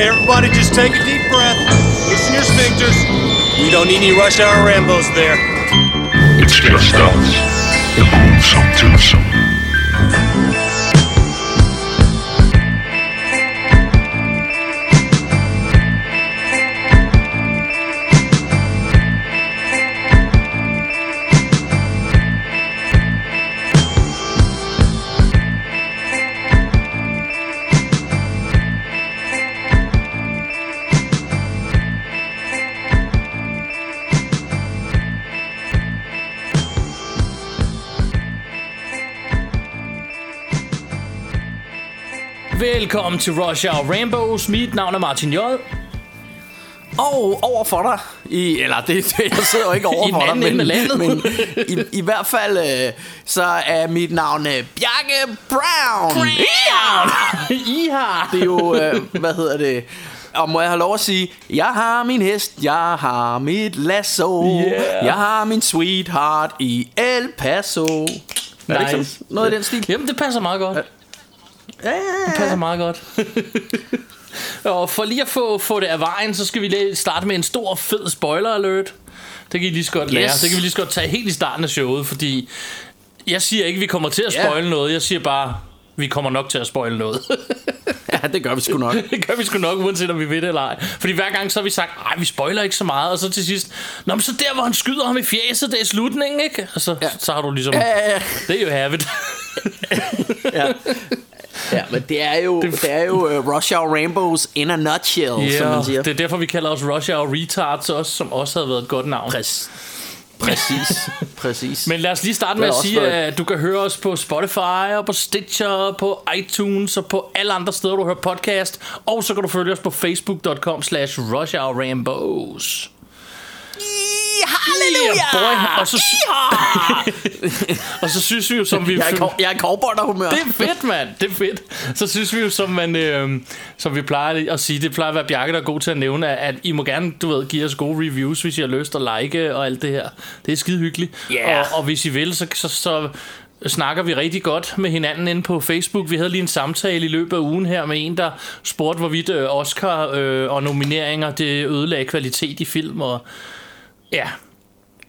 Okay, everybody, just take a deep breath. Loosen your sphincters. We don't need any rush hour Rambos there. It's just us. The gruesome twosome. Velkommen til Rush Hour Rainbows. Mit navn er Martin J. Og over for dig i, Eller det, det jeg sidder jo ikke over for dig men, men i, i hvert fald øh, Så er mit navn øh, Bjarke Brown Ja! I har. Det er jo øh, Hvad hedder det og må jeg have lov at sige Jeg har min hest Jeg har mit lasso Yeah. Jeg har min sweetheart I El Paso Er det ikke Nice. sådan? Noget i den stil Jamen, det passer meget godt. Ja, ja, Det passer meget godt. og for lige at få, få det af vejen, så skal vi lige starte med en stor, fed spoiler alert. Det kan I lige så godt lære. Yes. Det kan vi lige så godt tage helt i starten af showet, fordi jeg siger ikke, at vi kommer til at Ja. spoile noget. Jeg siger bare, vi kommer nok til at spoile noget. ja, det gør vi sgu nok det gør vi sgu nok, uanset om vi ved det eller ej. Fordi hver gang så har vi sagt, nej, vi spoiler ikke så meget. Og så til sidst, nå, men så der, hvor han skyder ham i fjeset, det er slutningen, ikke? Og så, ja. så har du ligesom, Ja, ja, ja. det er jo have it. ja. Ja, men det er jo, det, det er jo uh, Rush Hour Rainbows in a nutshell, som Ja, man siger. det er derfor, vi kalder os Rush Hour Retards også, som også havde været et godt navn. Præcis. Præcis. Præcis. Men lad os lige starte med at sige, at du kan høre os på Spotify og på Stitcher og på iTunes og på alle andre steder, du hører podcast. Og så kan du følge os på facebook.com slash rushhourrambos. Halleluja! Boy. Og så, og så synes vi jo, som vi... Jeg er, kov- jeg er cowboy-humør. Det er fedt, mand. Det er fedt. Så synes vi jo, som, man, øh, som vi plejer at sige, det plejer at være Bjarke, der er god til at nævne, at, at I må gerne, du ved, give os gode reviews, hvis I har lyst at like og alt det her. Det er skide hyggeligt. Yeah. Og, og hvis I vil, så, så, så snakker vi rigtig godt med hinanden inde på Facebook. Vi havde lige en samtale i løbet af ugen her med en, der spurgte, hvorvidt øh, Oscar øh, og nomineringer, det ødelagde kvalitet i film. Og ja,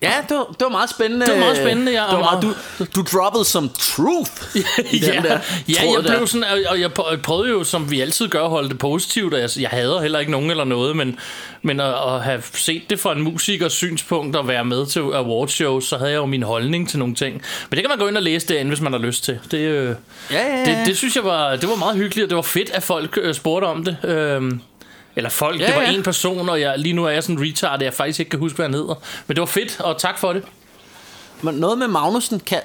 Ja, det var, det var meget spændende. Det var meget spændende, ja, Det var meget, du, du droppede som truth i den ja, der ja jeg blev der. sådan, og- jeg prø- jeg prøvede jo, som vi altid gør, at holde det positivt, jeg, jeg hader heller ikke nogen eller noget, men, men at, at have set det fra en musikers synspunkt og være med til awardshows, så havde jeg jo min holdning til nogle ting. Men det kan man gå ind og læse derinde, hvis man har lyst til. Det, øh, Ja, ja, ja. det, det synes jeg var, det var meget hyggeligt, og det var fedt, at folk øh, spurgte om det. Eller folk, Ja, det var ja. en person, og jeg, lige nu er jeg sådan retard, at jeg faktisk ikke kan huske, hvad han hedder. Men det var fedt, og tak for det. Men noget med Magnussen kan...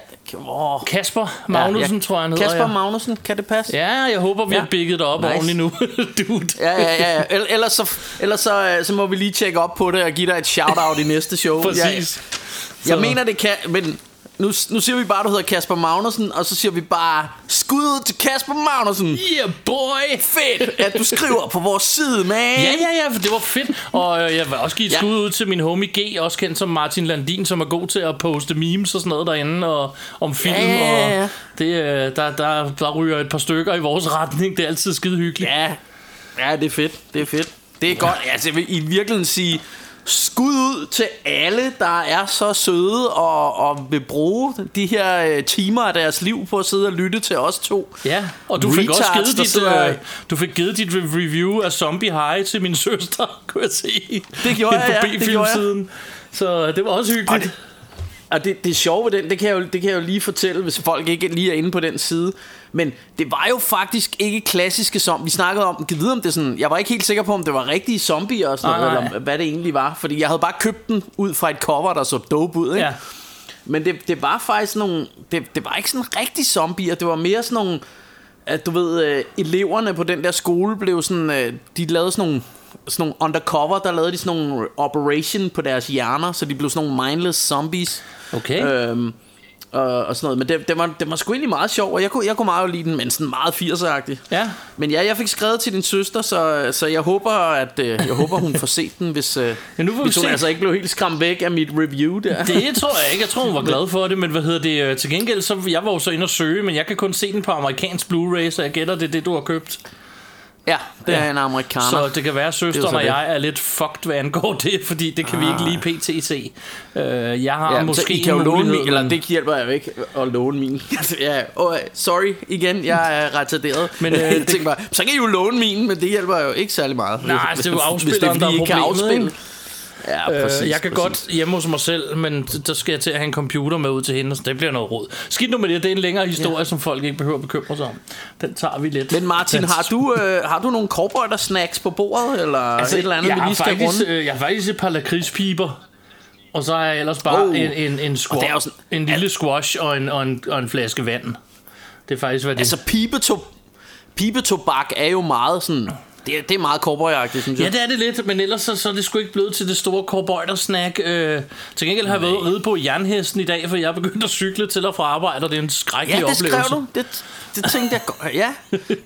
åh. Kasper Magnussen, ja. tror jeg, han hedder. Kasper ja. Magnussen, kan det passe? Ja, jeg håber, vi Ja. har bigget det op Nice. ordentligt nu, dude. Ja, ja, ja. ja. Ell- Ellers, så, ellers så, øh, så må vi lige tjekke op på det og give dig et shout-out i næste show. Præcis. Jeg, jeg Så- mener, det kan... Men nu, nu siger vi bare, du hedder Kasper Magnussen, og så siger vi bare, skud ud til Kasper Magnussen. Yeah, boy! Fedt, at du skriver på vores side, man. Ja, ja, ja, for det var fedt. Og øh, jeg vil også give et Ja. skud ud til min homie G, også kendt som Martin Landin, som er god til at poste memes og sådan noget derinde, og om film. Ja, ja, ja. Og det, øh, der, der, der ryger et par stykker i vores retning. Det er altid skide hyggeligt. Ja, ja det er fedt. Det er fedt. Det er godt. Altså, jeg vil i virkeligheden sige skud ud til alle, der er så søde og, og vil bruge de her øh, timer af deres liv på at sidde og lytte til os to. Ja, og du fik også givet dit, sidder- øh, du fik givet dit re- review af Zombie High til min søster, kunne jeg se. Det gjorde jeg, ja, det gjorde jeg. Så det var også hyggeligt. det- Og det, det sjove ved den, det kan, jeg jo, det kan jeg jo lige fortælle, hvis folk ikke lige er inde på den side. Men det var jo faktisk ikke klassiske som Vi snakkede om, kan vide om det sådan, jeg var ikke helt sikker på, om det var rigtige zombier og sådan Nej, noget, nej. eller hvad det egentlig var. Fordi jeg havde bare købt den ud fra et cover, der så dope ud, ikke? Ja. Men det, det var faktisk nogle... Det, det var ikke sådan rigtig zombier. Det var mere sådan nogle... At du ved, øh, eleverne på den der skole blev sådan... Øh, de lavede sådan nogle, sådan nogle undercover, der lavede de sådan nogle operation på deres hjerner, så de blev sådan nogle mindless zombies. Okay. Øhm, og, og sådan noget. Men det, det, var, det var sgu egentlig meget sjov, og jeg kunne, jeg kunne meget lide den, men sådan meget 80'er-agtig. Ja. Men ja, jeg fik skrevet til din søster, så, så jeg håber, at øh, jeg håber, hun får set den, hvis, øh, Ja, nu får vi hvis hun se. altså ikke blev helt skræmt væk af mit review der. Det tror jeg ikke. Jeg tror, hun var glad for det, men hvad hedder det? øh, Til gengæld, så jeg var jo så inde og søge, men jeg kan kun se den på amerikansk Blu-ray, så jeg gætter, det er det, du har købt. Ja, det Ja. er en amerikaner. Så det kan være, at er søsteren og jeg er lidt fucked, hvad angår det, fordi det kan vi ikke lige pt. se. Øh, jeg har Ja, måske så I kan jo låne min, eller det hjælper jeg ikke at låne min. ja, oh, sorry igen, jeg er retarderet. Men, jeg det- bare, så kan I jo låne min, men det hjælper jo ikke særlig meget. Nej, det er jo Hvis- hvis afspilleren, der er ikke kan problemet, afspille. Ja, præcis. Øh, jeg kan præcis. godt hjemme hos mig selv, men der skal jeg til at have en computer med ud til hende, så det bliver noget råd. Skidt nu med det, det er en længere historie, ja. som folk ikke behøver at bekymre sig om. Den tager vi lidt. Men Martin, Den- har du, øh, har du nogle cowboy snacks på bordet, eller altså, et eller andet, vi lige skal faktisk, runde? øh, jeg har faktisk et par lakridspiber. Og så har jeg ellers bare Oh. en, en, en, squash, sådan- en lille squash og en, og, en, og en flaske vand. Det er faktisk, hvad det Altså, pibetob pibetobak er jo meget sådan... Det er, det er meget cowboyagtigt, synes Ja, jeg. det er det lidt, men ellers så, så er det sgu ikke blevet til det store cowboy-snack. Øh, til gengæld har jeg været ride på jernhesten i dag, for jeg er begyndt at cykle til og fra arbejde, og det er en skrækkelig Ja, det skrev oplevelse. du. Det, det tænkte jeg godt. Ja,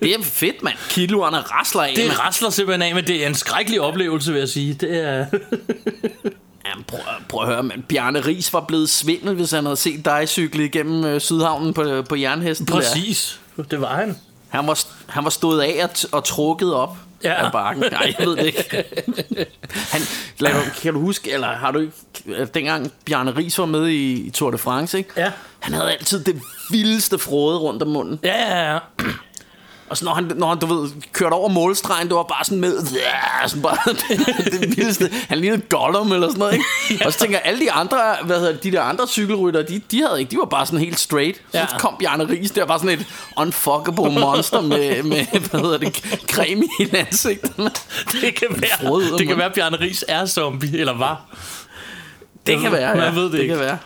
det er fedt, mand. Kiloerne rasler af. Det rasler simpelthen af, men det er en skrækkelig oplevelse, vil jeg sige. Det er... Jamen, prøv, prøv at høre, man. Bjarne Ries var blevet svindel, hvis han havde set dig cykle igennem øh, Sydhavnen på, på jernhesten. Der. Præcis. Det var han. Han var, han var stået af og, og trukket op Ja. af bakken. Nej, jeg ved det ikke. Han, lad, kan du huske, eller har du ikke, dengang Bjarne Ries var med i, i Tour de France, ikke? Ja. Han havde altid det vildeste frode rundt om munden. Ja, ja, ja. Og så når han, når han, du ved, kørte over målstregen, det var bare sådan med, ja, sådan bare det, det vildeste. Han lignede Gollum eller sådan noget, ikke? Og så tænker jeg, alle de andre, hvad hedder de der andre cykelrytter, de, de havde ikke, de var bare sådan helt straight. Så Ja. kom Bjarne Ries, der var sådan et unfuckable monster med, med hvad hedder det, creme i ansigtet. Det kan være, af det kan munden. være, at Bjarne Ries er zombie, eller var. Det kan være, ja. Jeg ved det det ikke. kan være.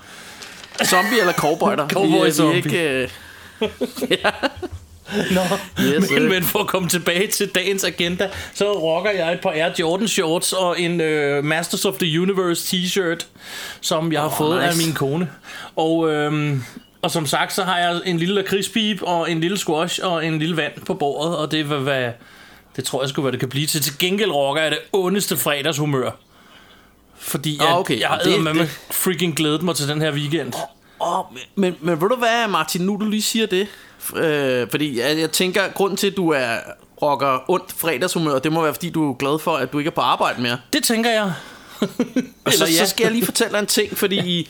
Zombie eller cowboy der. Cowboy-zombie. ikke, øh, Nå, Yes, men, øh. men for at komme tilbage til dagens agenda, så rocker jeg et par Air Jordan shorts og en øh, Masters of the Universe t-shirt, som jeg har fået nice. af min kone. Og, øhm, og som sagt, så har jeg en lille lakridspip og en lille squash og en lille vand på bordet, og det er hvad, det tror jeg sgu, hvad det kan blive til. Til gengæld rocker jeg det ondeste fredagshumør. Fordi Ah, jeg, okay. jeg har Det- det- freaking glædet mig til den her weekend. Åh, men, men, men ved du hvad, Martin, nu du lige siger det? Øh, fordi jeg, jeg tænker, grunden til, at du er rocker ondt fredagshumør, det må være, fordi du er glad for, at du ikke er på arbejde mere. Det tænker jeg. Og så, ja. så skal jeg lige fortælle dig en ting, fordi i,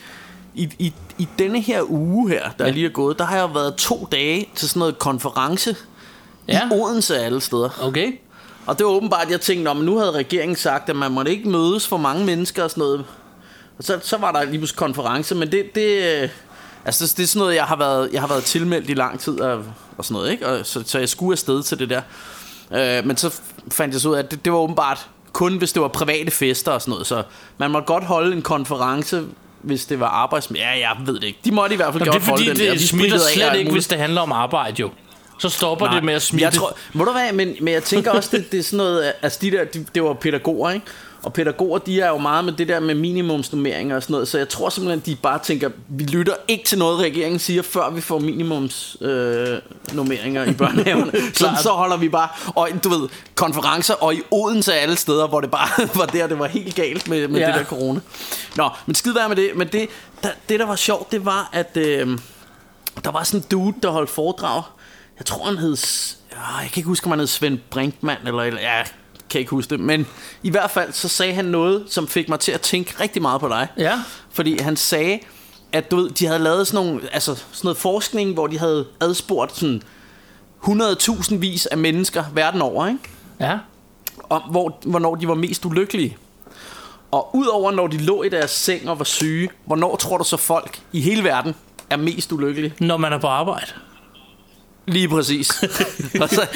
i, i, i denne her uge her, der ja. lige er gået, der har jeg været to dage til sådan noget konference Ja. i Odense alle steder. Okay. Og det var åbenbart, at jeg tænkte, om nu havde regeringen sagt, at man måtte ikke mødes for mange mennesker og sådan noget. Og så, så var der lige pludselig konference, men det, det, altså det, det er sådan noget, jeg har været, jeg har været tilmeldt i lang tid og, og sådan noget, ikke? Og, så, så jeg skulle afsted til det der. Øh, men så fandt jeg så ud af, at det, det var åbenbart kun, hvis det var private fester og sådan noget. Så man måtte godt holde en konference, hvis det var arbejds... Ja, jeg ved det ikke. De måtte i hvert fald Jamen, godt det er fordi, holde den der. det De smitter slet ikke, hvis det handler om arbejde, jo. Så stopper Nej, det med at smitte. Jeg tror, må du hvad, men, men jeg tænker også, det, det er sådan noget, altså de der, de, det var pædagoger, ikke? Og pædagoger, de er jo meget med det der med minimumsnummeringer og sådan noget, så jeg tror simpelthen, de bare tænker, vi lytter ikke til noget, regeringen siger, før vi får minimumsnummeringer øh, i børnehaverne. så, så holder vi bare, og du ved, konferencer, og i Odense af alle steder, hvor det bare var der, det var helt galt med, med Ja. det der corona. Nå, men skid være med det, men det, der, det der var sjovt, det var, at øh, der var sådan en dude, der holdt foredrag, jeg tror han hed ja, Jeg kan ikke huske om han hed Svend Brinkmann Eller, eller ja, kan ikke huske det Men i hvert fald så sagde han noget Som fik mig til at tænke rigtig meget på dig Ja. Fordi han sagde At du ved, de havde lavet sådan, nogle, altså, sådan noget forskning Hvor de havde adspurgt sådan 100.000 vis af mennesker verden over ikke? Ja. Om hvor, hvornår de var mest ulykkelige Og udover når de lå i deres seng og var syge Hvornår tror du så folk i hele verden Er mest ulykkelige? Når man er på arbejde. Lige præcis. og så,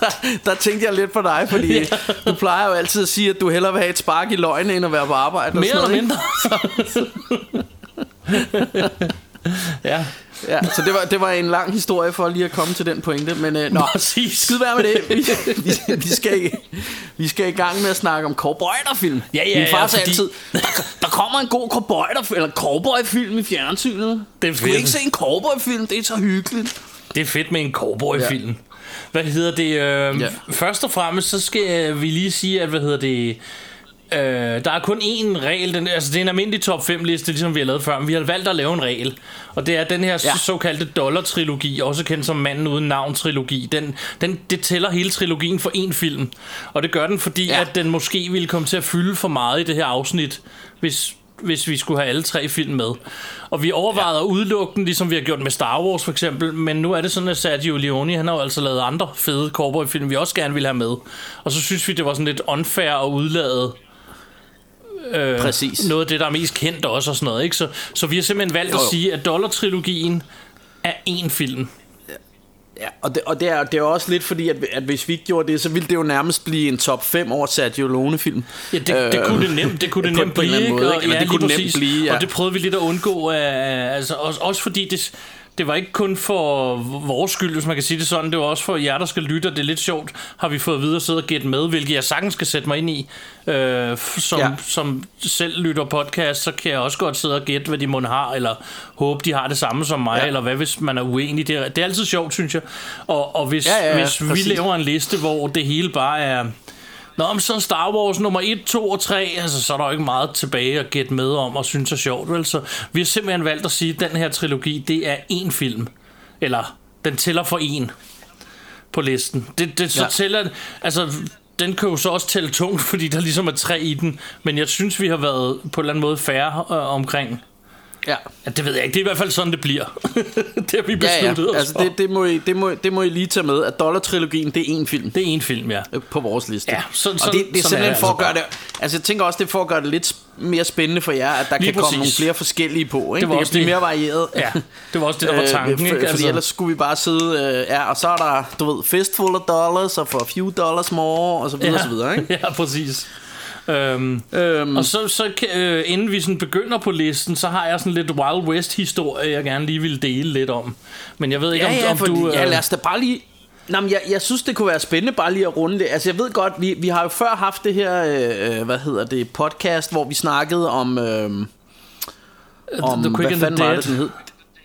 der, der tænkte jeg lidt på dig, fordi du plejer jo altid at sige, at du hellere vil have et spark i løgene, end at være på arbejde. Mere eller mindre. ja. Ja, så det var, det var en lang historie for lige at komme til den pointe. Men øh, nå, Præcis. skid være med det. Vi, vi, vi, skal, i- vi skal i gang med at snakke om cowboyterfilm. Ja, ja, Min far ja, fordi- altid, der, der kommer en god cowboyter, eller cowboyfilm i fjernsynet. Det er Du ikke se en cowboyfilm, det er så hyggeligt. Det er fedt med en cowboyfilm. Ja. Hvad hedder det? Øh, Ja. Først og fremmest, så skal vi lige sige, at hvad hedder det... Øh, der er kun én regel, den, altså det er en almindelig top 5 liste, ligesom vi har lavet før, men vi har valgt at lave en regel, og det er den her ja. Såkaldte dollar-trilogi, også kendt som Manden Uden Navn-trilogi. Den, den, det tæller hele trilogien for én film, og det gør den, fordi. Ja. at den måske ville komme til at fylde for meget i det her afsnit, hvis, hvis vi skulle have alle tre film med. Og vi overvejede ja. at udelukke den, ligesom vi har gjort med Star Wars for eksempel, men nu er det sådan, at Sergio Leone, han har jo altså lavet andre fede cowboy-film, vi også gerne ville have med. Og så synes vi, det var sådan lidt unfair at udlade øh, Præcis. noget af det, der er mest kendt også og sådan noget. Ikke? Så, så vi har simpelthen valgt Jo, at jo. sige, at Dollar-trilogien er én film. Ja, og det, og det, er, det er også lidt fordi, at, at hvis vi ikke gjorde det, så ville det jo nærmest blive en top 5 over Sergio Leone-film. Ja, det, det kunne det nemt, det kunne det nemt blive, ikke? måde, Og, ikke? Eller ja, det kunne det nemt blive, ja. Og det prøvede vi lidt at undgå, af, altså, også, også fordi det, det var ikke kun for vores skyld, hvis man kan sige det sådan, det var også for jer, der skal lytte, og det er lidt sjovt, har vi fået videre at sidde og gætte med, hvilket jeg sagtens skal sætte mig ind i. Øh, som, ja. Som selv lytter podcast, så kan jeg også godt sidde og gætte, hvad de må har, eller håbe, de har det samme som mig, ja. Eller hvad hvis man er uenig. Det er, det er altid sjovt, synes jeg. Og, og hvis, Ja, ja, ja, hvis vi præcis. laver en liste, hvor det hele bare er... Nå, men så Star Wars nummer 1, 2 og 3, altså så er der jo ikke meget tilbage at gætte med om og synes er sjovt, vel? Så vi har simpelthen valgt at sige, at den her trilogi, det er én film. Eller, den tæller for en på listen. Det, det så. Ja. tæller, altså den kan jo så også tælle tungt, fordi der ligesom er tre i den. Men jeg synes, vi har været på en eller anden måde færre øh, omkring. Ja. Ja, det ved jeg ikke. Det er i hvert fald sådan, det bliver. det har vi Ja, besluttet ja. os Altså, det, det, må I, det, må, det må I lige tage med, at Dollar-trilogien, det er én film det er en film, ja. på vores liste. Ja, så- og sådan- det, det er sådan er simpelthen det for at altså gøre det... Altså, jeg tænker også, det er for at gøre det lidt mere spændende for jer, at der Lige kan komme præcis. nogle flere forskellige på. Ikke? Det var det også kan blive det. mere varieret. Ja, det var også det, der var Øh, tanken, for, ikke? Fordi Altså- ellers skulle vi bare sidde, øh, ja, og så er der, du ved, fistful of dollars, og for a few dollars more, og så videre, og så videre, ikke? ja, præcis. Øhm, Øhm, og så, så øh, inden vi sådan begynder på listen, så har jeg sådan lidt Wild West historie, jeg gerne lige vil dele lidt om. Men jeg ved ikke, ja, om, ja, om fordi, du... øh, ja, lad os da bare lige... Nå, men jeg, jeg synes, det kunne være spændende bare lige at runde det. Altså, jeg ved godt, vi, vi har jo før haft det her, øh, hvad hedder det, podcast, hvor vi snakkede om... Øh, om The Quick hvad and the fanden var Dead. det, den hed?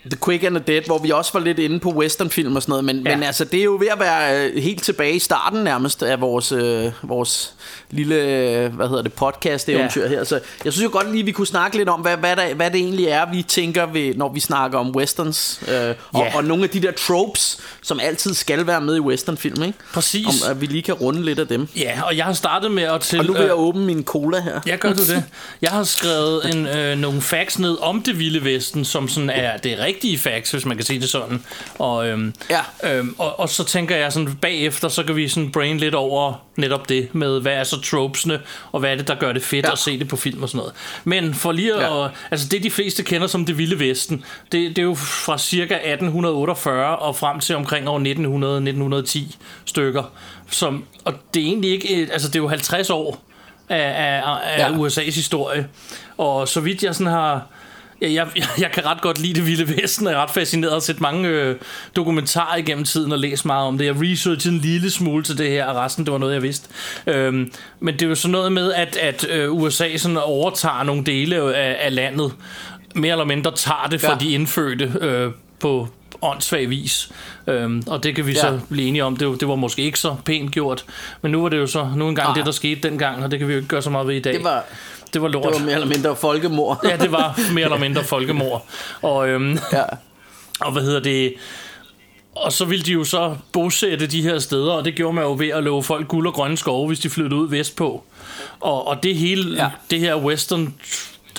The Quick and the Dead, hvor vi også var lidt inde på westernfilm og sådan noget, men, ja. men altså, det er jo ved at være øh, helt tilbage i starten nærmest af vores, øh, vores lille, øh, hvad hedder det, podcast-eventyr Ja. her. Så jeg synes jo godt lige, vi kunne snakke lidt om, hvad, hvad, der, hvad det egentlig er, vi tænker, ved, når vi snakker om westerns, øh, og, Ja. og nogle af de der tropes, som altid skal være med i westernfilm, ikke? Præcis. Om, at vi lige kan runde lidt af dem. Ja, og jeg har startet med at til... Og nu vil øh, jeg åbne min cola her. Ja, gør du det? Jeg har skrevet en, øh, nogle facts ned om det vilde vesten, som sådan er det rigtige facts, hvis man kan sige det sådan. Og, øhm, Ja. øhm, og, og så tænker jeg sådan, bagefter, så kan vi sådan brain lidt over netop det med, hvad er så tropesne, og hvad er det, der gør det fedt Ja. at se det på film og sådan noget. Men for lige at, Ja. altså det de fleste kender som det vilde vesten, det, det er jo fra cirka 1848 og frem til omkring år 1900-1910 stykker. Som, og det er egentlig ikke, altså det er jo 50 år af, af, af ja. USA's historie. Og så vidt jeg sådan har... Jeg, jeg, jeg kan ret godt lide det vilde vesten, og jeg er ret fascineret og set mange øh, dokumentarer igennem tiden og læst meget om det. Jeg researchede en lille smule til det her, og resten det var noget, jeg vidste. Øhm, men det er jo sådan noget med, at, at øh, USA sådan overtager nogle dele af, af landet, mere eller mindre tager det fra ja. de indfødte øh, på åndssvag vis. Øhm, og det kan vi Ja. så blive enige om. Det, var- det var måske ikke så pænt gjort. Men nu var det jo så nu engang Nej. det, der skete dengang, og det kan vi jo ikke gøre så meget ved i dag. Det var, det var lort. det var mere eller mindre folkemord. Ja, det var mere eller mindre folkemord. Og, øhm, ja. og hvad hedder det... Og så ville de jo så bosætte de her steder, og det gjorde man jo ved at love folk guld og grønne skove, hvis de flyttede ud vestpå. Og, og det hele, ja. det her western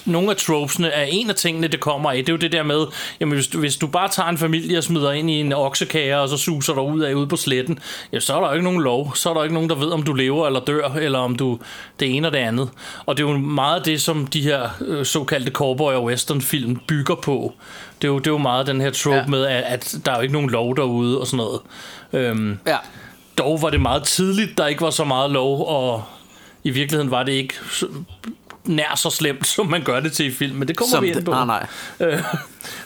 nogle af tropesene er en af tingene, det kommer af. Det er jo det der med, jamen hvis du, hvis du bare tager en familie og smider ind i en oksekage, og så suser dig ud af ude på sletten, ja, så er der jo ikke nogen lov. Så er der ikke nogen, der ved, om du lever eller dør, eller om du det ene og det andet. Og det er jo meget det, som de her øh, såkaldte cowboy- og western-film bygger på. Det er jo, det er jo meget den her trope Ja. med, at, at der er jo ikke nogen lov derude og sådan noget. Øhm, ja. dog var det meget tidligt, der ikke var så meget lov, og i virkeligheden var det ikke nær så slemt, som man gør det til i film, men det kommer Som vi ind det, på. nej, nej. Øh,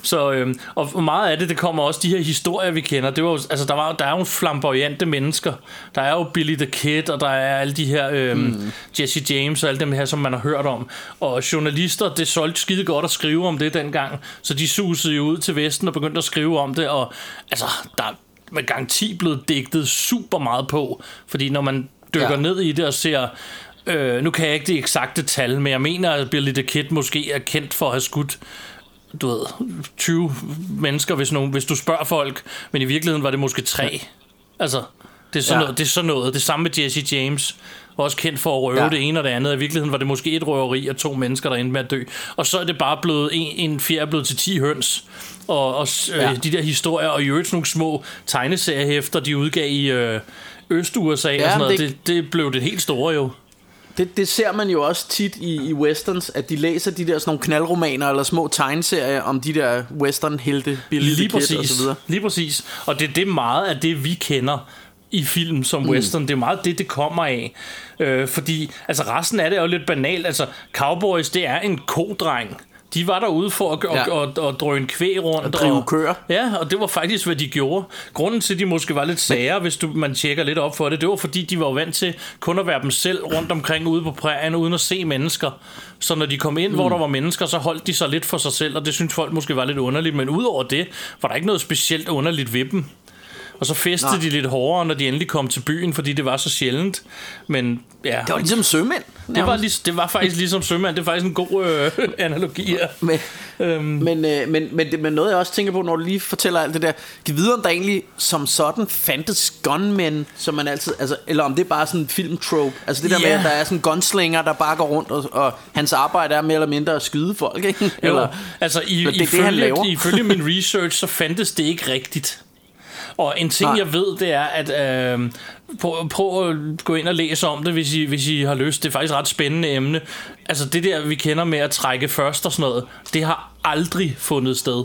så, øh, og meget af det, det kommer også de her historier, vi kender. Det var, jo- altså, der, var, der er jo flamboyante mennesker. Der er jo Billy the Kid, og der er alle de her øh, mm. Jesse James og alle dem her, som man har hørt om. Og journalister, det solgte skide godt at skrive om det dengang. Så de susede jo ud til Vesten og begyndte at skrive om det. Og altså, der er med garanti blevet digtet super meget på. Fordi når man dykker ja. ned i det og ser Øh, nu kan jeg ikke det eksakte tal, men jeg mener, at Billy the Kid måske er kendt for at have skudt du ved, 20 mennesker, hvis, nogen, hvis du spørger folk, men i virkeligheden var det måske tre. Altså, det er sådan, Ja. noget, det er sådan noget. Det samme med Jesse James, var også kendt for at røve ja. Det ene og det andet. I virkeligheden var det måske et røveri af to mennesker, der endte med at dø. Og så er det bare blevet en, en fjer er blevet til 10 høns. Og, og øh, Ja. de der historier, og i øvrigt nogle små tegneseriehæfter, de udgav i øh, Øst-USA ja, og sådan noget. det- Det, det blev det helt store jo. Det, det ser man jo også tit i, i westerns, at de læser de der sådan nogle knaldromaner eller små tegneserier om de der western-helte, Billy Lige Kid og præcis. så videre. Lige præcis. Og det, det er meget af det, vi kender i film som mm. western. Det er meget det, det kommer af. Øh, fordi altså resten af det er jo lidt banalt. Altså Cowboys, det er en kodreng. De var derude for at, ja. At, at, at drøne kvæg rundt. At drive og, køer. Ja, og det var faktisk, hvad de gjorde. Grunden til, at de måske var lidt sager, hvis du, man tjekker lidt op for det, det var fordi, de var vant til kun at være dem selv rundt omkring ude på prærien, uden at se mennesker. Så når de kom ind, mm. hvor der var mennesker, så holdt de sig lidt for sig selv, og det synes folk måske var lidt underligt. Men udover det, var der ikke noget specielt underligt ved dem. Og så festede Nej. de lidt hårdere, når de endelig kom til byen, fordi det var så sjældent. Men ja, Det var ligesom sømænd. det var, lig, det var faktisk ligesom sømand. Det er faktisk en god øh, analogi her. Men, Øhm. men, øh, men, men, men noget jeg også tænker på, når du lige fortæller alt det der, kan vide om der egentlig som sådan fandtes gunmen, som man altid, altså, eller om det er bare sådan en filmtrope. Altså det der Ja. med, at der er sådan en gunslinger, der bare går rundt, og, og hans arbejde er mere eller mindre at skyde folk, ikke? Eller, altså, i, Eller det er det, han ifølge, laver. ifølge min research, så fandtes det ikke rigtigt. Og en ting, Nej. jeg ved, det er, at øh, prøv, prøv at gå ind og læse om det, hvis I, hvis I har lyst. Det er faktisk et ret spændende emne. Altså det der, vi kender med at trække først og sådan noget, det har aldrig fundet sted.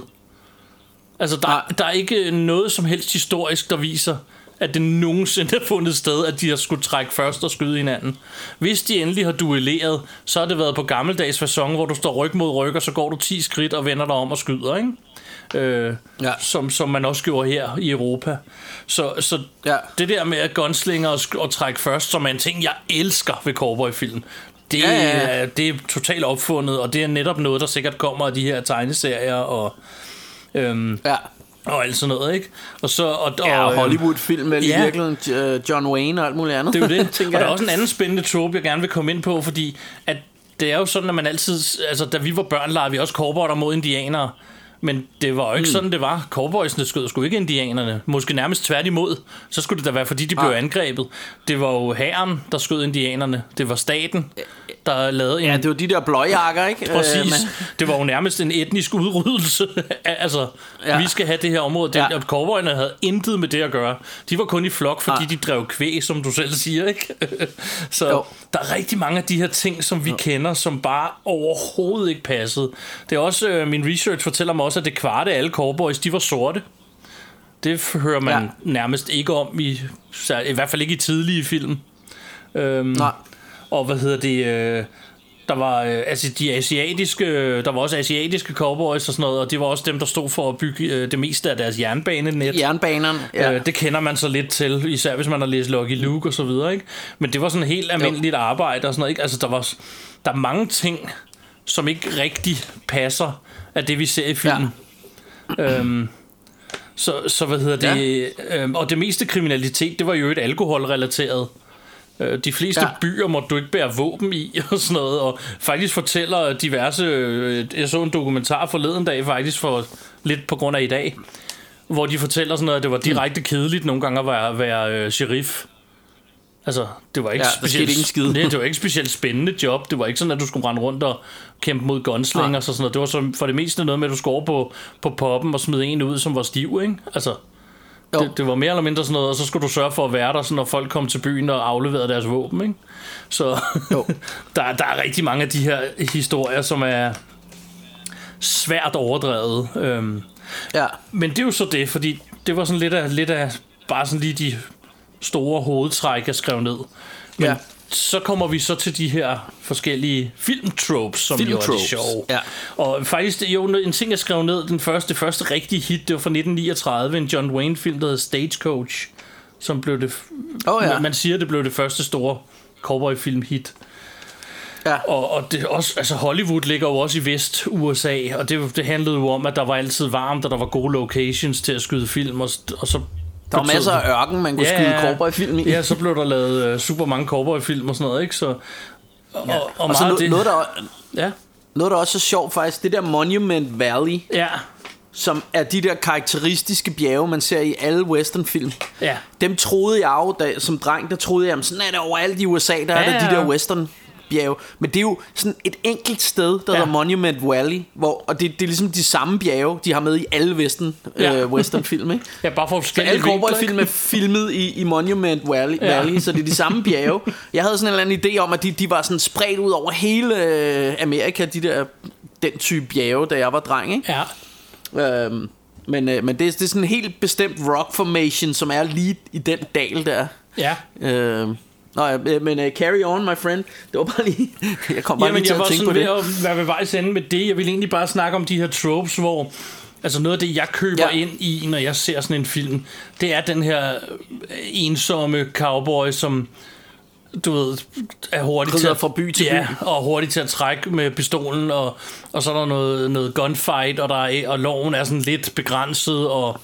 Altså der, Nej. der er ikke noget som helst historisk, der viser, at det nogensinde har fundet sted, at de har skulle trække først og skyde hinanden. Hvis de endelig har duelleret, så har det været på gammeldags fasong, hvor du står ryg mod ryg, og så går du 10 skridt og vender dig om og skyder, ikke? Øh, Ja. som, som man også gjorde her i Europa. Så, så Ja. det der med at gunslinger og, og trække først, som er en ting, jeg elsker ved cowboyfilm, det, Ja, ja, ja. det er totalt opfundet, og det er netop noget, der sikkert kommer af de her tegneserier og, øhm, Ja. og alt sådan noget, ikke? Og så, og, og, Ja, og øhm, Hollywood-film med ja. ja. virkeligheden øh, John Wayne og alt muligt andet. Det er jo det. og der er også en anden spændende trope, jeg gerne vil komme ind på, fordi at det er jo sådan, at man altid... Altså, da vi var børn, legede vi også cowboyer mod indianere. Men det var jo ikke mm. sådan, det var. Cowboysene skød sgu ikke indianerne. Måske nærmest tværtimod. Så skulle det da være, fordi de blev Ah. angrebet. Det var jo hæren, der skød indianerne. Det var staten, der lavede en... Ja, det var de der blåjakker, ikke? Øh, Præcis. men- Det var jo nærmest en etnisk udryddelse. altså, ja. Vi skal have det her område. Det, ja. Cowboyerne havde intet med det at gøre. De var kun i flok, fordi Nej. de drev kvæg, som du selv siger, ikke? Så. Jo. der er rigtig mange af de her ting, som vi jo. kender, som bare overhovedet ikke passede. Det er også, øh, min research fortæller mig også, at det kvarte af alle cowboys, de var sorte. Det hører man ja. Nærmest ikke om, i, i hvert fald ikke i tidlige film. Øhm, Nej. og hvad hedder det... Øh, der var øh, altså de asiatiske, der var også asiatiske cowboys og sådan noget, og det var også dem, der stod for at bygge øh, det meste af deres jernbanenet. Jernbanerne. Ja. Øh, det kender man så lidt til, især hvis man har læst Lucky Luke og så videre, ikke? Men det var sådan helt almindeligt arbejde og sådan noget, ikke? Altså der var der er mange ting, som ikke rigtig passer af det vi ser i filmen. Ja. Øhm, så, så hvad hedder det? Ja. Øhm, og det meste kriminalitet, det var jo et alkoholrelateret. Øh, De fleste ja. Byer må du ikke bære våben i og sådan noget, og faktisk fortæller diverse... øh, Jeg så en dokumentar forleden dag faktisk for lidt på grund af i dag, hvor de fortæller sådan noget, at det var direkte kedeligt nogle gange at være, være øh, sheriff. Altså, det var ikke Ja, specielt, skete ingen skid. Det, det var ikke specielt spændende job. Det var ikke sådan, at du skulle rende rundt og kæmpe mod gunslingers og sådan noget. Det var så for det meste noget med, at du skulle over på, på poppen og smide en ud, som var stiv, ikke? Altså, Jo. det, det, var mere eller mindre sådan noget, og så skulle du sørge for at være der, så når folk kom til byen og afleverede deres våben, ikke? Så Jo. der, der er rigtig mange af de her historier, som er svært overdrevet. Øhm, ja. men det er jo så det, fordi det var sådan lidt af, lidt af bare sådan lige de store hovedtræk, jeg skrev ned. Men Ja. så kommer vi så til de her forskellige filmtropes, som jo er det sjove. ja. Og faktisk, jo, en ting, jeg skrev ned, den første, det første rigtige hit, det var fra 1939, en John Wayne-film, der hedder Stagecoach, som blev det... Åh, ja. man, siger, det blev det første store cowboy-film-hit. Ja. Og, og det er også, altså Hollywood ligger jo også i Vest-USA, og det, det handlede jo om, at der var altid varmt, og der var gode locations til at skyde film, og, og så Der var masser af ørken, man kunne Ja, skyde cowboyfilm i. Ja, så blev der lavet uh, super mange cowboyfilm og sådan noget, ikke? Så, og, ja. og, og Og så noget, det... noget, der, Ja, noget, der også er sjovt faktisk, det der Monument Valley, ja, som er de der karakteristiske bjerge, man ser i alle westernfilm. ja. Dem troede jeg jo, da, som dreng, der troede jeg, jamen, sådan er det overalt i USA, der er Ja, der de der western bjerge. Men det er jo sådan et enkelt sted, der Ja. hedder Monument Valley, hvor, og det, det er ligesom de samme bjerge, de har med i alle western, Ja. øh, westernfilm, ikke? Ja, bare for forskellige alle cowboyfilm er filmet i, i Monument Valley, Ja. Valley, så det er de samme bjerge. Jeg havde sådan en eller anden idé om, at de, de var sådan spredt ud over hele øh, Amerika, de der, den type bjerge, da jeg var dreng, ikke? Ja, Øhm, men øh, men det, er, det er sådan en helt bestemt rock formation, som er lige i den dal der. ja. Øhm, Nå, ja, men uh, carry on, my friend. Det var bare lige... Jeg kom bare Jamen, lige til jeg var at tænke sådan på ved det. at være ved vejs ende med det. Jeg vil egentlig bare snakke om de her tropes, hvor... Altså noget af det, jeg køber Ja. ind i, når jeg ser sådan en film, det er den her øh, ensomme cowboy, som du ved, er hurtig til at, fra by til ja, by. og hurtig til at trække med pistolen, og, og så er der noget, noget gunfight, og, der er, og loven er sådan lidt begrænset, og,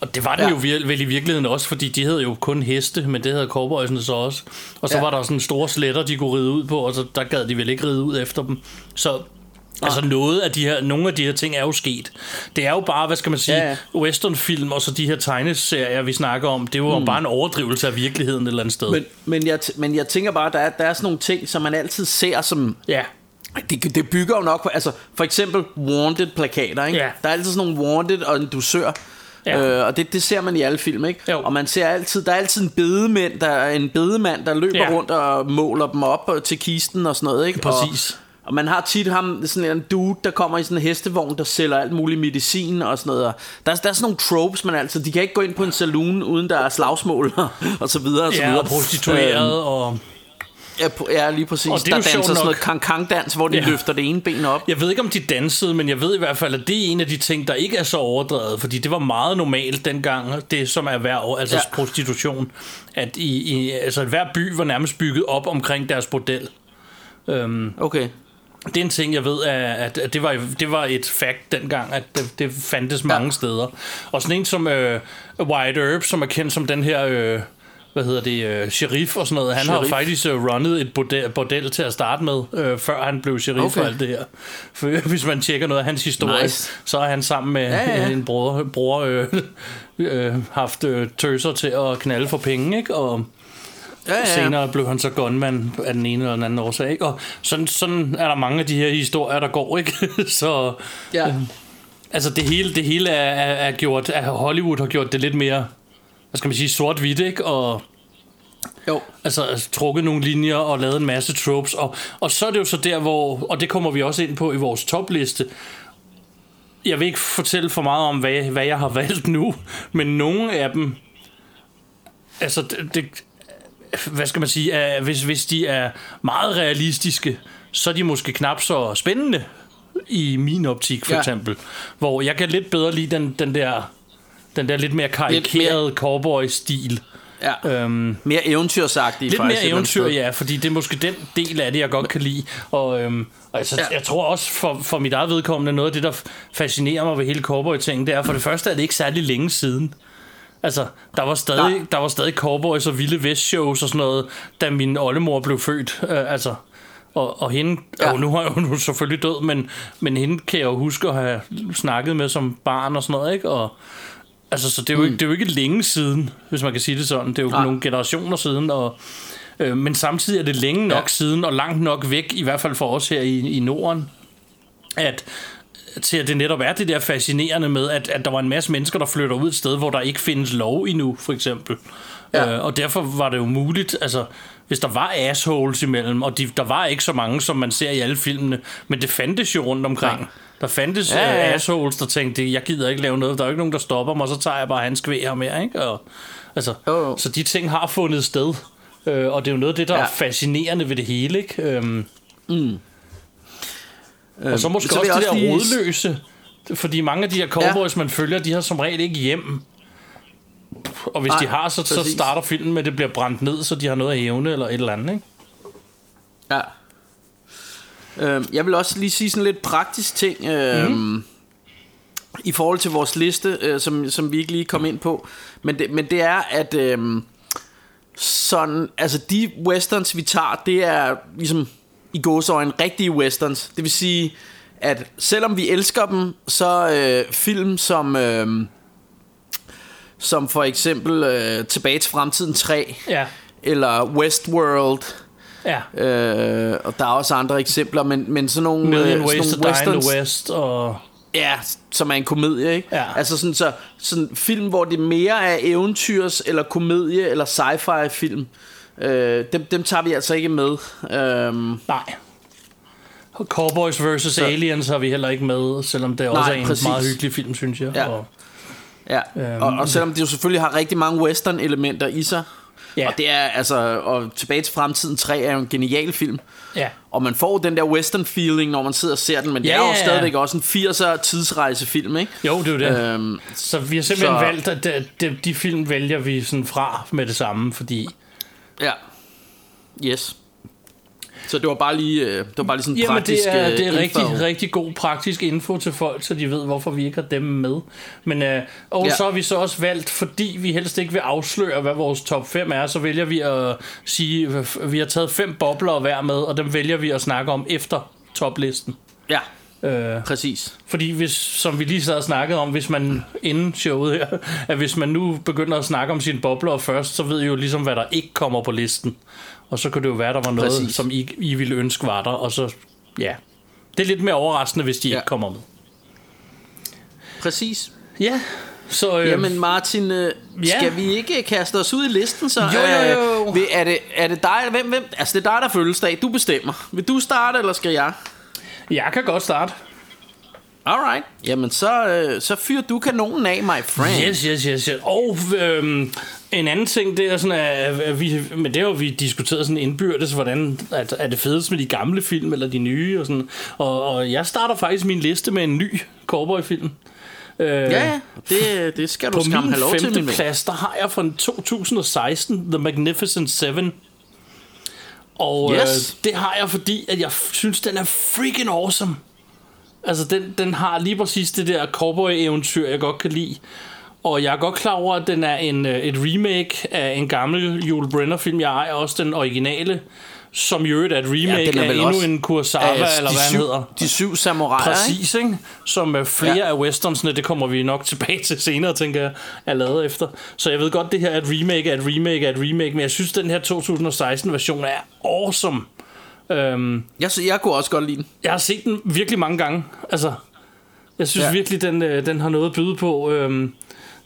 og det var den Ja. jo vir- vel i virkeligheden også, fordi de havde jo kun heste, men det havde cowboysene så også. Og så Ja. var der sådan store sletter, de kunne ride ud på, og så der gad de vel ikke ride ud efter dem. Så Altså noget af de her, nogle af de her ting er jo sket. Det er jo bare, hvad skal man sige, Ja, westernfilm og så de her tegneserier, vi snakker om, det jo mm. bare en overdrivelse af virkeligheden et eller andet sted. Men, men, jeg, men jeg tænker bare, der er, der er sådan nogle ting, som man altid ser som... ja, Det, det bygger jo nok på... Altså, for eksempel wanted-plakater, ikke? Ja. Der er altid sådan nogle wanted og en dusør. Ja. Øh, og det, det ser man i alle film, ikke? Jo. Og man ser altid, der er altid en bedemand, der er en bedemand, der løber Ja. rundt og måler dem op øh, til kisten og sådan noget, ikke? Præcis. Og, og man har tit ham, sådan en dude, der kommer i sådan en hestevogn, der sælger alt muligt medicin og sådan noget. Og Der, er- der er sådan nogle tropes, man altid, de kan ikke gå ind på en saloon, uden der er slagsmål og så videre og så ja videre. og prostitueret, Øhm, og ja, ja, lige præcis. Og det er der jo danser sådan nok. noget kang-kang-dans, hvor de Ja. løfter det ene ben op. Jeg ved ikke, om de dansede, men jeg ved i hvert fald, at det er en af de ting, der ikke er så overdrevet, fordi det var meget normalt dengang, det som er erhverv, altså ja. prostitution, at i, i, altså hver by var nærmest bygget op omkring deres bordel. Øhm, Okay. det er en ting, jeg ved, at, at det, var, det var et fact dengang, at det, det fandtes mange Ja. steder. Og sådan en som øh, White Herb, som er kendt som den her... Øh, hvad hedder det, øh, sheriff og sådan noget. Han Sheriff. har faktisk øh, runnet et bordel, bordel til at starte med, øh, før han blev sheriff Okay. okay. og alt det her. For hvis man tjekker noget af hans historie, Nice. så er han sammen med Ja, ja. en bror, bror øh, øh, haft øh, tøser til at knalde for penge, ikke? Og Ja, ja. senere blev han så gunman af den ene eller den anden årsag, ikke? Og sådan, sådan er der mange af de her historier, der går, ikke? så Ja. altså det hele, det hele er, er, er gjort, at Hollywood har gjort det lidt mere, hvad skal man sige, sort-hvidt, ikke? Og Jo. altså, altså trukket nogle linjer og lavet en masse tropes. Og, og så er det jo så der, hvor, og det kommer vi også ind på i vores topliste, jeg vil ikke fortælle for meget om, hvad, hvad jeg har valgt nu, men nogle af dem, altså, det, det, hvad skal man sige, er, hvis, hvis de er meget realistiske, så er de måske knap så spændende i min optik, for Ja. eksempel. Hvor jeg kan lidt bedre lide den, den der den der lidt mere karikerede cowboy-stil. Ja. Øhm, Mere eventyrsagtigt Lidt faktisk. mere eventyr, ja, fordi det er måske den del af det, jeg godt kan lide. Og øhm, altså, Ja. ja. jeg tror også for, for mit eget vedkommende, noget af det, der fascinerer mig ved hele cowboy-tingen, det er for det første, er det ikke særlig længe siden. Altså, der var stadig, Nej. der var stadig cowboys og vilde vest-shows og sådan noget, da min oldemor blev født. Øh, altså, og, og hende, Ja. ja. og nu er hun jo selvfølgelig død, men, men hende kan jeg jo huske at have snakket med som barn og sådan noget, ikke? Og, altså, så det er, jo ikke, det er jo ikke længe siden, hvis man kan sige det sådan. Det er jo Mm. Nej. nogle generationer siden, og, øh, men samtidig er det længe nok Ja. siden, og langt nok væk, i hvert fald for os her i, i Norden, at til at det netop er det der fascinerende med, at, at der var en masse mennesker, der flytter ud et sted, hvor der ikke findes lov endnu, for eksempel. Ja. Øh, og derfor var det jo muligt, altså, hvis der var assholes imellem, og de, der var ikke så mange, som man ser i alle filmene, men det fandtes jo rundt omkring. Nej. Der fandtes Ja, ja, ja, ja. ja. assholes, der tænkte, jeg gider ikke lave noget, der er jo ikke nogen, der stopper mig, så tager jeg bare hans kvæg her mere, ikke? Og, altså, jo. Så de ting har fundet sted, øh, og det er jo noget af det, der Ja. ja. er fascinerende ved det hele, ikke? Øhm, og så måske så også jeg det der også lige- rodløse. Fordi mange af de her cowboys, ja. man følger, de har som regel ikke hjem. Og hvis Nej, de har, så, så starter filmen med, at det bliver brændt ned, så de har noget at hævne eller et eller andet, ikke? Ja. Øhm, jeg vil også lige sige sådan lidt praktisk ting. Mhm. mm. i forhold til vores liste, øh, som, som vi ikke lige kom ind på. Men det, men det er, at øh, sådan, altså de westerns, vi tager, det er ligesom i gåsøjne rigtige westerns. Det vil sige, at selvom vi elsker dem, så øh, film som... Øh, som for eksempel øh, Tilbage til fremtiden 3, Ja, eller Westworld, ja. øh, og der er også andre eksempler, men, men sådan nogle, Million øh, Ways sådan to nogle Die in westerns, the West, og... ja, som er en komedie, ikke? Ja. Altså sådan, så, sådan film, hvor det mere er eventyrs, eller komedie, eller sci-fi film, øh, dem, dem tager vi altså ikke med. Øhm, Nej. Cowboys vs. Aliens har vi heller ikke med, selvom det også Nej, er en præcis. meget hyggelig film, synes jeg. Ja. Og, ja, Øhm, og, og selvom det jo selvfølgelig har rigtig mange western-elementer i sig, Ja. og det er altså, og Tilbage til fremtiden 3 er jo en genial film, ja. Og man får den der western feeling, når man sidder og ser den, men det Ja, er jo ja, ja. stadigvæk også en 80'er tidsrejsefilm, ikke? Jo, det er jo det. Øhm, Så vi har simpelthen så- så... valgt, at de, de, de film vælger vi sådan fra med det samme, fordi... ja. Yes. Så det var bare lige, øh, det var bare lige sådan en Jamen, praktisk det er, øh, det er info. rigtig, rigtig god praktisk info til folk, så de ved, hvorfor vi ikke har dem med. Men, øh, og Ja. ja. så har vi så også valgt, fordi vi helst ikke vil afsløre, hvad vores top 5 er, så vælger vi at sige, at vi har taget fem bobler hver med, og dem vælger vi at snakke om efter toplisten. Ja, Øh, præcis. Fordi hvis, som vi lige sad og snakkede om, hvis man inden showet her, at hvis man nu begynder at snakke om sine bobler først, så ved I jo ligesom, hvad der ikke kommer på listen. Og så kunne det jo være, der var noget, Præcis. Som I, I ville ønske var der, og så, ja. Det er lidt mere overraskende, hvis de Ja. ikke kommer med. Præcis. Ja, så... Øh, Jamen Martin, øh, ja. skal vi ikke kaste os ud i listen så? Jo, jo, jo. Øh, er, det, er det dig, eller hvem, hvem? Altså det er dig, der er fødselsdag. Du bestemmer. Vil du starte, eller skal jeg? jeg kan godt starte. Alright. Jamen så, øh, så fyr du kanonen af, my friend. Yes, yes, yes, yes. Og øhm, en anden ting, det er sådan, at, at vi, men det har vi diskuteret sådan indbyrdes, hvordan at, er det fedest med de gamle film eller de nye og sådan. Og, og jeg starter faktisk min liste med en ny cowboyfilm. Øh, Ja. Det, det skal du På skam have lov til, min femte plads, der har jeg fra 2016 The Magnificent Seven. Og Yes. øh, det har jeg, fordi at jeg synes, den er freaking awesome. Altså, den, den har lige præcis det der cowboy-eventyr, jeg godt kan lide. Og jeg er godt klar over, at den er en, øh, et remake af en gammel Yul Brynner-film. Jeg ejer også den originale, som i øvrigt er et remake den er af endnu en Kurosawa, af eller hvad han syv, hedder. De syv samuraier? Præcis, ikke? Som uh, flere Ja. ja. af westernsene, det kommer vi nok tilbage til senere, tænker jeg, er lavet efter. Så jeg ved godt, det her er et remake, er et remake, er et remake, men jeg synes, den her 2016-version er awesome. Um, Jeg, jeg kunne også godt lide den. jeg har set den virkelig mange gange. Altså, jeg synes ja. virkelig, den, øh, den har noget at byde på. Øhm,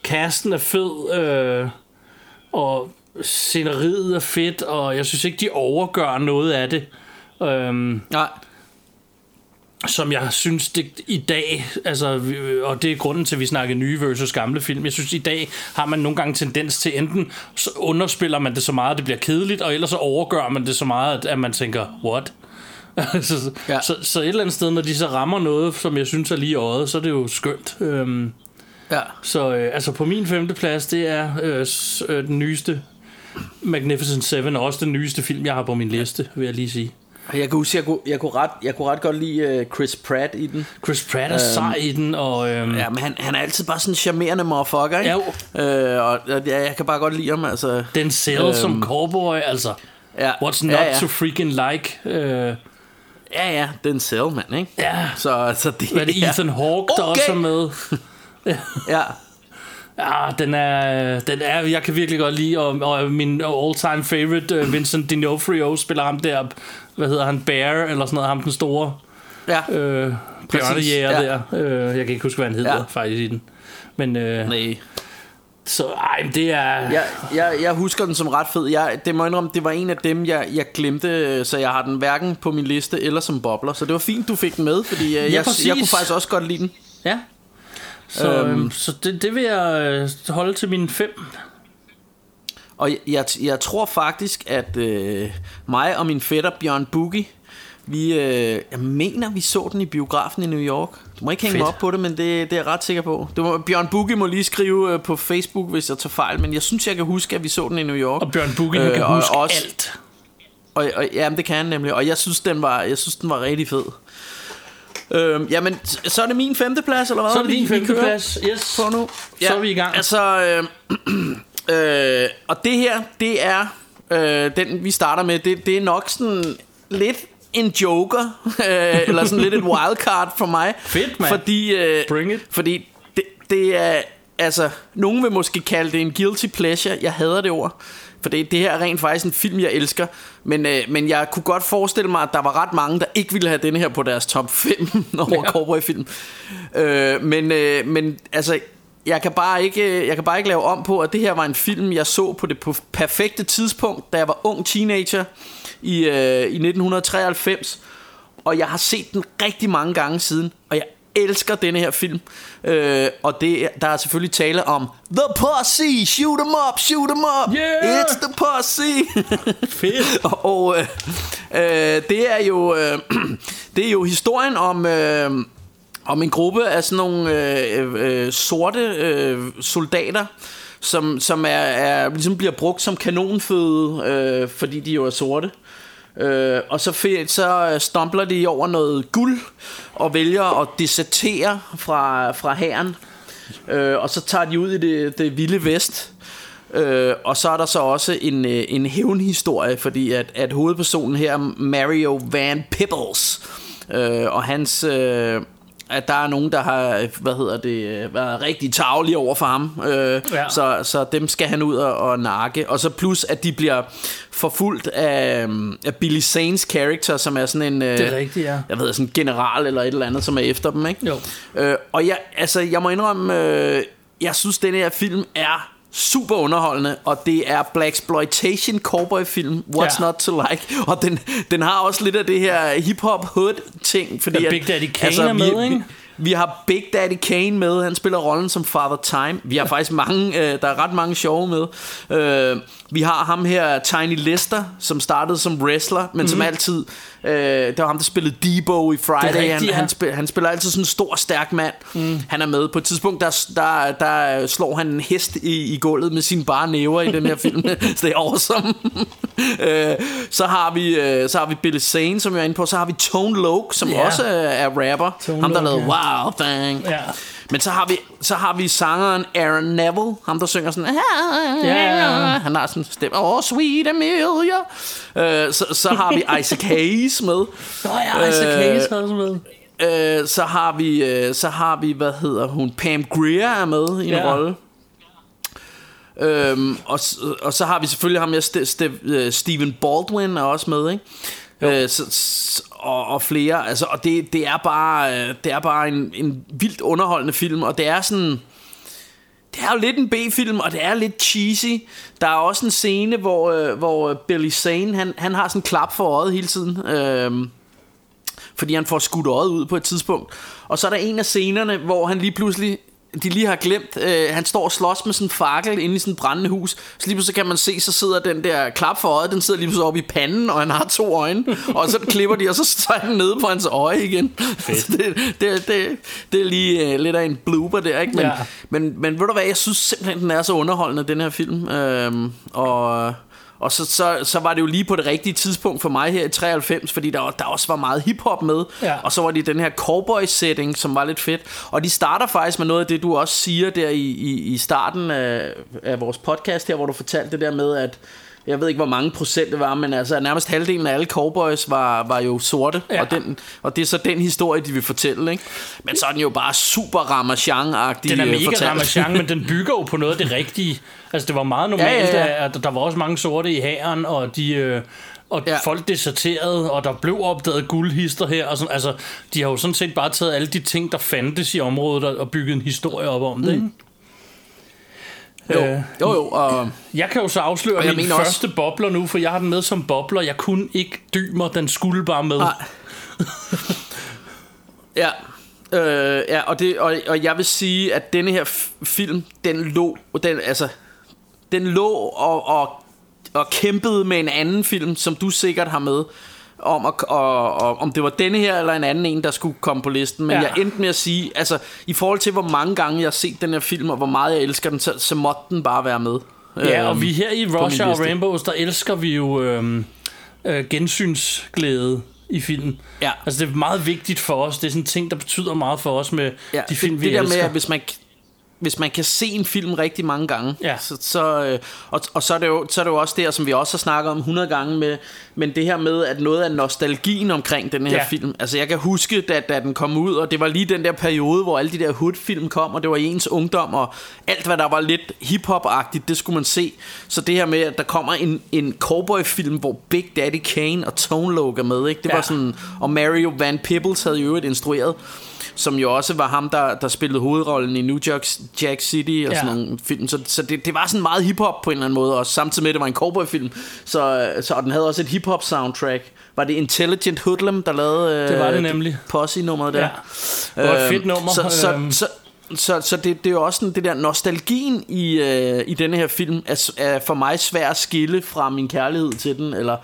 casten er fed, øh, og sceneriet er fedt, og jeg synes ikke, de overgør noget af det. Øhm, Nej. Som jeg synes det i dag, altså, og det er grunden til, at vi snakker nye versus gamle film. Jeg synes i dag har man nogle gange tendens til enten så underspiller man det så meget, at det bliver kedeligt, og ellers så overgør man det så meget, at- man tænker, what? så, Ja. så, så et eller andet sted, når de så rammer noget, som jeg synes er lige i øjet, så er det jo skønt. Øhm, Ja. så øh, altså på min femte plads, det er øh, øh, den nyeste Magnificent Seven, og også den nyeste film, jeg har på min liste, vil jeg lige sige. Jeg kan huske, jeg kunne, jeg kunne, ret, jeg kunne ret godt lide uh, Chris Pratt i den. Chris Pratt er sej i den, og... Øhm, Ja, men han, han er altid bare sådan en charmerende motherfucker, ikke? Jo. Øh, og ja, jeg kan bare godt lide ham, altså. Den selv øhm, som cowboy, altså. Ja, What's not ja, ja. to freaking like? Øh, Ja, ja, den selv, mand, ikke? ja, Så, så det, hvad er det. Ethan Hawke, der Okay. også er med? Ja, Ja, den er, den er, jeg kan virkelig godt lide, og, og min all-time favorite, uh, Vincent D'Onofrio, spiller ham der, hvad hedder han, Bear, eller sådan noget, ham den store ja. øh, bjørnejæger ja. der. Øh, jeg kan ikke huske, hvad han hedder Ja. ja. faktisk i den. Men, øh, Nej. så ej, men det er... Jeg, jeg, jeg husker den som ret fed. Jeg, det må jeg indrømme, det var en af dem, jeg, jeg glemte, så jeg har den hverken på min liste eller som bobler. Så det var fint, du fik den med, fordi øh, jeg, jeg præcis. kunne faktisk også godt lide den. Ja. Så, Øhm. øhm, så det, det vil jeg øh, holde til mine fem. Og jeg, jeg, jeg tror faktisk, at øh, mig og min fætter Bjørn Boogie, vi, øh, jeg mener, vi så den i biografen i New York. Du må ikke hænge mig Fedt. op på det, men det, det er jeg ret sikker på. Det må, Bjørn Boogie må lige skrive øh, på Facebook, hvis jeg tager fejl, men jeg synes, jeg kan huske, at vi så den i New York. Og Bjørn Bugge, Øh, kan og huske også- alt. Og, og jamen, det kan han nemlig. Og jeg synes, den var, jeg synes, den var rigtig fed. Øhm, jamen, så er det min femteplads, eller hvad? Så er det din femteplads. Yes. På nu. Så er vi i gang. Altså, øh, øh, og det her, det er, øh, den vi starter med, det, det er nok sådan lidt en joker, øh, eller sådan lidt et wildcard for mig. Fedt, mand. Fordi, øh, Bring it. Fordi det, det er, altså, nogen vil måske kalde det en guilty pleasure. Jeg hader det ord. For det, det her er rent faktisk en film, jeg elsker. Men, øh, men jeg kunne godt forestille mig, at der var ret mange, der ikke ville have denne her på deres top 5 over ja. cowboyfilm. Øh, men, øh, men altså, jeg kan, bare ikke, jeg kan bare ikke lave om på, at det her var en film, jeg så på det på perfekte tidspunkt, da jeg var ung teenager i, øh, i 1993. Og jeg har set den rigtig mange gange siden, og jeg elsker denne her film. Øh, og det, der er selvfølgelig tale om The Posse, shoot 'em up, shoot 'em up, Yeah! it's the Posse. Fedt. og øh, øh, det er jo øh, det er jo historien om øh, om en gruppe af sådan nogle øh, øh, sorte øh, soldater som som er, er ligesom bliver brugt som kanonføde øh, fordi de jo er sorte. Øh, og så, så øh, stompler de over noget guld og vælger at desertere fra, fra hæren. Øh, og så tager de ud i det, det vilde vest. Øh, og så er der så også en, øh, en hævnhistorie, fordi at, at hovedpersonen her, Mario Van Pibbles, øh, og hans... Øh, at der er nogen, der har, hvad hedder det, øh, været rigtig tavlige over for ham. Øh, Ja. så, så dem skal han ud og, og nakke. Og så plus, at de bliver forfulgt af, øhm, af Billy Zane's character, som er sådan en... øh, Det er rigtigt, ja. Jeg ved, sådan en general eller et eller andet, som er efter dem, ikke? Jo. Øh, og jeg, altså, jeg må indrømme, øh, jeg synes, denne her film er super underholdende, og det er Black Exploitation cowboy film, What's Ja. Not to Like, og den, den har også lidt af det her hip-hop hood ting, fordi Ja, Big Daddy Kane er vi, med, ikke? Vi, vi har Big Daddy Kane med, han spiller rollen som Father Time. Vi har faktisk mange, øh, der er ret mange sjove med. Øh, vi har ham her, Tiny Lister, som startede som wrestler, men mm-hmm. som altid, øh, det var ham, der spillede Debo i Friday. Mhm. Det rigtigt, han, ja. han, spiller, han spiller altid sådan en stor, stærk mand. Mm. Han er med. På et tidspunkt, der, der, der slår han en hest i, i gulvet med sine bare næver i den her film. så det er awesome. øh, så, har vi, øh, så har vi Billy Zane, som jeg er inde på. Så har vi Tone Loc, som Ja. også er rapper. Tone ham, der lavede ja. Wow Thing. Ja. Men så har vi så har vi sangeren Aaron Neville, ham der synger sådan Ja. Han har sådan en stemme Oh sweet Amelia øh, så, så har vi Isaac Hayes med Nå ja, Isaac Øh, Hayes også med. øh, Så har vi øh, Så har vi hvad hedder hun Pam Grier er med i en Ja. rolle Øhm, og, og så har vi selvfølgelig ham med St- St- øh, Stephen Baldwin er også med, ikke? Øh, så, og, og flere, altså, og det, det er bare, øh, det er bare en, en vildt underholdende film, og det er sådan, det er jo lidt en B-film, og det er lidt cheesy. Der er også en scene, hvor, øh, hvor øh, Billy Zane, han, han har sådan en klap for øjet hele tiden. Øh, fordi han får skudt øjet ud på et tidspunkt. Og så er der en af scenerne, hvor han lige pludselig de lige har glemt, øh, han står og slås med sådan en fakkel inde i sådan et brændende hus. Så lige pludselig kan man se, så sidder den der klap for øjet, den sidder lige pludselig oppe i panden, og han har to øjne. Og så klipper de, og så står han nede på hans øje igen. Så det, det, det, det er lige øh, lidt af en blooper der, ikke? Men, Ja. men, men ved du hvad, jeg synes simpelthen, den er så underholdende, den her film. Øhm, og... Og så, så, så var det jo lige på det rigtige tidspunkt for mig her i 93, fordi der, der også var meget hiphop med. Ja. Og så var det den her cowboy-setting, som var lidt fedt. Og de starter faktisk med noget af det, du også siger der i, i, i starten af, af vores podcast her, hvor du fortalte det der med, at jeg ved ikke, hvor mange procent det var, men altså nærmest halvdelen af alle cowboys var, var jo sorte. Ja. Og, den, og det er så den historie, de vil fortælle, ikke? Men så er den jo bare super Ramachan-agtig Den er øh, mega fortalt. Ramachan, men den bygger jo på noget af det rigtige. Altså, det var meget normalt, Ja, ja, ja. at der var også mange sorte i hæren, og de... Øh, og Ja. folk deserterede, og der blev opdaget guldhister her. Og sådan, altså, de har jo sådan set bare taget alle de ting, der fandtes i området, og, bygget en historie op om det. Ikke? Jo, Øh, jo, jo og, Jeg kan jo så afsløre Og jeg min mener også- første bobler nu, for jeg har den med som bobler. Jeg kunne ikke dy mig, den skulle bare med. Nej. Ja. Øh, ja, og, det, og, og jeg vil sige, at denne her film, den lå, den, altså, den lå og, og, og kæmpede med en anden film, som du sikkert har med, om, at, og, og, om det var denne her eller en anden en, der skulle komme på listen. Men Ja. jeg endte med at sige, altså, i forhold til hvor mange gange jeg har set den her film, og hvor meget jeg elsker den, så, så måtte den bare være med. Ja, og Øhm, vi her i Hour liste. Rainbows, der elsker vi jo øhm, øh, gensynsglæde i film. Ja. Altså det er meget vigtigt for os. Det er sådan en ting, der betyder meget for os med Ja, de film, det, vi det der elsker. med, at hvis man, hvis man kan se en film rigtig mange gange, Ja. så, så, øh, og, og så, er det jo, så er det jo også der, som vi også har snakket om 100 gange med, men det her med, at noget af nostalgien omkring den her Ja. film, altså jeg kan huske, da, da den kom ud, og det var lige den der periode, hvor alle de der hood-film kom, og det var i ens ungdom, og alt hvad der var lidt hip-hop-agtigt, det skulle man se. Så det her med, at der kommer en, en cowboy-film, hvor Big Daddy Kane og Tone Loc er med, ikke? det Ja. var sådan, og Mario Van Peebles havde jo øvrigt instrueret, som jo også var ham, der, der spillede hovedrollen i New Jack, Jack City og Ja. sådan nogle film. Så, så det, det var sådan meget hiphop på en eller anden måde, og samtidig med, at det var en cowboyfilm. Så, så og den havde også et hiphop soundtrack. Var det Intelligent Hoodlum, der lavede Det var det øh, nemlig. Posse-nummeret der? Ja. Det var et Øhm, fedt nummer. Så, så, Øhm. så, så, så det, det er jo også sådan, det der nostalgien i, øh, i denne her film er, er for mig svær at skille fra min kærlighed til den, eller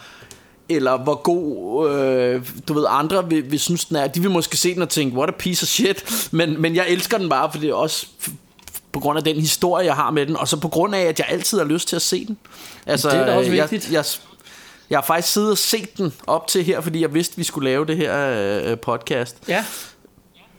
eller hvor god, øh, du ved, andre vil, vil synes, den er. De vil måske se den og tænke, what a piece of shit. Men, men jeg elsker den bare, for det er også på grund af den historie, jeg har med den, og så på grund af, at jeg altid har lyst til at se den. Altså, Det er da også jeg, vigtigt. Jeg, jeg har faktisk siddet og set den op til her, fordi jeg vidste, vi skulle lave det her øh, podcast. Ja,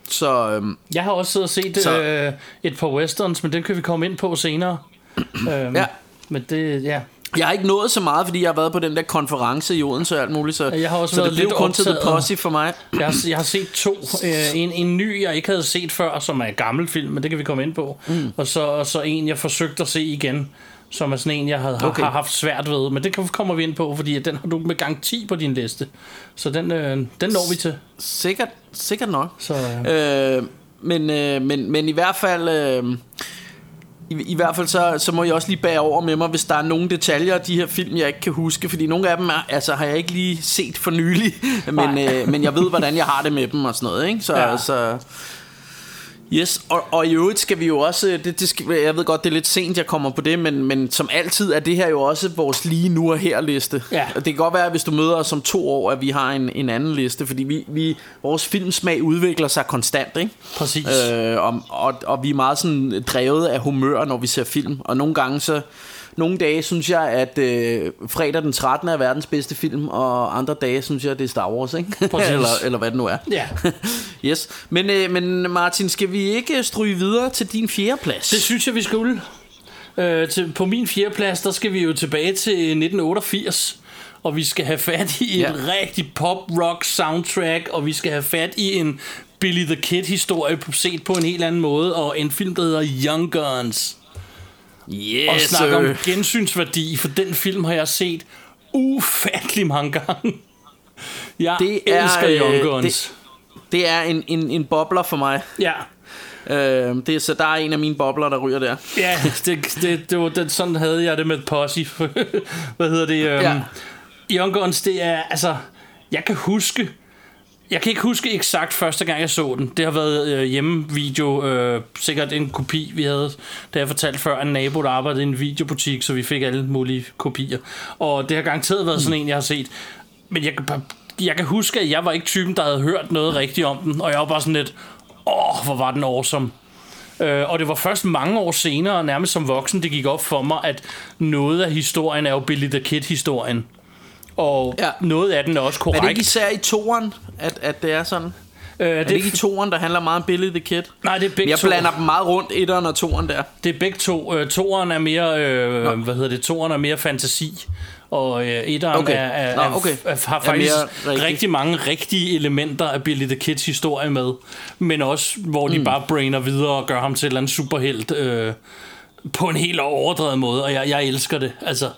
Så øhm, jeg har også siddet og set Så- øh, et par westerns, men den kan vi komme ind på senere. øhm, Ja. Men det, ja. Jeg har ikke nået så meget, fordi jeg har været på den der konference i Odense og alt muligt. Så, Jeg har også så været det blev lidt kun til The. Posse for mig. Jeg har, jeg har set to. Øh, en, en ny, jeg ikke havde set før, som er en gammel film, men det kan vi komme ind på. Mm. Og, så, og så en, jeg forsøgte at se igen, som er sådan en, jeg havde, Okay. har haft svært ved. Men det kan- kommer vi ind på, fordi den har du med garanti på din liste. Så den, øh, den når vi til. Sikkert, sikkert nok. Så, øh, Øh, men, øh, men, men i hvert fald... Øh, i, I hvert fald så, så må jeg også lige bære over med mig, hvis der er nogle detaljer af de her film, jeg ikke kan huske. Fordi nogle af dem er, altså, har jeg ikke lige set for nylig. Men, Nej. øh, men jeg ved, hvordan jeg har det med dem og sådan noget. Ikke? Så, Ja. så, Yes, og, og i øvrigt skal vi jo også, det, det skal, jeg ved godt, det er lidt sent, jeg kommer på det, men, men som altid er det her jo også vores lige nu og her liste. Ja. Og det kan godt være, at hvis du møder os om to år, at vi har en, en anden liste, fordi vi, vi, vores filmsmag udvikler sig konstant, ikke? præcis. Øh, og, og, og vi er meget sådan drevet af humør, når vi ser film. Og nogle gange så... Nogle dage synes jeg, at øh, fredag den 13. er verdens bedste film, og andre dage synes jeg, at det er Star Wars, ikke? Eller, eller hvad det nu er. Ja. yes. Men, øh, men Martin, skal vi ikke stryge videre til din fjerde plads? Det synes jeg, vi skulle. Øh, til, på min fjerde plads, der skal vi jo tilbage til 1988. Og vi skal have fat i Ja. et rigtig pop-rock soundtrack, og vi skal have fat i en Billy the Kid-historie set på en helt anden måde, og en film, der hedder Young Guns. Yes, Og snakke om øh, gensynsværdi, for den film har jeg set ufattelig mange gange. Jeg Det er, elsker øh, Young Guns. det er en, en, en bobler for mig. Ja, Øh, det er, så der er en af mine bobler, der ryger der. Ja, det, det, det var, det, sådan havde jeg det med Posse. Hvad hedder det? Ja. ja. Young Guns, det er, altså, jeg kan huske, jeg kan ikke huske eksakt første gang, jeg så den. Det har været øh, hjemmevideo, øh, sikkert en kopi, vi havde, da jeg fortalte før, en nabo, der arbejdede i en videobutik, så vi fik alle mulige kopier. Og det har garanteret været sådan en, jeg har set. Men jeg jeg kan huske, at jeg var ikke typen, der havde hørt noget rigtigt om den, og jeg var bare sådan lidt, åh, hvor var den awesome. Øh, og det var først mange år senere, nærmest som voksen, det gik op for mig, at noget af historien er jo Billy the Kid-historien. Og Ja. noget af den er også Er korrekt. det ikke især i toeren, at, at det er sådan? øh, Er det, det ikke i toeren, der handler meget om Billy the Kid? Nej, det er begge Jeg to. blander dem meget rundt, etteren og toeren der. Det er begge to. Øh, toeren er mere, øh, hvad hedder det, toeren er mere fantasi. Og øh, etteren Okay. er, er, Nå, er, okay. er, har Er faktisk mere rigtig. rigtig. rigtig mange rigtige elementer af Billy the Kids historie med. Men også, hvor de mm. bare brainer videre og gør ham til en eller anden superhelt øh, på en helt overdrevet måde. Og jeg, jeg elsker det. Altså,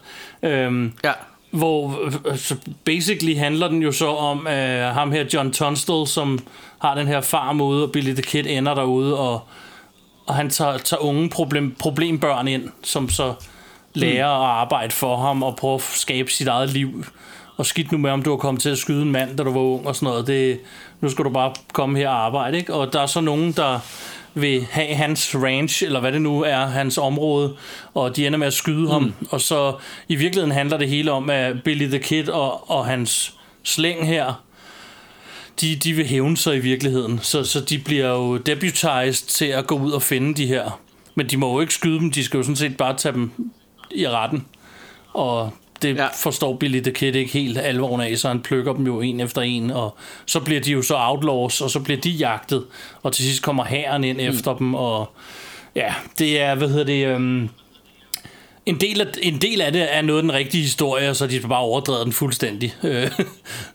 øhm, Ja. Hvor øh, så basically handler den jo så om øh, ham her John Tunstall, som har den her farm ude, og Billy the Kid ender derude, og, og han tager, tager unge problem, problembørn ind, som så lærer at arbejde for ham og prøve at skabe sit eget liv. Og skidt nu med, om du har kommet til at skyde en mand, da du var ung og sådan noget. Det, nu skal du bare komme her og arbejde, ikke? Og der er så nogen, der vil have hans ranch, eller hvad det nu er, hans område, og de ender med at skyde mm. ham. Og så i virkeligheden handler det hele om, at Billy the Kid og, og hans slæng her, de, de vil hævne sig i virkeligheden. Så, så de bliver jo deputized til at gå ud og finde de her. Men de må jo ikke skyde dem, de skal jo sådan set bare tage dem i retten. Og det Ja. forstår Billy the Kid ikke helt alvoren af, så han plukker dem jo en efter en, og så bliver de jo så outlaws, og så bliver de jagtet, og til sidst kommer hæren ind mm. efter dem, og ja, det er, hvad hedder det, øhm, en del, af, en del af det er noget af den rigtige historie, og så de bare overdrevet den fuldstændig. Øh,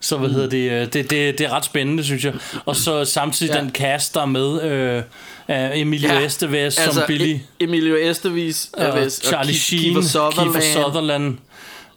så hvad hedder det, øh, det, det, det er ret spændende, synes jeg. Og så samtidig Ja. den cast, der er med øh, af Emilio Ja. Estevez altså, som Billy. E- Emilio Estevez og og Charlie Ke- Sheen, Kiefer Sutherland, Kiefer Sutherland.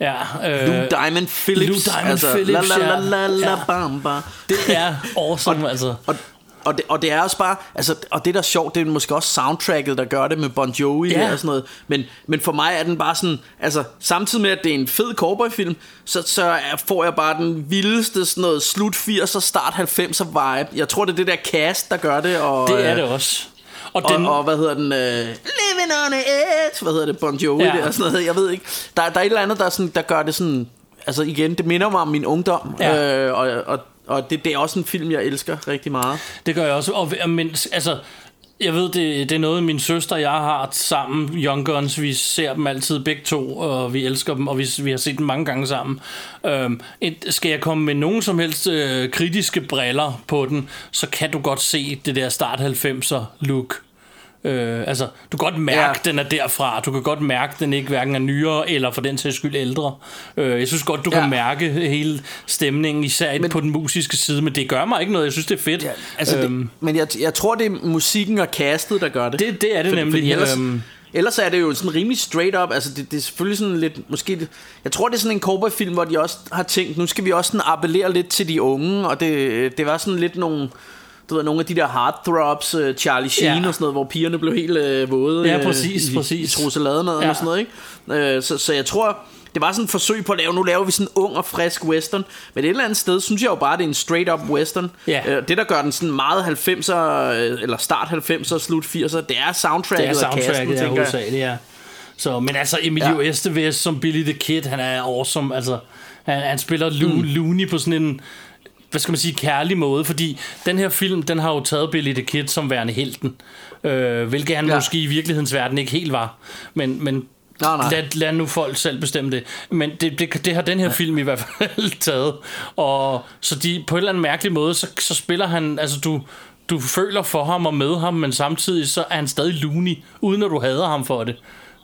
Ja, øh, Lou Diamond Phillips. Lou Diamond Phillips, la, la, la, la, la, Ja. bam, bam. det er awesome, altså. Og, og, det, og det er også bare altså, Og det der er sjovt Det er måske også soundtracket der gør det Med Bon Jovi Ja. og sådan noget men, men for mig er den bare sådan Altså samtidig med at det er en fed cowboyfilm Så, så er- får jeg bare den vildeste sådan noget Slut 80'er start 90'er vibe Jeg tror det er det der cast der gør det og, Det er øh, det også. Og, og, den, og hvad hedder den? Uh, Living on edge. Hvad hedder det? Bon Jovi Ja. og sådan noget. Jeg ved ikke. Der, der er et eller andet, der, er sådan, der gør det sådan... Altså igen, det minder mig om min ungdom. Ja. Øh, og og, og det, det er også en film, jeg elsker rigtig meget. Det gør jeg også. Og, men, altså, jeg ved, det, det er noget, min søster og jeg har sammen. Young Guns, vi ser dem altid begge to, og vi elsker dem, og vi, vi har set dem mange gange sammen. Øhm, et, skal jeg komme med nogen som helst øh, kritiske briller på den, så kan du godt se det der start 90'er look. Øh, altså, du kan godt mærke, Ja. den er derfra. Du kan godt mærke, den ikke hverken er nyere, eller for den sags skyld ældre. Øh, jeg synes godt, du Ja. kan mærke hele stemningen, især men, på den musiske side, men det gør mig ikke noget. Jeg synes, det er fedt. Ja, altså Øhm, det, men jeg, jeg tror, det er musikken og castet, der gør det. Det- det er det nemlig, Fordi ellers, øhm. ellers er det jo sådan rimelig straight up. Altså det, det er selvfølgelig sådan lidt... Måske, det- jeg tror, det er sådan en cowboyfilm, hvor de også har tænkt, nu skal vi også sådan appellere lidt til de unge. Og det, det var sådan lidt nogle... Du ved, nogle af de der heartthrobs, uh, Charlie Sheen Ja. og sådan noget, hvor pigerne blev helt uh, våde Ja, øh, præcis, i, præcis. i trusselademaden Ja. og sådan noget. Ikke? Uh, så, så jeg tror, det var sådan et forsøg på at lave, nu laver vi sådan en ung og frisk western. Men et eller andet sted, synes jeg jo bare, det er en straight up western. Ja. Øh, det, der gør den sådan meget 90'er, øh, eller start 90'er, slut 80'er, det er soundtracket, det er og casten, soundtracket, ja, tænker jeg. ja. Så, men altså, Emilio Ja. Estevez som Billy the Kid, han er awesome. Altså, han, han spiller Lo- mm. Looney på sådan en, hvad skal man sige, kærlig måde, fordi den her film, den har jo taget Billy the Kid som værende helten. Øh, hvilket han Ja. ja. måske i virkelighedens verden ikke helt var. Men, men Nej, nej. Lad, lad nu folk selv bestemme det. Men det, det, det har den her film i hvert fald taget. Og så de, på en eller anden mærkelig måde, så, så spiller han, altså du, du føler for ham og med ham, men samtidig så er han stadig loony, uden at du hader ham for det.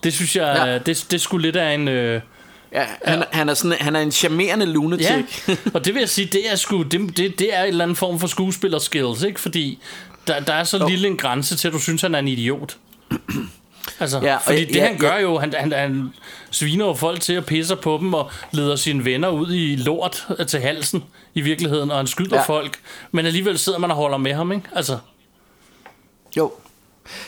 Det synes jeg, Ja. ja. det, det skulle lidt af en... Øh, Ja, han, han, er sådan, han er en charmerende lunatic. ja, og det vil jeg sige, det er, sgu, det, det, det er en eller anden form for skuespiller-skills, ikke? Fordi der, der er så Jo. lille en grænse til, at du synes, han er en idiot. Altså, Ja, ja, fordi jeg- det jeg- han gør jo, han, han, han sviner jo folk til at pisse på dem og leder sine venner ud i lort til halsen i virkeligheden, og han skyder Ja. ja. folk. Men alligevel sidder man og holder med ham, ikke? Altså, Jo.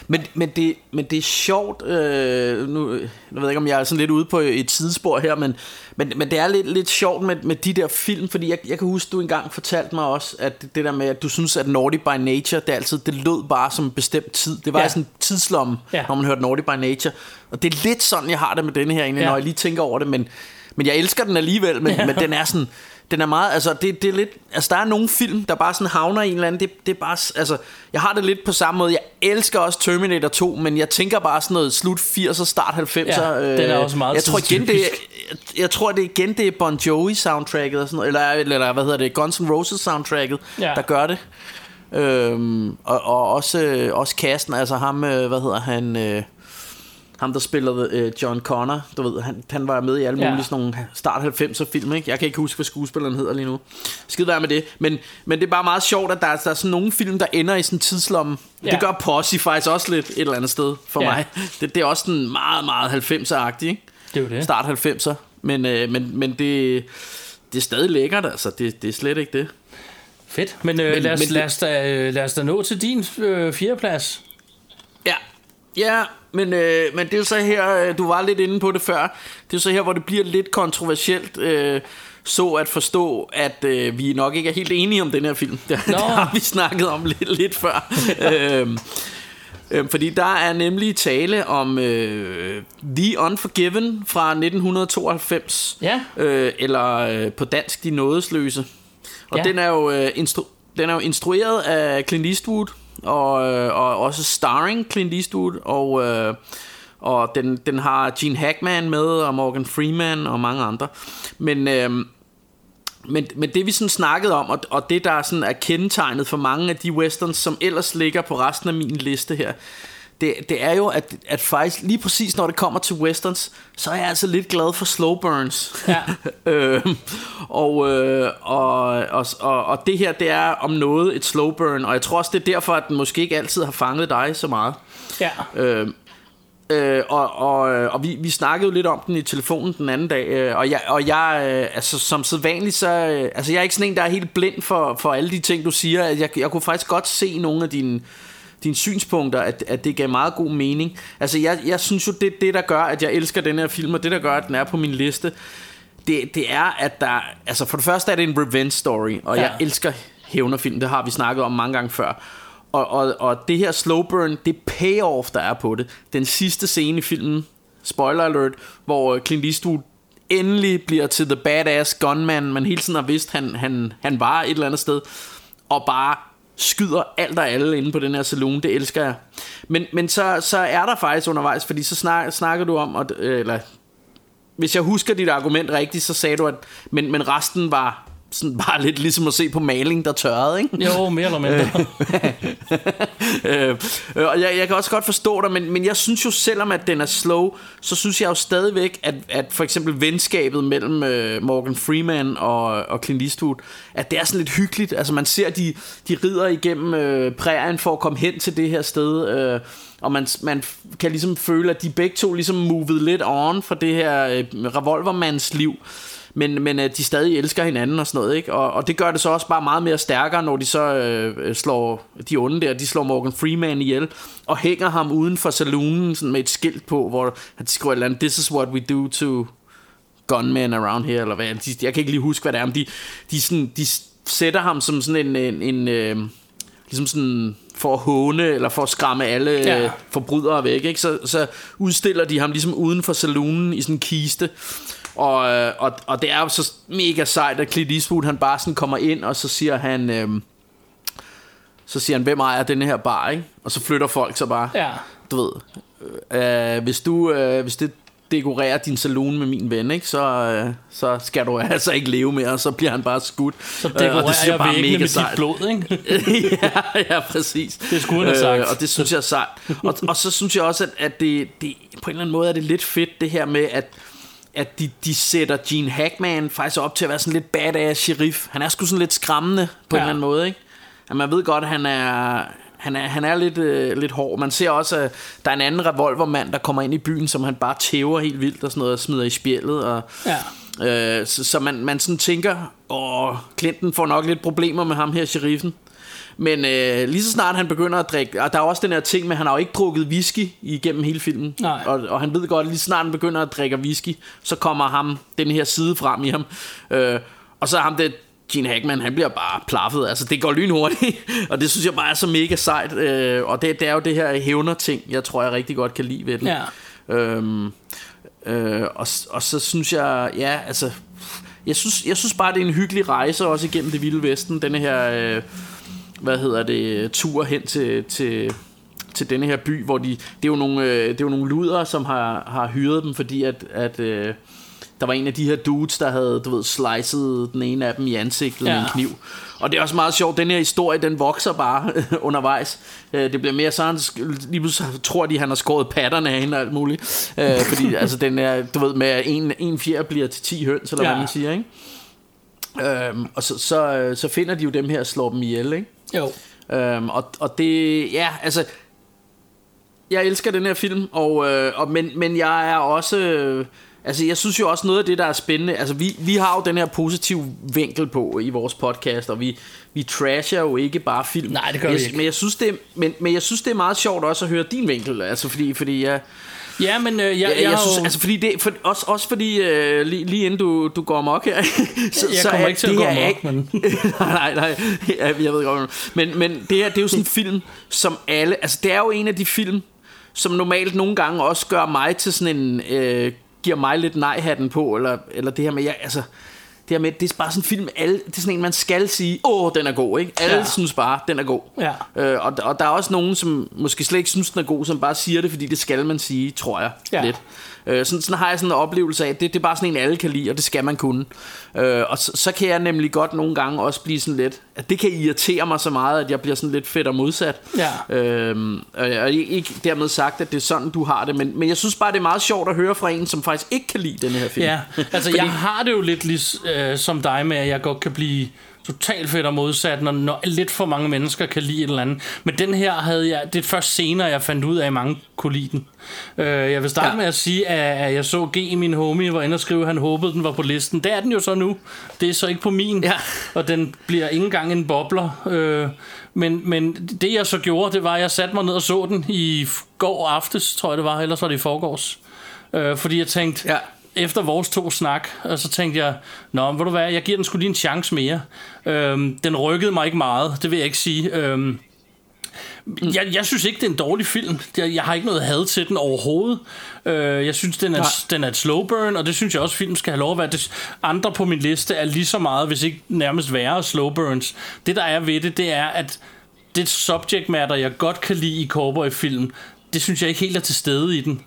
Men, men, det, men det er sjovt, øh, nu, nu ved jeg ikke, om jeg er sådan lidt ude på et sidespor her, men, men, men det er lidt, lidt sjovt med, med de der film, fordi jeg, jeg kan huske, du engang fortalte mig også, at det, det der med, at du synes, at Naughty by Nature, det, altid, det lød bare som en bestemt tid. Det var ja. Sådan en tidslomme, ja. Når man hørte Naughty by Nature. Og det er lidt sådan, jeg har det med denne her, egentlig. Ja. når jeg lige tænker over det, men, men jeg elsker den alligevel, men, ja. men den er sådan... Den er meget, altså det, det er lidt, altså der er nogle film, der bare sådan havner i en eller anden, det, det er bare, altså jeg har det lidt på samme måde, jeg elsker også Terminator 2, men jeg tænker bare sådan noget slut 80'er, start 90'er. Ja, den er også meget jeg tror igen, det er, jeg, jeg tror det igen, det er Bon Jovi soundtracket, og sådan noget, eller, eller hvad hedder det, Guns N' Roses soundtracket, Ja. der gør det. Øhm, og, og også, øh, også casten, altså ham, øh, hvad hedder han, øh, ham der spillede øh, John Connor, du ved, han, han var med i alle Ja. mulige sådan nogle start 90'er film, ikke? Jeg kan ikke huske, hvad skuespilleren hedder lige nu. Skid være med det. Men, men det er bare meget sjovt, at der, er- der er sådan nogle film, der ender i sådan en tidslomme. Ja. Det gør Posse faktisk også lidt et eller andet sted for Ja. mig. Det, det er også sådan meget, meget 90'er-agtigt, ikke? det er det. Start 90'er. Men, øh, men, men det, det er stadig lækkert, altså. Det, det er slet ikke det. Fedt. Men, øh, Men- lad, os, men- lad, os da, øh, lad os da nå til din øh, fjerdeplads. Ja, ja men, øh, men det er jo så her, øh, du var lidt inde på det før, det er jo så her, hvor det bliver lidt kontroversielt, øh, så at forstå, at øh, vi nok ikke er helt enige om den her film. Det, det har vi snakket om lidt, lidt før. øhm, øhm, fordi der er nemlig tale om øh, The Unforgiven fra 1992, Ja. øh, eller øh, på dansk De Nådesløse. Og Ja. den er jo øh, instru- den er jo instrueret af Clint Eastwood og, øh, og også starring Clint Eastwood og øh, Og den, den har Gene Hackman med, og Morgan Freeman og mange andre. Men... Øh, men, men det vi sådan snakkede om, og, og det der sådan er kendetegnet for mange af de westerns, som ellers ligger på resten af min liste her, det, det er jo, at, at faktisk lige præcis når det kommer til westerns, så er jeg altså lidt glad for slow burns. Ja. øh, og, øh, og, og, og, og det her, det er om noget et slow burn, og jeg tror også, det er derfor, at den måske ikke altid har fanget dig så meget. Ja. Øh, Øh, og og, og vi, vi snakkede jo lidt om den i telefonen den anden dag, øh, og jeg, og jeg øh, altså som sædvanligt, så, øh, altså jeg er ikke sådan en, der er helt blind for, for alle de ting, du siger. Jeg, jeg kunne faktisk godt se nogle af dine, dine synspunkter, at, at det gav meget god mening. Altså jeg, jeg synes jo, det det, der gør, at jeg elsker den her film, og det, der gør, at den er på min liste, det, det er, at der, altså for det første er det en revenge story, og ja. jeg elsker hævnerfilm, det har vi snakket om mange gange før. Og, og, og det her slow burn, det payoff, der er på det, den sidste scene i filmen, spoiler alert, hvor Clint Eastwood endelig bliver til the badass gunman, man hele tiden har vidst, han, han, han var et eller andet sted, og bare skyder alt og alle inde på den her saloon, det elsker jeg. Men, men så, så er der faktisk undervejs, fordi så snak, snakker du om, at, øh, eller hvis jeg husker dit argument rigtigt, så sagde du, at men, men resten var sådan bare lidt ligesom at se på maling, der tørrede, ikke? Jo, mere eller mindre. øh, og jeg, jeg kan også godt forstå dig, men, men jeg synes jo, selvom at den er slow, så synes jeg jo stadigvæk, at, at for eksempel venskabet mellem øh, Morgan Freeman og, og Clint Eastwood, at det er sådan lidt hyggeligt. Altså man ser, de, de rider igennem øh, prærien for at komme hen til det her sted, øh, og man, man kan ligesom føle, at de begge to ligesom moved lidt on for det her øh, revolvermands liv men, men øh, de stadig elsker hinanden og sådan noget, ikke? Og, og det gør det så også bare meget mere stærkere, når de så øh, slår de onde der, de slår Morgan Freeman ihjel, og hænger ham uden for saloonen sådan med et skilt på, hvor han skriver et eller andet, this is what we do to gunmen around here, eller hvad, de, jeg kan ikke lige huske, hvad det er, men de, de, sådan, de sætter ham som sådan en, en, en øh, ligesom sådan for at håne eller for at skræmme alle ja. Øh, forbrydere væk, ikke? Så, så udstiller de ham ligesom uden for saloonen i sådan en kiste. Og, øh, og, og det er jo så mega sejt, at Clint Eastwood han bare sådan kommer ind, og så siger han... Øh, så siger han, hvem ejer den her bar, ikke? Og så flytter folk så bare. Ja. Du ved, øh, hvis du, øh, hvis det dekorerer din saloon med min ven, ikke? Så, øh, så skal du altså ikke leve mere, og så bliver han bare skudt. Så dekorerer øh, det jeg bare mega med sejt. dit blod, ikke? ja, ja, præcis. Det skulle han have sagt. Øh, og det synes jeg er sejt. Og, og så synes jeg også, at, at det, det, på en eller anden måde er det lidt fedt, det her med, at at de, de sætter Gene Hackman faktisk op til at være sådan lidt badass sheriff. Han er sgu sådan lidt skræmmende på ja. en eller anden måde, ikke? At man ved godt, at han er, han er, han er lidt, øh, lidt hård. Man ser også, at der er en anden revolvermand, der kommer ind i byen, som han bare tæver helt vildt og sådan noget, og smider i spjældet. Og, ja. øh, så, så man, man sådan tænker, åh, Clinton får nok lidt problemer med ham her, sheriffen. Men øh, lige så snart han begynder at drikke Og der er også den her ting med At han har jo ikke drukket whisky Igennem hele filmen Nej. og, og han ved godt Lige så snart han begynder at drikke whisky Så kommer ham Den her side frem i ham øh, Og så ham det Gene Hackman, han bliver bare plaffet. Altså, det går lynhurtigt, og det synes jeg bare er så mega sejt. Øh, og det, det er jo det her hævner-ting, jeg tror, jeg rigtig godt kan lide ved den. Ja. Øhm, øh, og, og så synes jeg, ja, altså, jeg synes, jeg synes bare, det er en hyggelig rejse også igennem det vilde vesten, denne her, øh, hvad hedder det, tur hen til, til, til denne her by, hvor de, det er jo nogle, øh, det er jo nogle luder, som har, har hyret dem, fordi at, at øh, der var en af de her dudes, der havde, du ved, slicet den ene af dem i ansigtet ja. med en kniv. Og det er også meget sjovt, den her historie, den vokser bare undervejs. Øh, det bliver mere sådan, lige pludselig tror de, han har skåret patterne af hende og alt muligt. Øh, fordi altså, den er, du ved, med en, en fjer bliver til 10 høns, eller ja. hvad man siger, ikke? Øhm, og så, så, så finder de jo dem her og slår dem ihjel, ikke? Jo. Øhm, og, og det, ja, altså, jeg elsker den her film, og, øh, og, men, men jeg er også, øh, altså jeg synes jo også noget af det, der er spændende, altså vi, vi har jo den her positive vinkel på i vores podcast, og vi, vi trasher jo ikke bare film. Nej, det gør jeg, vi ikke. Men jeg, synes, det, er, men, men jeg synes, det er meget sjovt også at høre din vinkel, altså fordi, fordi jeg... Ja, men øh, jeg, jeg, jeg, jeg, synes, jo... altså fordi det, for, også, også fordi øh, lige, lige inden du, du går amok her så, Jeg så kommer er ikke til at gå amok, ikke- men- nej, nej, ja, jeg ved godt men, men det her, det er jo sådan en film Som alle, altså det er jo en af de film Som normalt nogle gange også gør mig til sådan en øh, Giver mig lidt nej-hatten på Eller, eller det her med, jeg, altså her med, det er bare sådan en film, alle, det er sådan en, man skal sige, åh, den er god, ikke? Alle Ja. synes bare, den er god. Ja. Øh, og, og der er også nogen, som måske slet ikke synes, den er god, som bare siger det, fordi det skal man sige, tror jeg, ja. lidt. Øh, sådan, sådan har jeg sådan en oplevelse af, det, det er bare sådan en, alle kan lide, og det skal man kunne. Øh, og så, så kan jeg nemlig godt nogle gange også blive sådan lidt, at det kan irritere mig så meget, at jeg bliver sådan lidt fedt og modsat. Ja. Øhm, og ikke dermed sagt, at det er sådan, du har det, men, men jeg synes bare, det er meget sjovt at høre fra en, som faktisk ikke kan lide den her film. Ja, altså jeg har det jo lidt lig, øh, som dig med, at jeg godt kan blive totalt fedt og modsat, når, når lidt for mange mennesker kan lide et eller andet. Men den her havde jeg, det er først senere, jeg fandt ud af, at mange kunne lide den. Øh, jeg vil starte ja. Med at sige, at, at jeg så G, min homie, var inde og skrive, at han håbede, den var på listen. Det er den jo så nu. Det er så ikke på min. Ja. Og den bliver ikke engang en bobler. Øh, men, men det jeg så gjorde, det var, at jeg satte mig ned og så den i går aftes, tror jeg det var. Ellers var det i forgårs. Øh, fordi jeg tænkte, Ja. Efter vores to snak, og så tænkte jeg, nå, ved du hvad, jeg giver den skulle lige en chance mere. Øhm, den rykkede mig ikke meget, det vil jeg ikke sige. Øhm, jeg, jeg synes ikke, det er en dårlig film. Jeg, jeg har ikke noget had til den overhovedet. Øh, jeg synes, den er, Nej. den er et slow burn, og det synes jeg også, film skal have lov at være. Det, andre på min liste er lige så meget, hvis ikke nærmest værre slow burns. Det, der er ved det, det er, at det subject matter, jeg godt kan lide i cowboy-film, det synes jeg ikke helt er til stede i den.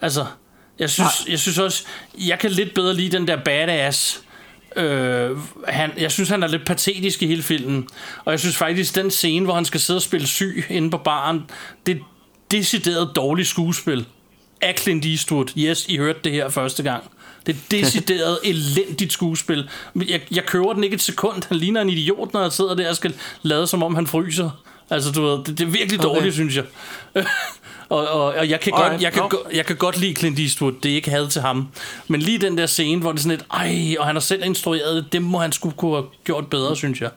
Altså, jeg synes, jeg synes også, jeg kan lidt bedre lide den der badass. Øh, han, jeg synes, han er lidt patetisk i hele filmen. Og jeg synes faktisk, den scene, hvor han skal sidde og spille syg inde på baren, det er decideret dårligt skuespil. Af Clint Eastwood. Yes, I hørte det her første gang. Det er decideret elendigt skuespil. Jeg, jeg køber den ikke et sekund. Han ligner en idiot, når jeg sidder der og skal lade, som om han fryser. Altså, du ved, det, det er virkelig Okay. dårligt, synes jeg. og, og, og jeg kan, Alright, godt, jeg, kan, no. go- jeg kan godt lide Clint Eastwood, det er ikke had til ham. Men lige den der scene, hvor det er sådan lidt, ej, og han har selv instrueret det, må han skulle kunne have gjort bedre, synes jeg.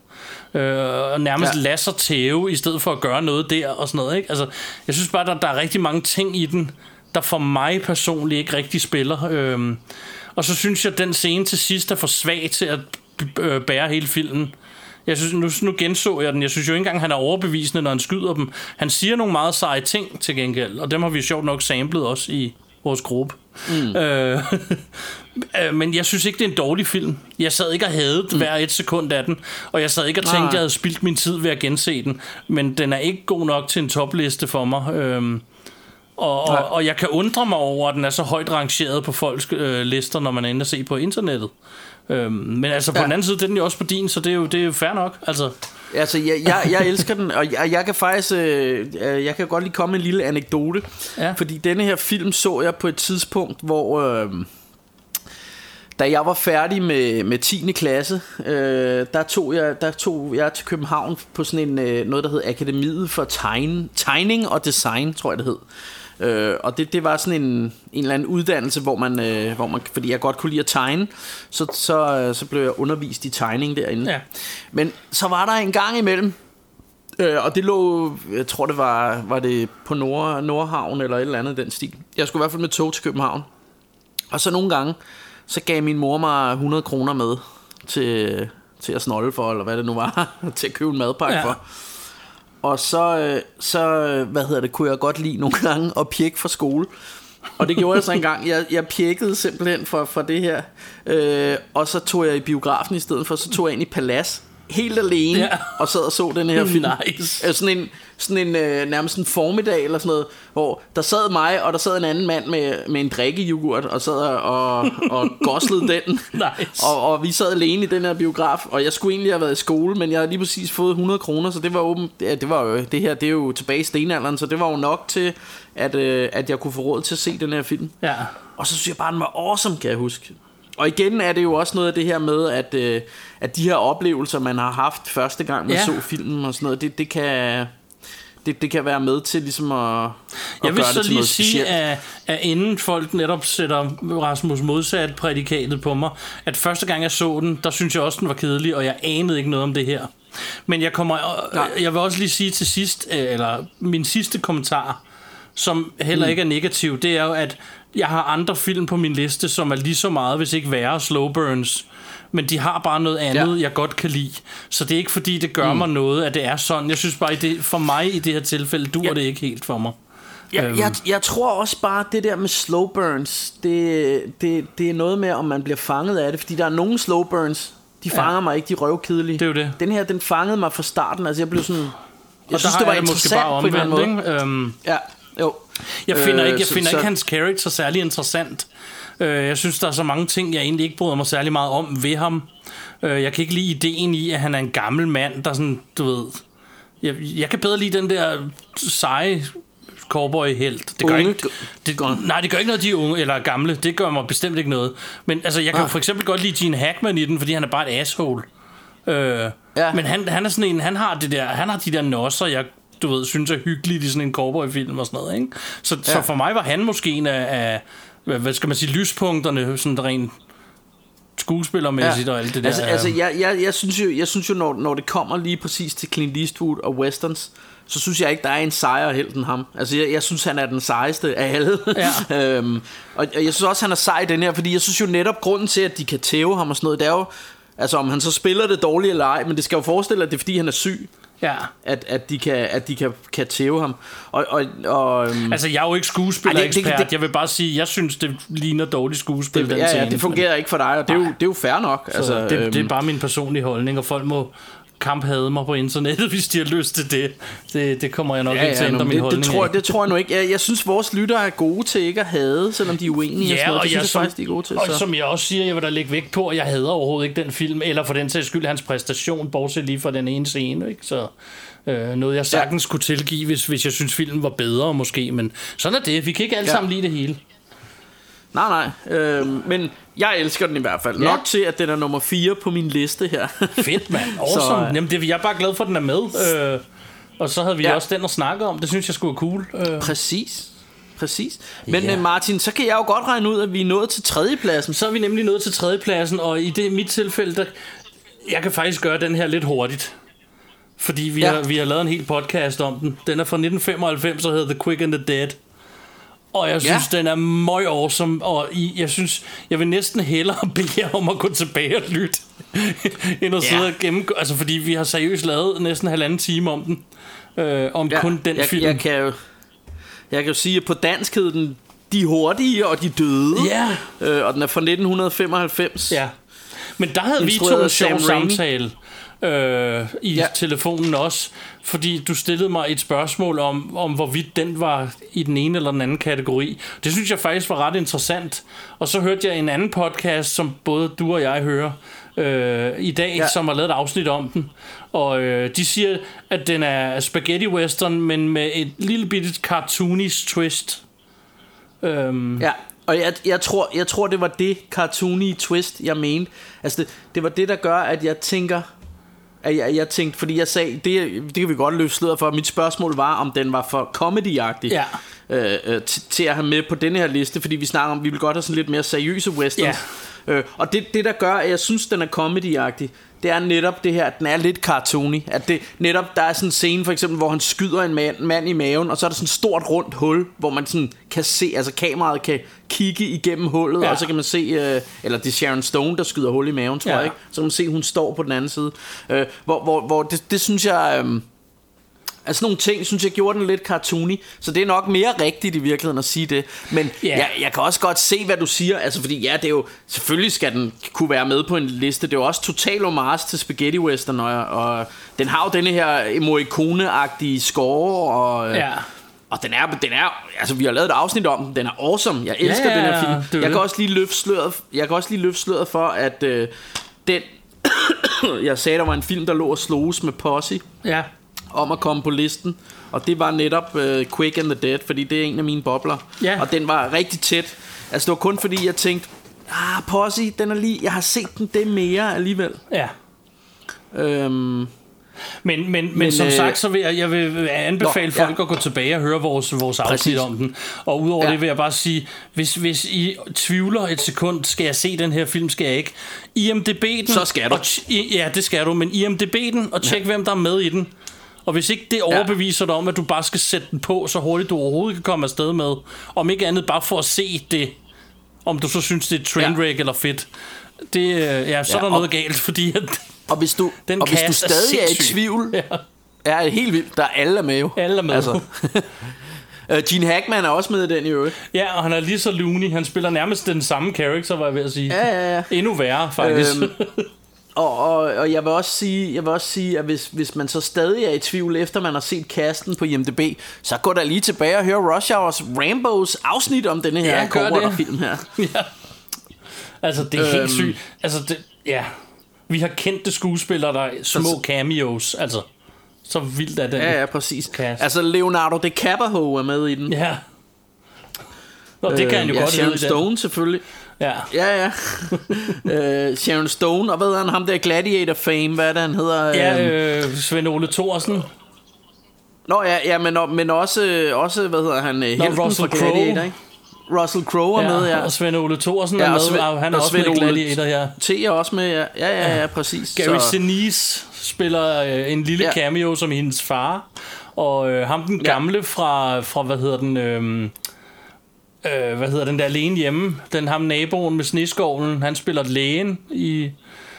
Øh, og nærmest ja. Lade sig tæve, i stedet for at gøre noget der og sådan noget. Ikke? Altså, jeg synes bare, der, der er rigtig mange ting i den, der for mig personligt ikke rigtig spiller. Øh, og så synes jeg, at den scene til sidst er for svag til at øh, bære hele filmen. Jeg synes, nu, nu genså jeg den. Jeg synes jo ikke engang, han er overbevisende, når han skyder dem. Han siger nogle meget seje ting til gengæld, og dem har vi sjovt nok samlet også i vores gruppe. Mm. Øh, øh, men jeg synes ikke, det er en dårlig film. Jeg sad ikke og havde mm. hver et sekund af den, og jeg sad ikke og tænkte, at jeg havde spildt min tid ved at gense den. Men den er ikke god nok til en topliste for mig. Øhm, og, og, og jeg kan undre mig over, at den er så højt rangeret på folks øh, lister, når man er inde og se på internettet. Øhm, men altså på Ja. den anden side, det er den jo også på din, så det er jo, det er jo fair nok. Altså, Altså, jeg, jeg, jeg elsker den, og jeg, jeg kan faktisk, øh, øh, jeg kan godt lige komme med en lille anekdote. Ja. Fordi denne her film så jeg på et tidspunkt, hvor... Øh, da jeg var færdig med, med 10. klasse, øh, der, tog jeg, der tog jeg til København på sådan en, øh, noget, der hed Akademiet for Tegn, Tegning og Design, tror jeg det hed. Øh, og det, det var sådan en, en eller anden uddannelse, hvor man, øh, hvor man, fordi jeg godt kunne lide at tegne, så, så, øh, så blev jeg undervist i tegning derinde. Ja. Men så var der en gang imellem, øh, og det lå, jeg tror det var, var det på Nord, Nordhavn eller et eller andet den stil. Jeg skulle i hvert fald med tog til København. Og så nogle gange, så gav min mor mig 100 kroner med til, til at snolde for, eller hvad det nu var, til at købe en madpakke ja. for. Og så, øh, så, øh, hvad hedder det, kunne jeg godt lide nogle gange at pjekke fra skole. Og det gjorde jeg så en gang. Jeg, jeg pjekkede simpelthen for, for det her. Øh, og så tog jeg i biografen i stedet for, så tog jeg ind i Palace. Helt alene, Ja. ja. og sad og så den her film. Nice. Øh, sådan en, sådan en øh, nærmest en formiddag eller sådan noget, hvor der sad mig, og der sad en anden mand med, med en drikkejoghurt, og sad og, og goslede den. Nice. Og, og vi sad alene i den her biograf, og jeg skulle egentlig have været i skole, men jeg havde lige præcis fået 100 kroner, så det var åben, det, det var jo, det her, det er jo tilbage i stenalderen, så det var jo nok til, at, øh, at jeg kunne få råd til at se den her film. ja. Og så synes jeg bare, den var awesome, kan jeg huske. Og igen er det jo også noget af det her med, at, øh, at de her oplevelser, man har haft første gang, man Ja. ja. så filmen og sådan noget, det, det kan... Det, det kan være med til ligesom at, at Jeg vil gøre så lige sige, specielt. at, at inden folk netop sætter Rasmus modsat prædikatet på mig, at første gang jeg så den, der synes jeg også, den var kedelig, og jeg anede ikke noget om det her. Men jeg kommer, Nej. jeg vil også lige sige til sidst, øh, eller min sidste kommentar, som heller ikke er negativ, det er jo, at jeg har andre film på min liste, som er lige så meget, hvis ikke værre, slow burns. Men de har bare noget andet, ja. Ja. jeg godt kan lide. Så det er ikke fordi, det gør mm. mig noget, at det er sådan. Jeg synes bare, at det, for mig i det her tilfælde, duer ja. det ikke helt for mig. Jeg, Øhm. jeg, jeg tror også bare, det der med slow burns, det, det, det er noget med, om man bliver fanget af det. Fordi der er nogle slow burns, de fanger ja. mig ikke, de er røvkedelige. Det er jo det. Den her, den fangede mig fra starten. Altså, jeg blev sådan... Jeg og synes, der det var jeg måske bare på en omvendt, måde. ikke? Øhm, Ja, jo. Jeg finder Øh, ikke, jeg så- finder så- ikke hans character særlig interessant. Øh, Jeg synes, der er så mange ting, jeg egentlig ikke bryder mig særlig meget om ved ham. Øh, Jeg kan ikke lide ideen i, at han er en gammel mand, der sådan, du ved... Jeg, jeg kan bedre lide den der seje cowboy-helt. Det gør Unge ikke, det, nej, det gør ikke noget, de er unge eller gamle. Det gør mig bestemt ikke noget. Men altså, jeg kan Ah. for eksempel godt lide Gene Hackman i den, fordi han er bare et asshole. Øh, Ja. Men han, han er sådan en, han har, det der, han har de der nosser, jeg du ved, synes er hyggeligt i sådan en cowboyfilm og sådan noget, ikke? Så, ja. så for mig var han måske en af, af hvad, skal man sige, lyspunkterne, sådan rent skuespillermæssigt ja. og alt det der. Altså, altså jeg, jeg, jeg synes jo, jeg synes jo når, når det kommer lige præcis til Clint Eastwood og westerns, så synes jeg ikke, der er en sejere helt end ham. Altså, jeg, jeg synes, han er den sejeste af alle. Ja. øhm, og, og jeg synes også, han er sej den her, fordi jeg synes jo netop, grunden til, at de kan tæve ham og sådan noget, det er jo, altså om han så spiller det dårligt eller ej, men det skal jo forestille, at det er, fordi han er syg, ja. at, at de, kan, at de kan, kan tæve ham. Og, og, og øhm, Altså, jeg er jo ikke skuespiller-ekspert. Det- det- det- Jeg vil bare sige, jeg synes, det ligner dårligt skuespil, det, den ja, ja, scene. det fungerer ikke for dig, og det er jo, det er jo fair nok. Så altså, det, det er bare min personlige holdning, og folk må kamphade mig på internettet, hvis de har lyst til det. Det, det kommer jeg nok Ja, ikke til at ja, ændre min det, holdning det, tror, af. jeg- det tror jeg nu ikke. Jeg, jeg synes, vores lyttere er gode til ikke at hade, selvom de er uenige. og sådan noget. Det synes jeg som, faktisk, de er gode til. og Så. som jeg også siger, jeg vil da lægge vægt på, at jeg hader overhovedet ikke den film, eller for den sags skyld hans præstation, bortset lige fra den ene scene. Ikke? Så øh, noget jeg sagtens ja. kunne tilgive, hvis, hvis jeg synes filmen var bedre måske, men sådan er det. Vi kan ikke alle Ja. sammen lide det hele. Nej, nej. Øh, men jeg elsker den i hvert fald. Ja. Nok til, at den er nummer 4 på min liste her. Fedt, mand. Awesome. Så, øh, Jamen, det, jeg er bare glad for, at den er med. Øh, og så havde vi ja. Også den at snakke om. Det synes jeg skulle være cool. Øh, Præcis. Præcis. Men Ja. ja. Martin, så kan jeg jo godt regne ud, at vi er nået til tredjepladsen. så er vi nemlig nået til tredjepladsen, og i det mit tilfælde, der, jeg kan faktisk gøre den her lidt hurtigt. Fordi vi. Ja. har, vi har lavet en hel podcast om den. Den er fra 1995 og hedder The Quick and the Dead. Og jeg synes, ja. den er møg awesome, og I, jeg synes, jeg vil næsten hellere bede jer om at gå tilbage og lytte, end at Ja. sidde og gennemgå. Altså, fordi vi har seriøst lavet næsten halvanden time om den. Øh, om ja. kun den jeg, film. Jeg kan jo, jeg kan jo sige, at på dansk hed den De Hurtige og De Døde. Ja. Øh, og den er fra 1995. Ja. Men der havde vi to en sjov samtale øh, i ja. Telefonen også, fordi du stillede mig et spørgsmål om, om, hvorvidt den var i den ene eller den anden kategori. Det synes jeg faktisk var ret interessant. Og så hørte jeg en anden podcast, som både du og jeg hører øh, i dag. Ja. som har lavet et afsnit om den. Og øh, de siger, at den er spaghetti western, men med et lille bitte cartoonish twist. Øhm, Ja, og jeg, jeg, tror, jeg tror, det var det cartoony twist, jeg mente. Altså, det, det var det, der gør, at jeg tænker... At jeg, jeg tænkte, fordi jeg sagde, det, det kan vi godt løfte sløret for. Mit spørgsmål var, om den var for comedy-agtig. Ja. Øh, øh, til, at have med på denne her liste, fordi vi snakker om, vi vil godt have sådan lidt mere seriøse westerns. Øh, og det, det, der gør, at jeg synes, den er comedy-agtig, det er netop det her, at den er lidt cartoony. At det netop, der er sådan en scene for eksempel, hvor han skyder en mand, mand i maven, og så er der sådan et stort rundt hul, hvor man sådan kan se, altså kameraet kan kigge igennem hullet, Ja. og så kan man se, øh, eller det er Sharon Stone, der skyder hul i maven, tror ja. jeg ikke? Så kan man se, hun står på den anden side. Øh, hvor hvor, hvor det, det synes jeg... Øh, Altså nogle ting, synes jeg gjorde den lidt cartoony Så det er nok mere rigtigt i virkeligheden at sige det Men yeah. jeg, jeg kan også godt se, hvad du siger Altså fordi ja, det er jo Selvfølgelig skal den kunne være med på en liste Det er jo også total homage til Spaghetti Western Og, og den har jo denne her Morricone-agtige score og, Ja. og den er, den er, altså vi har lavet et afsnit om den, den er awesome, jeg elsker Ja, den her film. det Jeg kan også lige løfte sløret, jeg kan også lige løfte sløret for, at øh, den, jeg sagde, der var en film, der lå og sloges med Posse ja. Om at komme på listen. Og det var netop uh, Quick and the Dead, fordi det er en af mine bobler. Ja. Og den var rigtig tæt. Altså det var kun fordi, jeg tænkte, ah, Posse, den er lige, jeg har set den det mere alligevel. ja. Øhm, Men, men, men, men som øh, sagt, så vil jeg, jeg vil anbefale Nå, folk ja. at gå tilbage og høre vores, vores afsnit om den. Og udover ja. Det vil jeg bare sige, hvis, hvis I tvivler et sekund, skal jeg se den her film, skal jeg ikke. IMDB den. Så skal du. Og, ja, det skal du, men IMDB den, og tjek, ja. hvem der er med i den. Og hvis ikke det overbeviser dig om, at du bare skal sætte den på, så hurtigt du overhovedet kan komme afsted med, om ikke andet bare for at se det, om du så synes, det er trainwreck ja. eller fedt, det, øh, ja, så ja, er der og- noget galt, fordi at og hvis du, den og hvis du cast er stadig er, i tvivl, Ja. er helt vildt, der er alle med jo. Alle er med. Altså, Uh, Gene Hackman er også med i den i øvrigt. Ja, og han er lige så loony. Han spiller nærmest den samme karakter, var jeg ved at sige. Ja, ja, ja. Endnu værre, faktisk. Øhm, Og, og, og jeg vil også sige, jeg vil også sige at hvis, hvis man så stadig er i tvivl, efter man har set casten på IMDb, så gå da lige tilbage og hør Rush Hours Rambos afsnit om denne her Ja, film her. ja. Altså, det er helt Øhm. sygt. Altså, det, ja. Vi har kendte skuespillere, der er små cameos. Altså, så vildt er den. Ja, ja, præcis. Cast. Altså Leonardo DiCaprio er med i den. ja. Nå, det kan han jo Øh, ja, godt Sharon lide, den. Stone selvfølgelig. Ja. Ja, ja. øh, Sharon Stone, og hvad han, ham der Gladiator fame, hvad er det, han hedder? Ja, Øhm, øh, Svend Ole Thorsen. Nå ja, ja men, men også, også, hvad hedder han, Nå, helten Russell fra. Gladiator, ikke? Russell Crowe er med, ja. Og Svend Ole Thorsen er Ja, og med, Svend- og han er og også med Svend Ole Gladiator, ja. T er også med, ja. Ja, ja, ja, præcis. Gary Så- Sinise spiller øh, en lille Ja. cameo som hendes far. Og øh, ham den Ja. gamle fra, fra hvad hedder den... Øh, øh, hvad hedder den der alene hjemme? Den ham naboen med sneskovlen. Han spiller lægen i...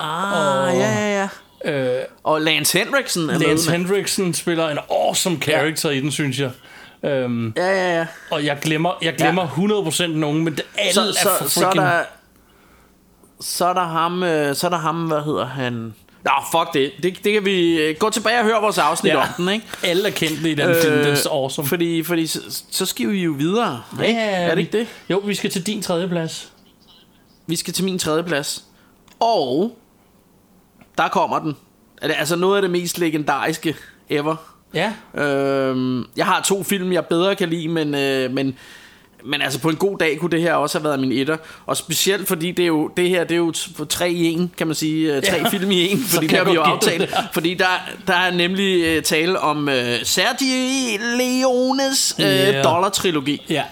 Ah, ja, ja, ja. Øh, Og Lance Henriksen er Lance med. Henriksen spiller en awesome character ja. i den, synes jeg. Øhm, Ja, ja, ja. og jeg glemmer, jeg glemmer Ja. 100% nogen, men det, alle Så, er så, så, er freaking... der, så er der ham, øh, så er der ham, hvad hedder han? Nå, fuck det. det. Det kan vi øh, gå tilbage og høre vores afsnit Ja. om den, ikke? Alle er kendte i den øh, film, den er awesome. Fordi, fordi så, så skal vi jo videre. ikke? er det ikke det? Jo, vi skal til din tredje plads. Vi skal til min tredje plads. Og der kommer den. Er det Altså noget af det mest legendariske ever. Ja. Øhm, jeg har to film, jeg bedre kan lide, men, øh, men, men altså på en god dag kunne det her også have været min etter. Og specielt fordi det, er jo, det her det er jo tre i en, kan man sige. Øh, Tre Ja. film i en, fordi det har vi jo aftalt. det. Fordi der, der er nemlig øh, tale om øh, Sergio Leones øh, Ja. dollar-trilogi. Ja.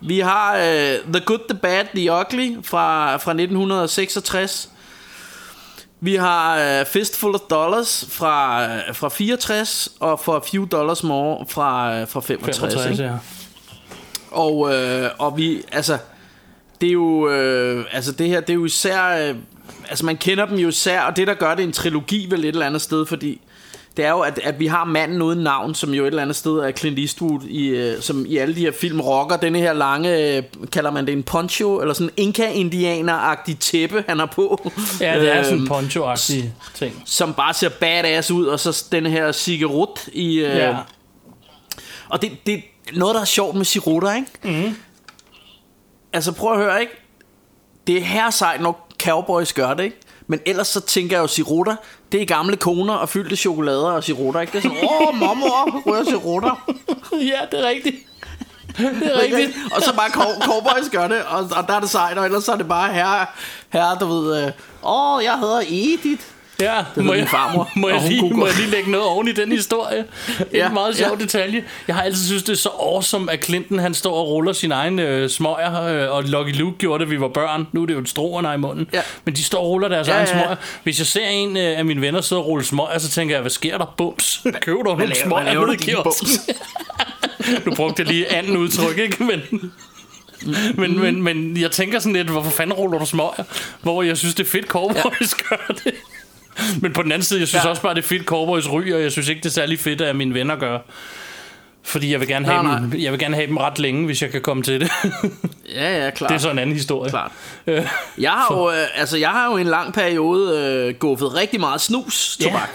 Vi har uh, The Good, The Bad, The Ugly fra, fra 1966. Vi har uh, Fistful of Dollars fra, uh, fra 64, og For a Few Dollars More fra, uh, fra 65. 65, ikke? ja. Og, øh, og vi, altså, det er jo, øh, altså det her, det er jo især, øh, altså man kender dem jo især, og det der gør det en trilogi vel et eller andet sted, fordi det er jo, at, at vi har manden uden navn, som jo et eller andet sted er Clint Eastwood, i, øh, som i alle de her film rocker, denne her lange, øh, kalder man det en poncho, eller sådan en inka-indianer-agtig tæppe, han har på. Ja, det er sådan en Øhm, poncho-agtig ting. som bare ser badass ud, og så den her cigarut i... Øh, Ja. og det, det noget, der er sjovt med cirutter, ikke? Mm. Altså prøv at høre, ikke? Det er her sejt, når cowboys gør det, ikke? Men ellers så tænker jeg jo cirutter, det er gamle koner og fyldte chokolader og cirutter, ikke? Det er sådan, åh, mormor, rører cirutter. ja, det er rigtigt. Det er rigtigt. og så bare cow- cowboys gør det, og, og der er det sejt, og ellers så er det bare her, her du ved, øh, åh, jeg hedder Edith. Ja, hed må min jeg, farmor, må, jeg lige, må jeg lige lægge noget oven i den historie? Ja, en meget sjov ja. detalje. Jeg har altid synes det er så awesome, at Clinton han står og ruller sin egen øh, smøger, øh, og Lucky Luke gjorde det, vi var børn. Nu er det jo et stroerne i munden. Ja. Men de står og ruller deres Ja, egen ja, ja. smøger. Hvis jeg ser en øh, af mine venner sidde og rulle smøger, så tænker jeg, hvad sker der? Bums. Køb dig nogle smøger nede du, i kiosken. nu brugte jeg lige anden udtryk, ikke? Men... Men, men, men jeg tænker sådan lidt, hvorfor fanden ruller du smøger? Hvor jeg synes, det er fedt, Cowboys ja. gør det. Men på den anden side, jeg synes ja. Ja. også bare, det er fedt, Cowboys ryger. Jeg synes ikke, det er særlig fedt, at mine venner gør. Fordi jeg vil gerne have, Nej, dem, jeg vil gerne have dem ret længe, hvis jeg kan komme til det. Ja, ja, klart. det er så en anden historie. klart. Øh, Jeg har, jo, øh, altså, jeg har jo en lang periode øh, guffet rigtig meget snus Ja, tobak.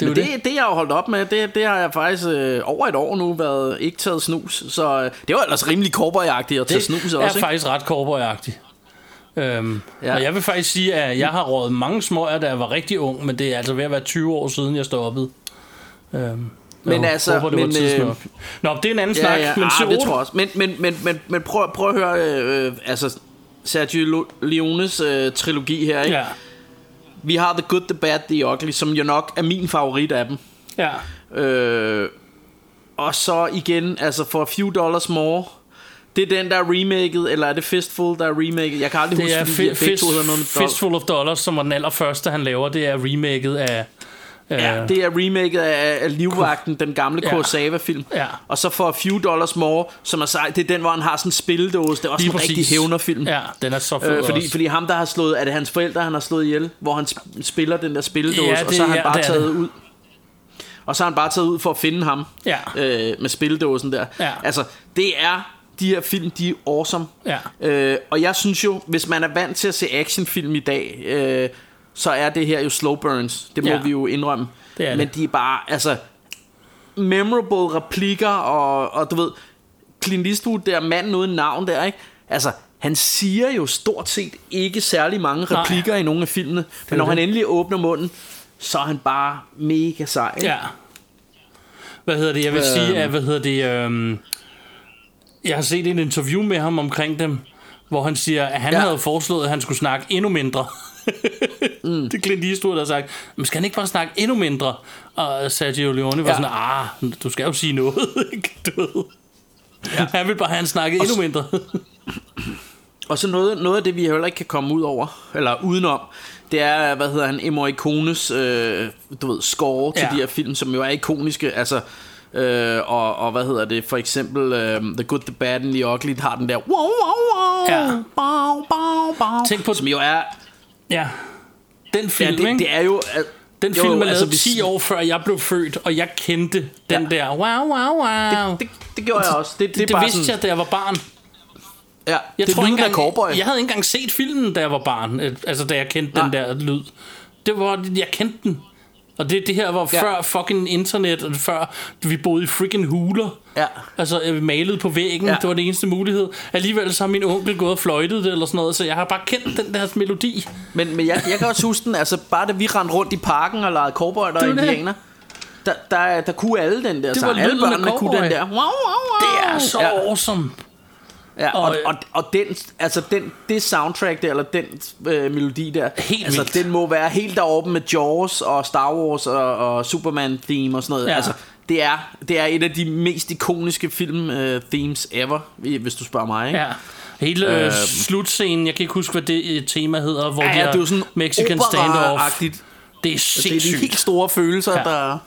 det er Men det, det, det, jeg har holdt op med, det, det har jeg faktisk øh, over et år nu været ikke taget snus. Så øh, det var ellers rimelig korporagtigt at tage snus det er også, ikke? faktisk ret cowboyagtigt. Øhm, ja. Og jeg vil faktisk sige, at jeg har rådet mange smøger, da jeg var rigtig ung, men det er altså ved at være 20 år siden, jeg stoppede. Øhm, Men jeg altså, håber, det var men, tidsnok. øh, Nå, det er en anden Ja, snak. ja, men ah, det tror jeg også. Men, men, men, men, men prøv, prøv at høre, øh, altså Sergio Leones øh, trilogi her, ikke? Ja, Vi har The Good, The Bad, The Ugly, som jo nok er min favorit af dem. ja. Øh, og så igen, altså for a few dollars more. Det er den, der er remaket, eller er det Fistful, der er remaket? Jeg kan aldrig Det huske, er fordi fi- hedder noget med fist. Fistful of Dollars, som var den allerførste, han laver. Det er remaket af... Ja, øh, det er remaket af, af Livvagten, den gamle Ja. Kurosawa-film. Ja. Og så for a few dollars more, som er sej, det er den, hvor han har sådan en spildåse. Det er også Lige en rigtig præcis. hævnerfilm. Ja, den er så fed Øh, fordi, også. fordi ham, der har slået, er det hans forældre, han har slået ihjel, hvor han sp- spiller den der spildåse, Ja, og så har det- han ja, bare det taget det. ud. og så er han bare taget ud for at finde ham Ja. øh, med spildåsen der. Ja. Altså, det er, de her film, de er awesome. Ja. Øh, og jeg synes jo, hvis man er vant til at se actionfilm i dag, øh, så er det her jo slow burns. Det må Ja. vi jo indrømme. Det er Men det. de er bare, altså, memorable replikker, og, og du ved, Clint Eastwood der, manden uden navn der, ikke? Altså, han siger jo stort set ikke særlig mange Nej. replikker i nogle af filmene, men når det. han endelig åbner munden, så er han bare mega sej. ikke? Ja. Hvad hedder det? Jeg vil Øhm. sige, at hvad hedder det? Øhm, jeg har set en interview med ham omkring dem, hvor han siger, at han Ja. havde foreslået, at han skulle snakke endnu mindre. mm. Det er Clint Eastwood, der har sagt, men skal han ikke bare snakke endnu mindre? Og Sergio Leone var Ja. sådan, ah, du skal jo sige noget, ikke? Du ved. Ja. Han vil bare have, han snakket endnu mindre. Og så noget, noget af det, vi heller ikke kan komme ud over, eller udenom, det er, hvad hedder han, Morricones, øh, du ved, score til Ja. de her film, som jo er ikoniske, altså, øh, og, og hvad hedder det, for eksempel øh, The Good, The Bad and The Ugly, har den der, wow, wow, wow, Ja. bow, bow, bow, Tænk på- som jo er, Ja. Den ja, film, det, ikke? det er jo, øh, Den jo, film er lavet altså, altså, hvis- 10 år før jeg blev født, og jeg kendte den Ja. der wow, wow, wow. det, det gjorde jeg også, det, det, det, det bare vidste sådan, jeg, da jeg var barn. ja, Jeg det tror ikke engang, cowboy. Jeg havde ikke engang set filmen, da jeg var barn. øh, Altså, da jeg kendte den Nej. der lyd. Det var, jeg kendte den. Og det, det her var Ja. før fucking internet, og før vi boede i freaking huler. Ja. Altså øh, malet på væggen, Ja. det var det eneste mulighed. Alligevel så har min onkel gået og fløjtet det eller sådan noget, så jeg har bare kendt den der melodi. Men, men jeg, jeg kan også huske den, altså bare da vi rendte rundt i parken og legede cowboy og indianer, der, der, der kunne alle den der Det sang. Alle børnene kunne den der. Wow, wow, wow. Det er så ja. awesome. Ja, og, Og, og, og den, altså den, det soundtrack der, eller den øh, melodi der, Helt altså vildt. den må være helt deroppe med Jaws og Star Wars og, og Superman theme og sådan noget. Ja. Altså, det er, det er et af de mest ikoniske film øh, themes ever, hvis du spørger mig. Ikke? Ja. Hele øh, Øhm. slutscenen, jeg kan ikke huske, hvad det øh, tema hedder, hvor Ja, de er det er sådan Mexican standoff. Det er Det er de sindssygt. helt store følelser. Ja. der...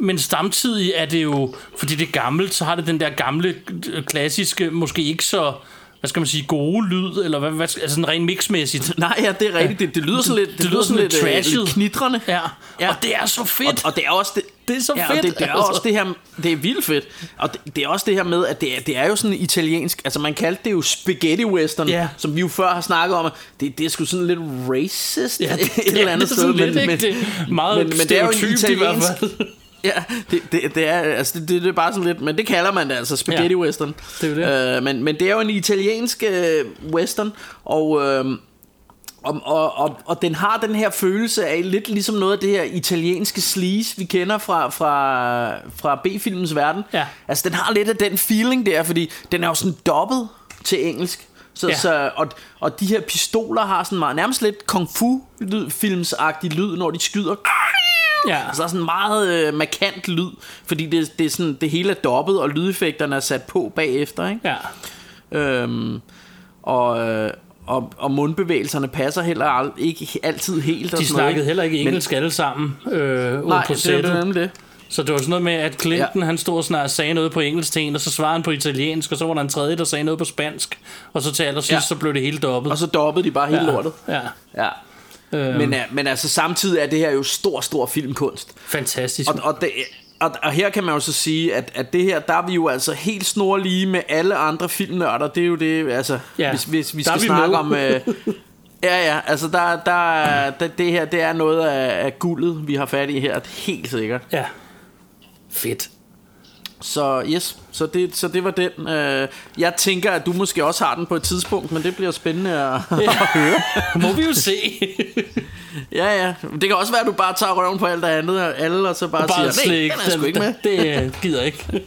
Men samtidig er det jo, fordi det er gammelt, så har det den der gamle, øh, klassiske, måske ikke så, hvad skal man sige, gode lyd, eller hvad, hvad altså sådan rent mixmæssigt. Nej, ja, det er rigtigt. Det, det lyder sådan lidt, det, det lyder sådan lidt, trashet. lidt knitrende. Ja. Ja. ja, og det er så fedt. Og, og det er også det, Det er så ja, fedt, Og det, det er altså. også det her, det er vildt fedt. Og det, det er også det her med, at det er, det er jo sådan italiensk, altså man kaldte det jo spaghetti western, Ja. som vi jo før har snakket om. Det, det er sgu sådan lidt racist ja, et eller andet det er sted. lidt, ikke? Det er meget men, men det er jo en stereotypt i hvert italiensk, fald. Ja, det, det, det, er, altså det, det, det er bare sådan lidt, men det kalder man det altså, spaghetti Ja, western. det er det. Øh, men, men det er jo en italiensk øh, western, og, øh, og, og, og, og den har den her følelse af lidt ligesom noget af det her italienske sleaze, vi kender fra, fra, fra B-filmens verden. Ja. Altså den har lidt af den feeling der, fordi den er jo sådan dobbelt til engelsk. Så. Ja. så, og, og de her pistoler har sådan meget, nærmest lidt kung fu filmsagtig lyd, når de skyder. Ja. Der er sådan meget øh, markant lyd, fordi det, det, er sådan, det hele er dobbelt, og lydeffekterne er sat på bagefter, ikke? ja. Øhm, og, øh, og, og mundbevægelserne passer heller al- ikke altid helt. og De sådan noget, snakkede ikke? heller ikke Men- engelsk alle sammen øh, Nej, på det er sættet. nemlig det. Så det var sådan noget med, at Clinton, ja. han stod og snart sagde noget på engelsk til en, og så svarede han på italiensk, og så var der en tredje, der sagde noget på spansk, og så til allersidst, ja. så blev det hele dobbelt. Og så dobbede de bare hele ja. lortet. Ja, Ja. Øhm. Men, øh, men altså samtidig er det her jo stor, stor filmkunst. fantastisk. Og, og, det, og, og her kan man jo så sige, at, at det her, der er vi jo altså helt snorlige med alle andre filmnørder. Det er jo det, altså, Ja, hvis, hvis vi skal vi snakke med. om... Øh, ja, ja, altså der, der, der, det her, det er noget af, af guldet, vi har fat i her, helt sikkert. Ja. Fedt. Så yes, så det, så det var den. Øh, jeg tænker, at du måske også har den på et tidspunkt, men det bliver spændende at, at høre. Må vi jo se. Ja, ja. Det kan også være, at du bare tager røven på alt det andet, og alle, og så bare, Bare siger, nej, den er sgu ikke med. Det øh, gider ikke.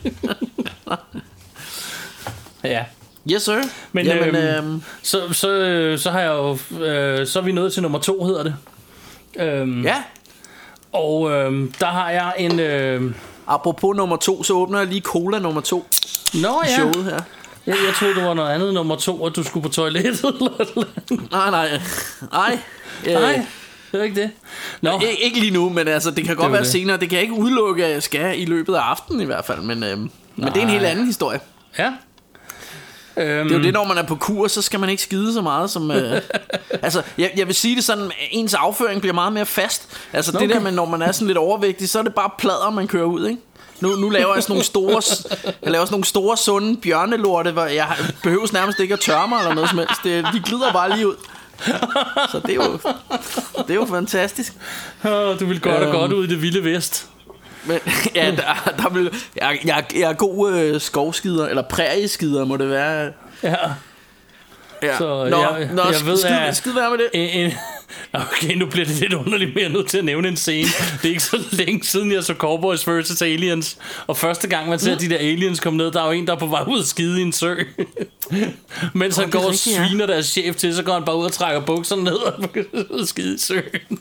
ja. Yes, sir. Men Jamen, øhm, øhm, Så, så, øh, så har jeg jo... Øh, så er vi nået til nummer to, hedder det. Øhm, ja, Og øh, der har jeg en... Øh, apropos nummer to, så åbner jeg lige cola nummer to Nå ja, showet her. jeg, jeg troede, det var noget andet nummer to, at du skulle på toilettet. eller. Nej, nej. Nej. Øh, Nej, det er ikke det. Nå, Ikke, ikke lige nu, men altså, det kan godt jo være det. senere. Det kan jeg ikke udelukke, at jeg skal i løbet af aftenen i hvert fald. Men, øhm, men det er en helt anden historie. ja. Øhm, Det er jo det, når man er på kur, så skal man ikke skide så meget som... Øh, altså, jeg, jeg vil sige det sådan, ens afføring bliver meget mere fast. Altså, okay. det der med, når man er sådan lidt overvægtig, så er det bare plader, man kører ud, ikke? Nu, nu laver jeg sådan nogle store, jeg laver sådan nogle store, sunde bjørnelorte, hvor jeg behøves nærmest ikke at tørre mig eller noget som helst. Det, de glider bare lige ud. Så det er jo, det er jo fantastisk. Åh, du vil godt og Øhm. godt ud i det vilde vest. Men, ja, der, der vil, jeg, jeg, jeg er god øh, skovskider, eller prærieskider, må det være. Ja. Ja. Så nå, jeg- nå, jeg ved, skid, at- skid være med det. En, okay, nu bliver det lidt underligt, men jeg er nødt til at nævne en scene. Det er ikke så længe siden, jeg så Cowboys vs. Aliens. Og første gang, man Mm. ser de der aliens komme ned, der er jo en, der er på vej ud og skide i en sø. Mens han det er går og rigtigt, ja. sviner deres chef til, så går han bare ud og trækker bukserne ned og skide i søen.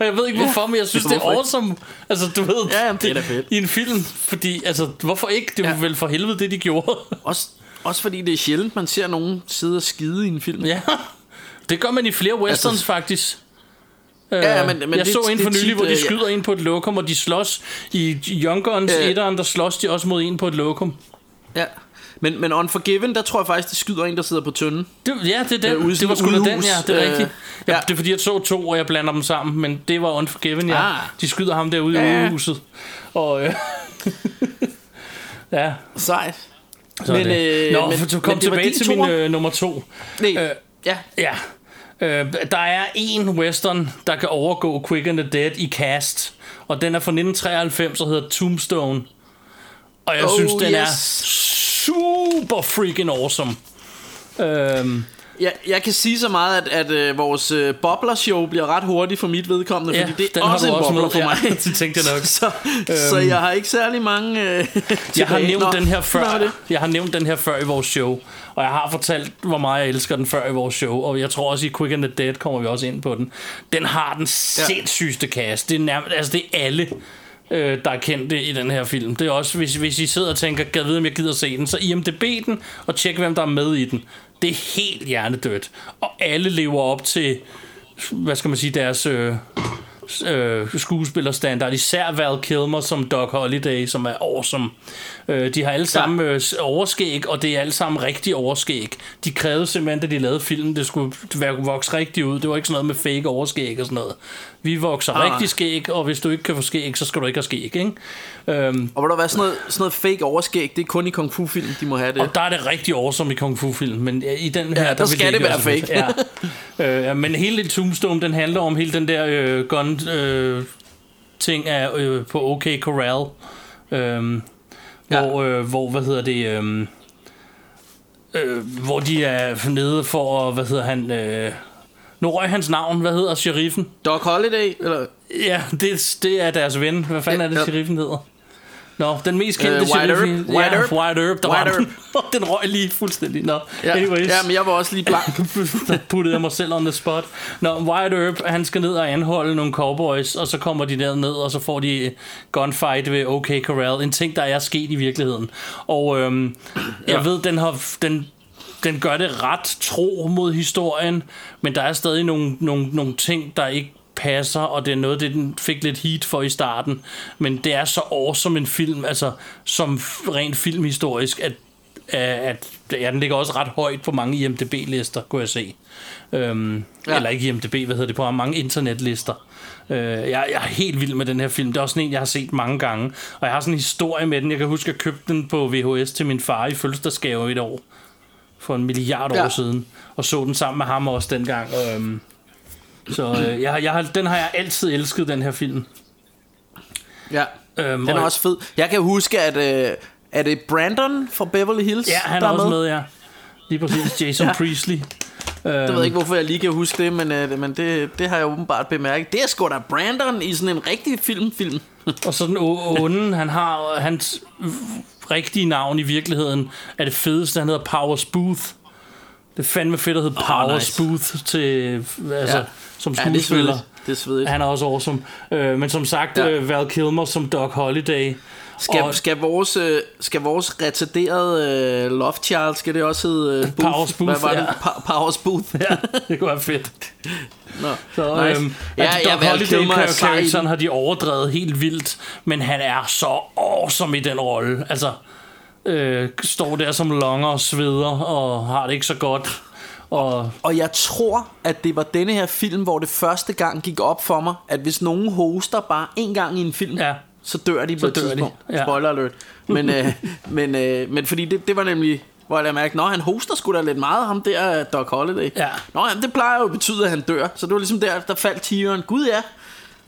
Og jeg ved ikke hvorfor, men jeg synes, det er awesome. Altså, du ved, Ja, jamen, det er da fedt. i en film. Fordi, altså, hvorfor ikke? Det var Ja. vel for helvede det, de gjorde. Også, også fordi det er sjældent, man ser nogen sidde og skide i en film. Ja, det gør man i flere westerns Altså- faktisk. Ja, Øh, men- men jeg det- så en det for er nylig, hvor de øh, ja. skyder ind på et lokum, og de slås i Young Guns Øh. 1'eren, der slås de også mod en på et lokum. Ja. Men, men Unforgiven, der tror jeg faktisk, det skyder en, der sidder på tønden. Det, ja, det er Øh, den. ude i det var sgu da den, ja, det er øh, rigtigt. Ja, ja. Det er fordi, jeg så to, og jeg blander dem sammen, men det var Unforgiven, ja. Ah. De skyder ham derude Ja, i udehuset. Og øh, ja, Sejt. så Men, men, det. øh, Nå, men- for men kom det var tilbage til min øh, nummer to. Nej, Øh, ja. Ja. Øh, der er en western, der kan overgå Quick and the Dead i cast. Og den er fra 1993 og hedder Tombstone. Og jeg Oh, synes, den er yes. Super freaking awesome. Øhm, Jeg, jeg kan sige så meget, at, at øh, vores øh, bobler-show bliver ret hurtigt for mit vedkommende, ja, fordi det er også en også bobler med. for Ja, mig. det tænkte jeg nok. så, så jeg har ikke særlig mange øh, Jeg har nævnt Nå, den her før. det. Jeg har nævnt den her før i vores show. Og jeg har fortalt, hvor meget jeg elsker den før i vores show. Og jeg tror også, i Quick and the Dead kommer vi også ind på den. Den har den sindssygste cast. Det er nærmest, altså det er alle, øh, der er kendte i den her film. Det er også, hvis, hvis I sidder og tænker, kan jeg vide, om jeg gider se den, så IMDB den, og tjek, hvem der er med i den. Det er helt hjernedødt. Og alle lever op til, hvad skal man sige, deres... Øh, øh, skuespillerstandard. Især Val Kilmer som Doc Holliday, som er awesome. Øh, de har alle sammen øh, overskæg, og det er alle sammen rigtig overskæg. De krævede simpelthen, da de lavede filmen, det skulle være, vokse rigtigt ud. Det var ikke sådan noget med fake overskæg og sådan noget. Vi vokser Ah. rigtig skæg, og hvis du ikke kan få skæg, så skal du ikke have skæg, ikke? Øhm, Og vil der være sådan noget, sådan noget fake overskæg, det er kun i kung fu film, de må have det. og der er det rigtig awesome i Kung Fu film, men i den her... Ja, der vil skal det være fake. Ja. Øh, ja, men hele Tombstone, den handler om hele den der øh, gun øh, ting af, øh, på OK Corral. Øh, Ja. hvor, øh, hvor, hvad hedder det... Øh, øh, hvor de er nede for, hvad hedder han... Øh, nu røg hans navn, hvad hedder sheriffen? Doc Holiday, eller Ja, det, det er deres ven. Hvad fanden er det, Ja. sheriffen hedder? Nå, den mest kendte Øh, White sheriff. Earp. White ja, Earp. White Earp. Der White var den. den røg lige fuldstændig. Nå, ja, anyways. ja, men jeg var også lige blank. der puttede jeg mig selv on the spot. Nå, White Earp, han skal ned og anholde nogle cowboys, og så kommer de der ned, og så får de gunfight ved OK Corral. En ting, der er sket i virkeligheden. Og øhm, jeg Ja. ved, den har... Den, den gør det ret tro mod historien, men der er stadig nogle, nogle, nogle ting, der ikke passer, og det er noget, det den fik lidt heat for i starten. Men det er så awesome en film, altså som rent filmhistorisk, at, at ja, den ligger også ret højt på mange IMDb-lister, kunne jeg se. Øhm, ja. Eller ikke IMDb, hvad hedder det, på mange internetlister. Øh, jeg, jeg er helt vild med den her film. Det er også en, jeg har set mange gange. Og jeg har sådan en historie med den. Jeg kan huske, at jeg købte den på VHS til min far i fødselsdagsgave i et år. For en milliard Ja. år siden. Og så den sammen med ham også dengang. Øhm, så øh, jeg, jeg den har jeg altid elsket, den her film. Ja, Øhm, den er og- også fed. Jeg kan huske, at øh, er det Brandon fra Beverly Hills, Ja, han der er også med, ja. Lige præcis. Jason Ja. Priestley. Jeg Øhm, ved ikke, hvorfor jeg lige kan huske det, men, øh, men det, det har jeg åbenbart bemærket. Det er sgu da Brandon i sådan en rigtig film-film. Og så den onde, han har hans rigtige navn i virkeligheden, er det fedeste, han hedder Powers Booth. Det er fandme fedt at hedde Powers nice. Booth til, altså, Ja. Som Ja, det er skuespiller. svedigt. Det er svedigt. han er også awesome. Øh, men som sagt, Ja. ja. øh, Val Kilmer som Doc Holliday. Skal, og skal, vores, øh, skal vores retarderede øh, Love Child, skal det også hedde øh, Booth? Powers Booth, Hvad var det? ja. Pa- Powers Booth. ja, det kunne være fedt. Nå, Så, nice. øhm, Ja, ja, Doc Val Holliday Kilmer er sej i karakteren den. har de overdrevet helt vildt, men han er så awesome i den rolle. Altså, øh, står der som longer og sveder og har det ikke så godt. Og Og jeg tror, at det var denne her film, hvor det første gang gik op for mig, at hvis nogen hoster bare en gang i en film, Ja. så dør de på Så et dør de, tidspunkt. ja. Spoiler alert. Men, øh, men, øh, men fordi det, det var nemlig, hvor jeg mærke, når han hoster sgu da lidt meget, ham der Doc Holliday. Ja. Nå, jamen, det plejer jo at betyde, at han dør. Så det var ligesom der, der faldt tigeren. Gud ja,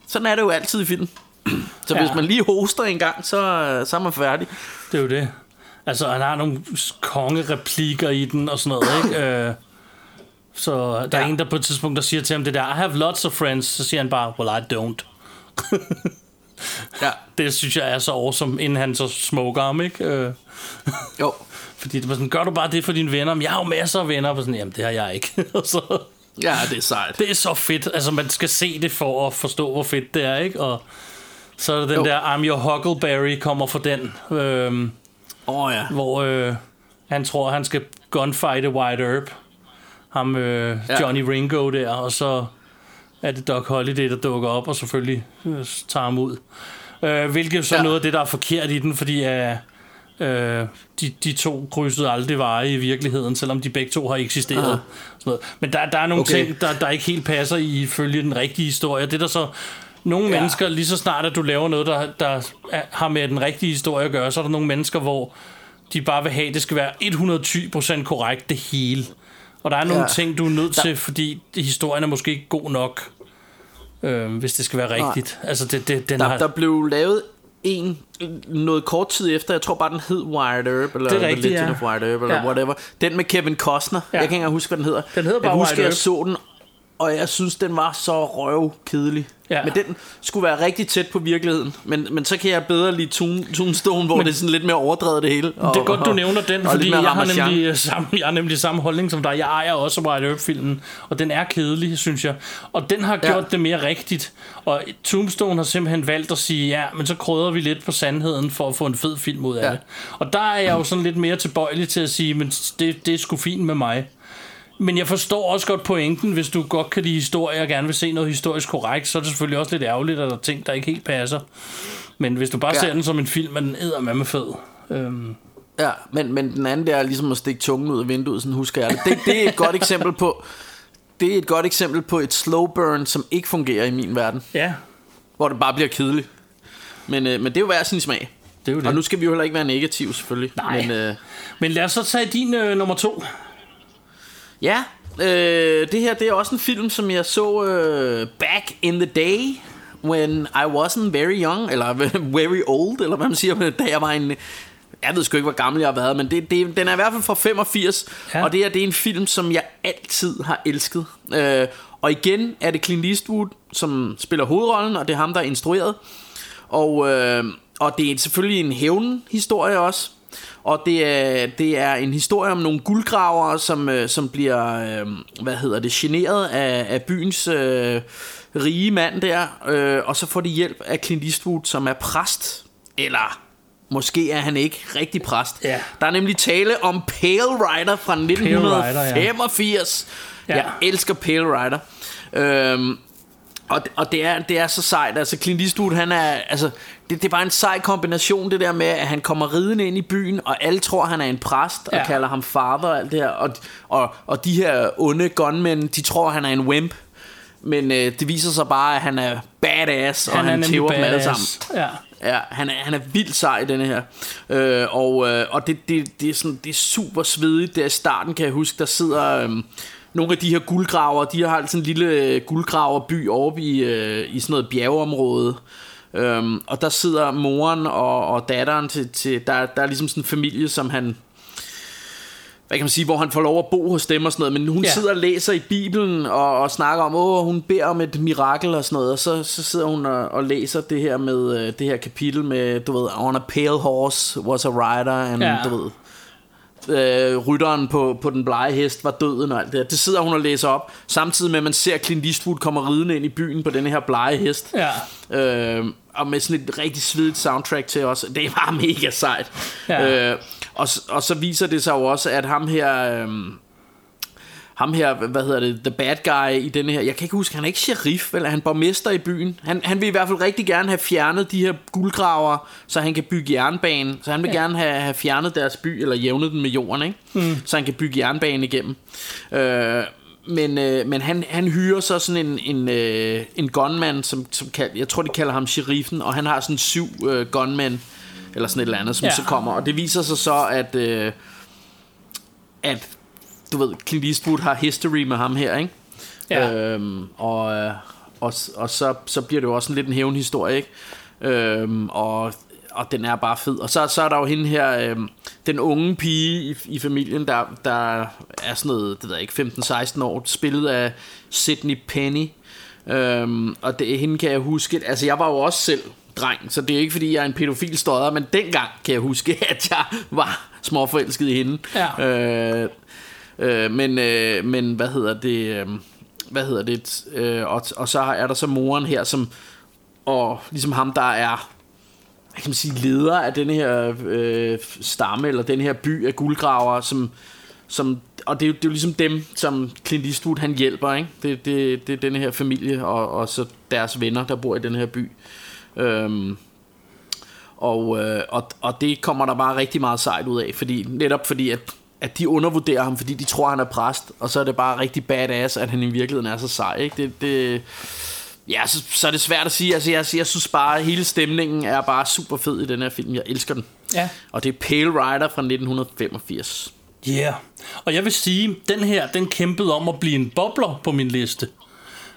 sådan er det jo altid i film. Så Ja. hvis man lige hoster en gang, så, øh, så er man færdig. det er jo det. Altså, han har nogle kongereplikker i den og sådan noget, ikke? Øh, så der er Ja. en, der på et tidspunkt, der siger til ham det der, I have lots of friends, så siger han bare, well, I don't. Ja. Det synes jeg er så awesome, inden han så smoker ham, ikke? Øh, Jo. fordi det var sådan, gør du bare det for dine venner? Men jeg har jo masser af venner, og sådan, jamen det har jeg ikke. Så, Ja, det er sejt. det er så fedt. Altså, man skal se det for at forstå, hvor fedt det er, ikke? Og så er der den Jo. der I'm Your Huckleberry kommer fra den, øhm, oh, ja. hvor øh, han tror, han skal gunfighte White Earp. Ham, øh, Ja. Johnny Ringo der, og så er det Doc Holliday, der dukker op, og selvfølgelig øh, tager ham ud. Øh, hvilket så Ja. noget af det, der er forkert i den, fordi øh, øh, de, de to krydsede aldrig veje i virkeligheden, selvom de begge to har eksisteret. Aha. Sådan noget. Men der, der er nogle Okay. ting, der, der ikke helt passer i følge den rigtige historie. Det er der så nogle Ja. ja. mennesker, lige så snart at du laver noget, der, der er, har med den rigtige historie at gøre, så er der nogle mennesker, hvor de bare vil have, at det skal være 120% korrekt det hele. Og der er nogle Ja. ting, du er nødt til, fordi historien er måske ikke god nok, øh, hvis det skal være rigtigt. Altså, det, det, den Der, har... der blev lavet en noget kort tid efter, jeg tror bare den hed Wired Earp eller Det er The rigtigt, Legend ja. of Wired Earp eller Ja. whatever. Den med Kevin Costner. Ja. Jeg kan ikke engang huske hvad den hedder. Den hedder bare jeg husker, Wired jeg så den og jeg synes den var så røvkedelig. Ja. Men den skulle være rigtig tæt på virkeligheden. Men, men så kan jeg bedre lide Toon, Toonstone, hvor men, det er sådan lidt mere overdrevet det hele. Og, Det er godt, du nævner den, og fordi mere jeg har, nemlig øh, samme, jeg har nemlig samme holdning som dig. Jeg ejer også White Earp-filmen, og den er kedelig, synes jeg. Og den har Ja. gjort det mere rigtigt. Og Tombstone har simpelthen valgt at sige, ja, men så krydder vi lidt på sandheden for at få en fed film ud af Ja. ja. det. Og der er jeg jo sådan lidt mere tilbøjelig til at sige, men det, det er sgu fint med mig. Men jeg forstår også godt pointen, hvis du godt kan lide historie og gerne vil se noget historisk korrekt, så er det selvfølgelig også lidt ærgerligt, at der er ting, der ikke helt passer. Men hvis du bare Ja. ser den som en film, er den eddermame fed. Øhm, Ja, men, men den anden der er ligesom at stikke tungen ud af vinduet, sådan husker jeg det. Det, det er et godt eksempel på det er et godt eksempel på et slow burn, som ikke fungerer i min verden, ja, hvor det bare bliver kedeligt. Men, øh, men det er jo hver sin smag. det er jo det. Og nu skal vi jo heller ikke være negative, selvfølgelig. Nej. Men øh, Men lad os så tage din øh, nummer to. Ja, øh, det her det er også en film, som jeg så øh, back in the day, when I wasn't very young, eller very old, eller hvad man siger, da jeg var en... Jeg ved sgu ikke, hvor gammel jeg har været, men det, det, den er i hvert fald fra 85, ja. Og det her det er en film, som jeg altid har elsket. Øh, og igen er det Clint Eastwood, som spiller hovedrollen, og det er ham, der er instrueret. Og, øh, og det er selvfølgelig en hævnhistorie også. Og det er, det er en historie om nogle guldgravere, som, øh, som bliver, øh, hvad hedder det, generet af, af byens øh, rige mand der. Øh, og så får de hjælp af Clint Eastwood, som er præst. Eller måske er han ikke rigtig præst. Ja. Der er nemlig tale om Pale Rider fra Rider, ja. 1985. Ja. Jeg elsker Pale Rider. Øhm, og, og det, er, det er så sejt Altså Clint Eastwood han er altså, det, det er bare en sej kombination Det der med at han kommer ridende ind i byen Og alle tror han er en præst Og Ja. kalder ham father og alt det her Og, og, og de her onde gunmen De tror han er en wimp Men øh, det viser sig bare at han er badass Og han, han tæver dem alle sammen Ja. Ja, han er, han er vildt sej, denne her. Øh, og øh, og det, det, det, er sådan, det er super svedigt. Der i starten, kan jeg huske, der sidder øh, nogle af de her guldgraver. De har sådan en lille øh, guldgraverby oppe i, øh, i sådan noget bjergeområde. Øhm, og der sidder moren og, og datteren til, til der, der er ligesom sådan en familie, som han hvad kan man sige, hvor han får lov at bo hos dem og sådan noget, men hun ja. Sidder og læser i Bibelen og, og snakker om, åh, hun beder om et mirakel og sådan noget, og så, så sidder hun og, og læser det her med, øh, det her kapitel med, du ved, on a pale horse was a rider, and Ja. du ved, øh, rytteren på, på den blege hest var døden og alt det her. Det sidder hun og læser op, samtidig med, at man ser Clint Eastwood komme ridende ind i byen på den her blege hest. Ja. Øh, og med sådan et rigtig svedigt soundtrack til os. Det er bare mega sejt. Ja. Øh, og, og så viser det sig jo også, at ham her... Øh, ham her, hvad hedder det, the bad guy i denne her, jeg kan ikke huske, han er ikke sheriff, eller er han borgmester i byen. Han, han vil i hvert fald rigtig gerne have fjernet de her guldgraver, så han kan bygge jernbane. Så han vil ja. gerne have, have fjernet deres by, eller jævnet den med jorden, ikke? Mm. Så han kan bygge jernbane igennem. Øh, men, øh, men han, han hyrer så sådan en, en, øh, en gunman, som, som kald, jeg tror de kalder ham sheriffen, og han har sådan syv øh, gunmen, eller sådan et eller andet, som ja. så kommer. Og det viser sig så, at, øh, at du ved, Clint Eastwood har history med ham her, ikke? Ja. Øhm, og øh, og, og så, så bliver det jo også en lidt en hævnhistorie, ikke? Øhm, og, og den er bare fed. Og så, så er der jo hende her, øhm, den unge pige i, i familien, der, der er sådan noget, det ved jeg ikke, 15-16 år, spillet af Sydney Penny. Øhm, og det, hende kan jeg huske, altså jeg var jo også selv dreng, så det er ikke fordi jeg er en pædofil stodder, men dengang kan jeg huske, at jeg var småforelsket i hende. Ja. Øh, øh, men, øh, men hvad hedder det, øh, hvad hedder det, øh, og, og så er der så moren her, som, og ligesom ham, der er, hvad kan man sige, leder af den her øh, stamme, eller den her by af guldgraver, som, som og det er, jo, det er jo ligesom dem, som Clint Eastwood han hjælper, ikke? Det, det, det er den her familie, og, og så deres venner, der bor i den her by. Øhm, og, øh, og, og det kommer der bare rigtig meget sejt ud af, fordi, netop fordi, at, at de undervurderer ham, fordi de tror, han er præst, og så er det bare rigtig badass, at han i virkeligheden er så sej. Ikke? Det, det, ja, så, så er det svært at sige. Altså, jeg, jeg synes bare, at hele stemningen er bare super fed i den her film. Jeg elsker den. Ja. Og det er Pale Rider fra 1985. Ja, yeah. og jeg vil sige, den her, den kæmpede om at blive en bobler på min liste.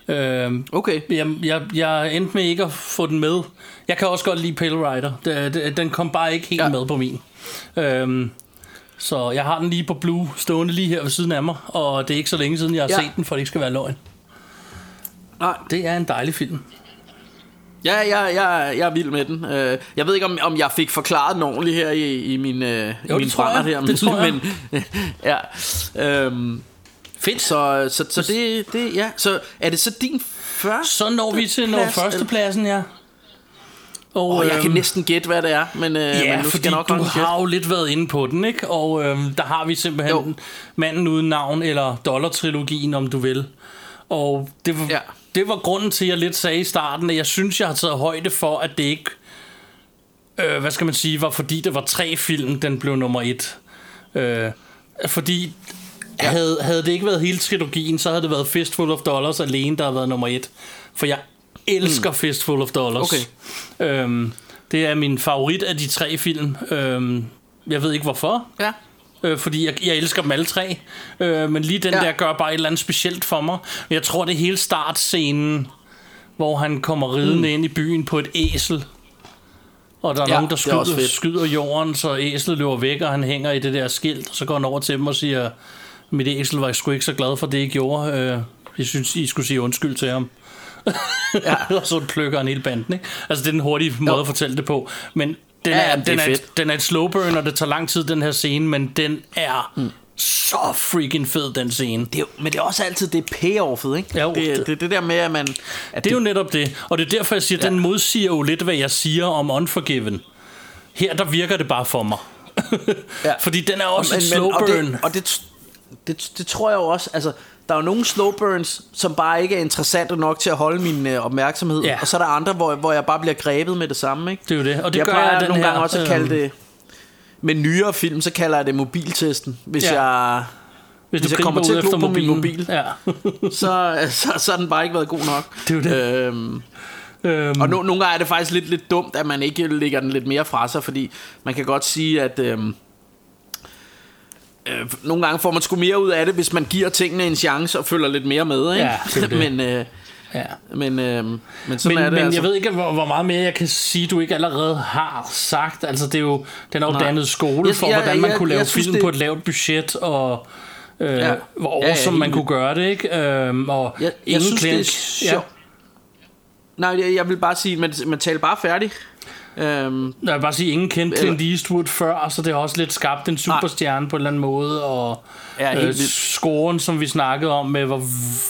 Øh, Okay. jeg, jeg, jeg endte med ikke at få den med. Jeg kan også godt lide Pale Rider. Den kom bare ikke helt ja. med på min. Øh, så jeg har den lige på Blue, stående lige her ved siden af mig. Og det er ikke så længe siden, jeg har Ja. set den, for det ikke skal være løgn. Nej, Det er en dejlig film. Ja, jeg, jeg, jeg er vild med den. Øh, Jeg ved ikke, om, om jeg fik forklaret den ordentligt her i, i min, øh, i det min brænder her. Det tror jeg. Men, ja. Øhm, Fedt. så, så, så det, det, ja. Så er det så din første Så når vi til når førstepladsen, ja. Og, Åh, jeg kan øhm, næsten gætte, hvad det er, men, øh, Ja, men nu skal nok du har jo lidt været inde på den, ikke? Og øhm, der har vi simpelthen Jo. Manden uden navn, eller Dollar-trilogien, om du vil. Og det var, ja. det var grunden til, at jeg lidt sagde i starten, at jeg synes, jeg har taget højde for, at det ikke, øh, hvad skal man sige, var fordi det var tre film, den blev nummer et. Øh, fordi ja. havde, havde det ikke været hele trilogien, så havde det været Fistful of Dollars alene, der havde været nummer et. For jeg elsker mm. Fistful of Dollars. Okay. Øhm, det er min favorit af de tre film. Øhm, jeg ved ikke hvorfor, Ja. øh, fordi jeg, jeg elsker dem alle tre. Øh, men lige den Ja. der gør bare et eller andet specielt for mig. Jeg tror, det er hele startscenen, hvor han kommer ridende mm. ind i byen på et æsel. Og der er Ja, nogen, der er skyder, skyder jorden, så æslet løber væk, og han hænger i det der skilt. Og så går han over til dem og siger, mit æsel var sgu ikke så glad for det, I gjorde. Øh, jeg synes, I skulle sige undskyld til ham. Ja. og så plukker han hele banden, ikke? Altså, det er den hurtige måde Jo. at fortælle det på. Men den, Ja, er, det den, er er, et, den er et slow burn, og det tager lang tid, den her scene, men den er mm. så freaking fed, den scene. Det er, jo- men det er også altid det payoffet, ikke? Jo, det, det- det, det der med, at man... At Det er jo netop det. Og det er derfor, jeg siger, Ja. den modsiger jo lidt, hvad jeg siger om Unforgiven. Her, der virker det bare for mig. Ja. Fordi den er også et slow og burn. Det, og det, det, det tror jeg jo også, altså, der er jo nogle slow burns, som bare ikke er interessante nok til at holde min øh, opmærksomhed. Ja. Og så er der andre, hvor, hvor jeg bare bliver grebet med det samme, ikke? Det er jo det. Og det jeg gør plejer jeg den nogle her, gange også at kalde øhm, det... Med nyere film, så kalder jeg det mobiltesten. Hvis Ja. jeg... Hvis, hvis du jeg kommer til at glo på min mobil. Ja. Så, så, så har den bare ikke været god nok. Det er jo det. Øhm, øhm, og no, nogle gange er det faktisk lidt, lidt dumt, at man ikke lægger den lidt mere fra sig, fordi man kan godt sige, at øhm, øh, nogle gange får man sgu mere ud af det, hvis man giver tingene en chance og følger lidt mere med. Ikke? Ja, det det. men, øh, ja. men, øh, men sådan Men, er det men altså. jeg ved ikke, hvor, hvor meget mere jeg kan sige, du ikke allerede har sagt. Altså, det er jo, den er jo Nej. dannet skole Jeg- for, jeg- hvordan man jeg- kunne lave jeg synes, film det- på et lavt budget, og øh, Ja. ja. hvor Ja, ja, awesome helt man kunne gøre det, ikke? Øhm, og jeg, jeg ingen synes, det er clinch. sjovt. Nej, jeg, jeg vil bare sige, man, man taler bare færdig. Øhm, Jeg vil bare sige, ingen kendte Clint Eastwood før, så det har også lidt skabt en superstjerne på en eller anden måde, og Ja, øh, scoren, som vi snakkede om, med hvor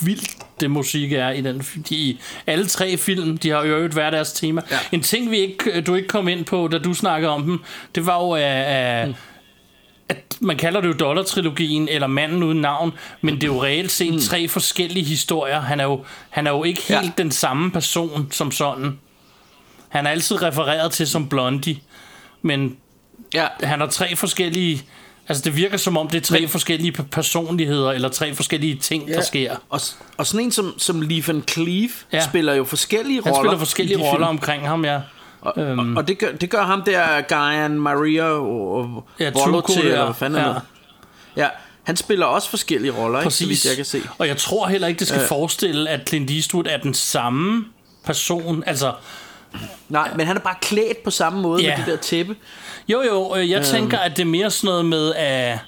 vildt det musik er i den de, i alle tre film, de har jo hver deres tema. Ja. En ting, vi ikke, du ikke kom ind på, da du snakkede om dem, det var jo, at, at, Mm. at man kalder det jo Dollar-trilogien, eller Manden uden navn, men det er jo reelt set mm. tre forskellige historier. Han er jo, han er jo ikke helt ja. den samme person som sådan. Han er altid refereret til som Blondie, men Ja. han har tre forskellige... Altså, det virker som om, det er tre men, forskellige pe- personligheder, eller tre forskellige ting, ja. der sker. Og, og sådan en som, som Lee Van Cleef Ja. ja. spiller jo forskellige Han roller. spiller i forskellige roller film. omkring ham, ja. Og, øhm. og det, gør, det gør ham der, Guyan Maria og Ja, Volo Truco til, der. eller hvad fanden Ja. ja. ja. Han spiller også forskellige roller, ikke, så Præcis. jeg kan se. Og jeg tror heller ikke, det skal øh. forestille, at Clint Eastwood er den samme person. Altså, Nej, men han er bare klædt på samme måde Ja. med det der tæppe. jo jo, øh, jeg tænker, at det er mere sådan noget med, at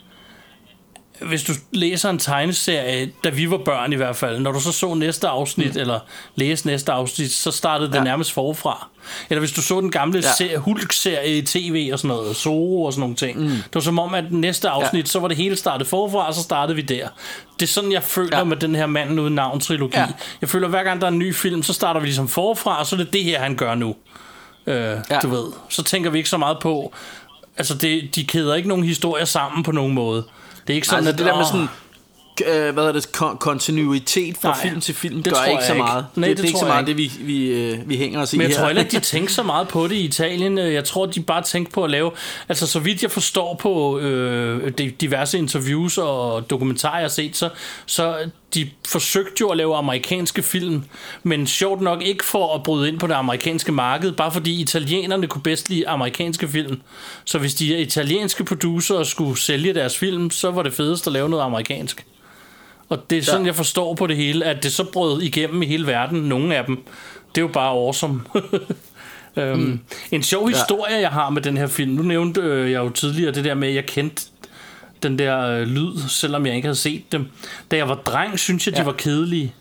hvis du læser en tegneserie, da vi var børn i hvert fald, når du så så næste afsnit, mm. eller læste næste afsnit, så startede det ja. Nærmest forfra. Eller hvis du så den gamle ja. Serie, Hulk-serie i tv og sådan noget, Zorro og sådan nogle ting. Mm. Det var som om, at næste afsnit, ja. så var det hele startet forfra, og så startede vi der. Det er sådan, jeg føler ja. Med den her Manden uden navn-trilogi. Ja. Jeg føler, hver gang der er en ny film, så starter vi ligesom forfra, og så er det det her, han gør nu. Øh, ja. Du ved. Så tænker vi ikke så meget på... Altså, det, de kæder ikke nogen historier sammen på nogen måde. Det er ikke sådan, Altså at, det der med sådan øh, hvad hedder det, kon- kontinuitet fra Nej, film til film, det gør tror ikke så ikke. meget. Nej, det, det det, er ikke så meget det, vi, vi, øh, vi hænger os i Men jeg her. tror heller ikke, de tænker så meget på det i Italien. Jeg tror, de bare tænker på at lave... Altså, så vidt jeg forstår på øh, de diverse interviews og dokumentarer, jeg har set, så, så de forsøgte jo at lave amerikanske film, men sjovt nok ikke for at bryde ind på det amerikanske marked, bare fordi italienerne kunne bedst lide amerikanske film. Så hvis de italienske producer skulle sælge deres film, så var det fedest at lave noget amerikansk. Og det er sådan, ja. jeg forstår på det hele, at det så brød igennem i hele verden, nogle af dem. Det er jo bare awesome. øhm, mm. En sjov historie, jeg har med den her film. Nu nævnte øh, jeg jo tidligere det der med, at jeg kendte den der øh, lyd, selvom jeg ikke havde set dem. Da jeg var dreng, synes jeg, de Ja. var kedelige.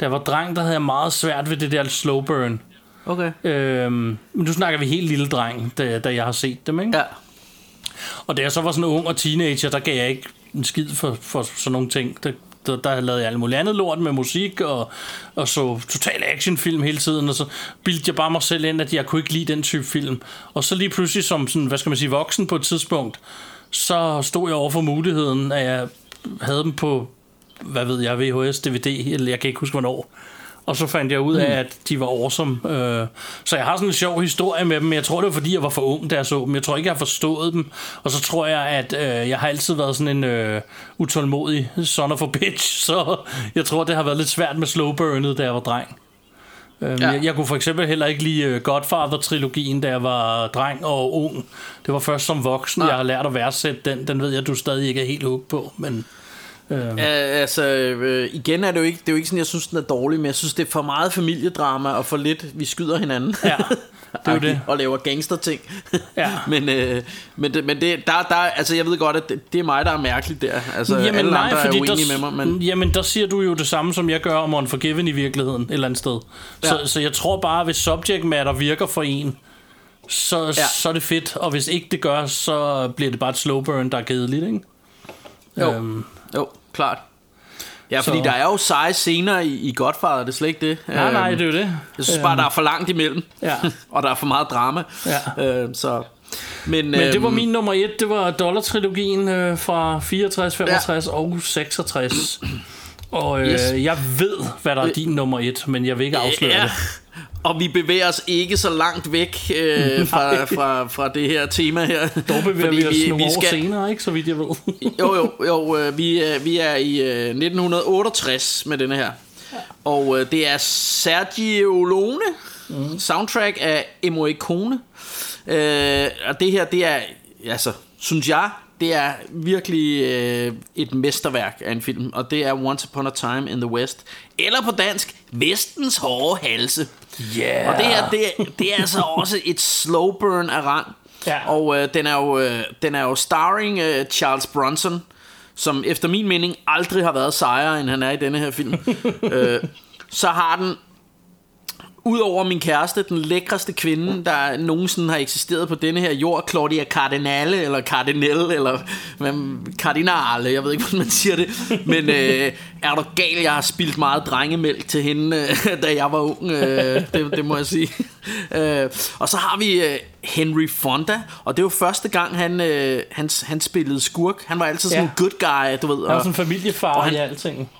Da jeg var dreng, der havde jeg meget svært ved det der slow burn. Okay. Øhm, men nu snakker vi helt lille dreng, da, da jeg har set dem, ikke? Ja. Og da jeg så var sådan ung og teenager, der gav jeg ikke en skid for, for sådan nogle ting. Der, der, der lavede jeg alt muligt andet lort med musik, og, og så total actionfilm hele tiden, og så bildte jeg bare mig selv ind, at jeg kunne ikke lide den type film. Og så lige pludselig som sådan, hvad skal man sige, voksen på et tidspunkt, så stod jeg over for muligheden, at jeg havde dem på, hvad ved jeg, VHS, DVD, eller jeg kan ikke huske hvornår. Og så fandt jeg ud af, at de var awesome. Øh, Så jeg har sådan en sjov historie med dem, men jeg tror, det var fordi, jeg var for ung, da jeg så dem. Jeg tror ikke, jeg har forstået dem. Og så tror jeg, at øh, jeg har altid været sådan en øh, utålmodig son of a bitch. Så jeg tror, det har været lidt svært med slowburnet, da jeg var dreng. Øhm, Ja. jeg, jeg kunne for eksempel heller ikke lide øh, Godfather-trilogien, da jeg var dreng og ung. Det var først som voksen, Nej. jeg har lært at værdsætte den. Den ved jeg, du stadig ikke er helt hooked på, men... Uh, altså, øh, igen er det jo ikke, det er jo ikke sådan, jeg synes, den er dårlig, men jeg synes, det er for meget familiedrama og for lidt, vi skyder hinanden. Ja, det er jo det. og laver gangsterting. Ja. men øh, men, det, men det, der, der, altså, jeg ved godt, at det, det er mig, der er mærkeligt der. Altså, Jamen alle nej, andre fordi er uenige der, med mig, men... Jamen der siger du jo det samme, som jeg gør om Unforgiven i virkeligheden, et eller andet sted. Ja. Så, så jeg tror bare, hvis subject matter virker for en, så. Ja. så er det fedt. Og hvis ikke det gør, så bliver det bare et slow burn, der er kedeligt, ikke? Jo, Øhm, jo klart. Ja, fordi Så- der er jo seje scener i, i Godfather, det er slet ikke det. nej, nej, Øhm, det er jo det. Jeg synes bare, der er for langt imellem. Ja. og der er for meget drama. Ja. Øh, så... Men, Men det var øhm, min nummer et, det var Dollar-trilogien øh, fra 64, 65 ja. og 66. Og øh, Yes. jeg ved, hvad der er din nummer et, men jeg vil ikke afsløre ja. det. Og vi bevæger os ikke så langt væk øh, fra, fra, fra det her tema her. Dog bevæger vi os nogle år senere, ikke? Så vidt jeg ved. Jo, jo, jo øh, vi, er, vi er i øh, 1968 med denne her. Og øh, det er Sergio Leone, mm. soundtrack af Morricone. Øh, og det her, det er, altså, synes jeg, det er virkelig øh, et mesterværk af en film. Og det er Once Upon a Time in the West. Eller på dansk, Vestens hårde halse. Yeah. Og det her, det, er- det er altså også et slow burn af rang. Ja. Og øh, den, er jo, øh, den er jo starring øh, Charles Bronson, som efter min mening aldrig har været sejere, end han er i denne her film. øh, så har den Udover min kæreste, den lækreste kvinde, der nogensinde har eksisteret på denne her jord, Claudia Cardinale, eller Cardinelle, eller hvad, Cardinale, jeg ved ikke, hvordan man siger det. Men øh, er du gal, jeg har spildt meget drengemælk til hende, øh, da jeg var ung, øh, det, det må jeg sige. Øh, og så har vi øh, Henry Fonda, og det var første gang, han, øh, han, han spillede skurk. Han var altid sådan Ja. en good guy, du ved. Han var og- sådan en familiefar og han- i alting.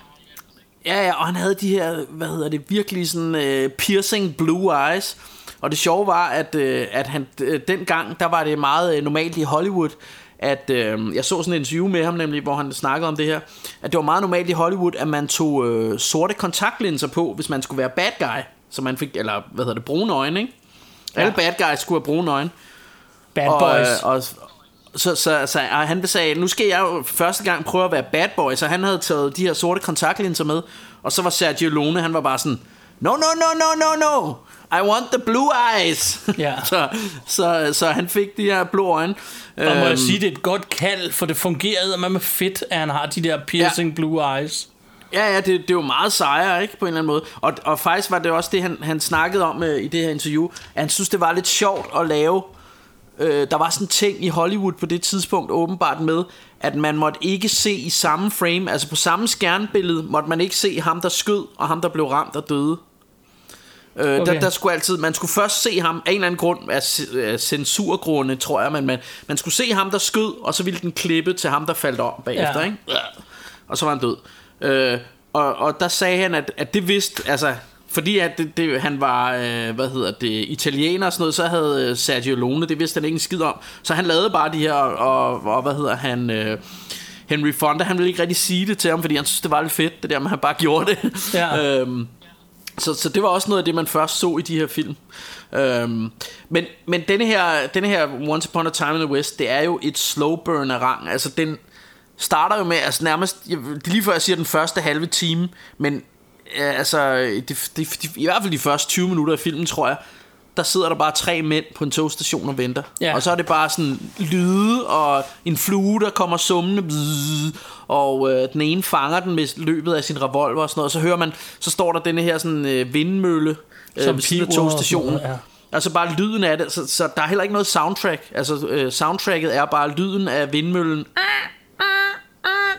Ja, ja, og han havde de her, hvad hedder det, virkelig sådan uh, piercing blue eyes. Og det sjove var, at, uh, at han uh, dengang, der var det meget uh, normalt i Hollywood, at uh, jeg så sådan en interview med ham nemlig, hvor han snakkede om det her, at det var meget normalt i Hollywood, at man tog uh, sorte kontaktlinser på, hvis man skulle være bad guy. Så man fik, eller hvad hedder det, brune øjne, ikke? Alle bad guys skulle have brune øjne. Bad Og, Boys. øh, og, så, så, så og han sagde, nu skal jeg jo første gang prøve at være bad boy, så han havde taget de her sorte kontaktlinser med, og så var Sergio Lone, han var bare sådan, no, no, no, no, no, no, I want the blue eyes. Ja. så, så, så han fik de her blå øjne. Og må jeg Øhm, sige, det er et godt kald, for det fungerede med med fedt, at han har de der piercing blue eyes. Ja, ja, det, det er jo meget sejere, ikke, på en eller anden måde. Og, og faktisk var det også det, han, han snakkede om øh, i det her interview, at han synes, det var lidt sjovt at lave... Øh, der var sådan en ting i Hollywood på det tidspunkt åbenbart med, at man måtte ikke se i samme frame, altså på samme skærmbillede, måtte man ikke se ham, der skød, og ham, der blev ramt og døde. Øh, okay. Der, der skulle altid, man skulle først se ham af en eller anden grund, af censurgrunde, tror jeg, men man, man skulle se ham, der skød, og så ville den klippe til ham, der faldt om bagefter, Ja. ikke? Og så var han død. Øh, og, og der sagde han, at, at det vidste, altså, fordi at det, det, han var, øh, hvad hedder det, italiener og sådan noget, så havde øh, Sergio Lone, det vidste han ikke en skid om. Så han lavede bare de her, og, og hvad hedder han, øh, Henry Fonda, han ville ikke rigtig sige det til ham, fordi han synes, det var lidt fedt, det der at han bare gjorde det. Ja. øhm, så, så det var også noget af det, man først så i de her film. Øhm, men men denne, her, denne her Once Upon a Time in the West, det er jo et slow burn af rang. Altså den starter jo med, altså nærmest, lige før jeg siger den første halve time, men øh, altså, det, det, det, i hvert fald de første 20 minutter af filmen, tror jeg, der sidder der bare tre mænd på en togstation og venter. Ja. Og så er det bare sådan lyde og en flue, der kommer summende. Bzzz, og øh, den ene fanger den med løbet af sin revolver og sådan noget. Og så hører man, så står der denne her sådan øh, vindmølle øh, Som ved siden af og togstationen. noget, ja. Altså bare lyden af det. Så, så der er heller ikke noget soundtrack. Altså øh, soundtracket er bare lyden af vindmøllen.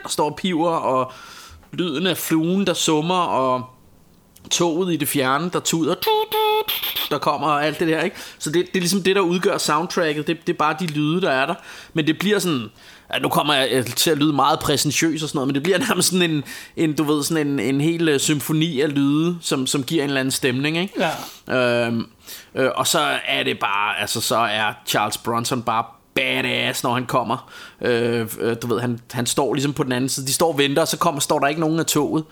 Der står og piver, og lyden af fluen, der summer, og toget i det fjerne, der tuder, der kommer og alt det der, ikke? Så det, det er ligesom det, der udgør soundtracket. Det, det er bare de lyde, der er der. Men det bliver sådan... Ja, nu kommer jeg til at lyde meget præsentiøs og sådan noget, men det bliver nærmest sådan en, en du ved, sådan en, en hel øh, symfoni af lyde, som, som giver en eller anden stemning, ikke? Ja. Øhm, øh, og så er det bare, altså så er Charles Bronson bare badass, når han kommer. Øh, øh, du ved, han, han står ligesom på den anden side. De står og venter, og så kommer, står der ikke nogen af toget.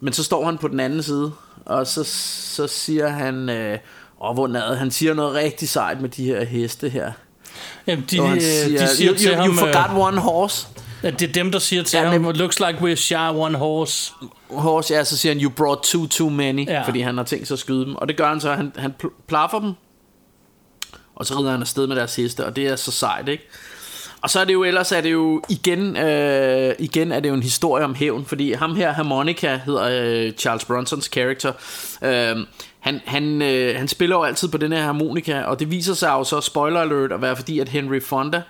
Men så står han på den anden side, og så, så siger han, øh, åh, hvor nadet, han siger noget rigtig sejt med de her heste her. Jamen, de, Og han øh, siger, de siger you, til you, ham, you forgot øh, one horse. at det er dem, der siger til Ja, ham, looks like we're shy one horse. Horse, ja, så siger han, you brought two too many, Ja. fordi han har tænkt sig at skyde dem. Og det gør han så, han, han pl- plaffer dem, og så rider han afsted med deres heste, og det er så sejt, ikke? Og så er det jo ellers er det jo igen, øh, igen er det jo en historie om hævn, fordi ham her, Harmonica, hedder øh, Charles Bronsons karakter. Øh, han, han, øh, han spiller jo altid på den her harmonika, og det viser sig jo så, spoiler alert, at være fordi, at Henry Fonda,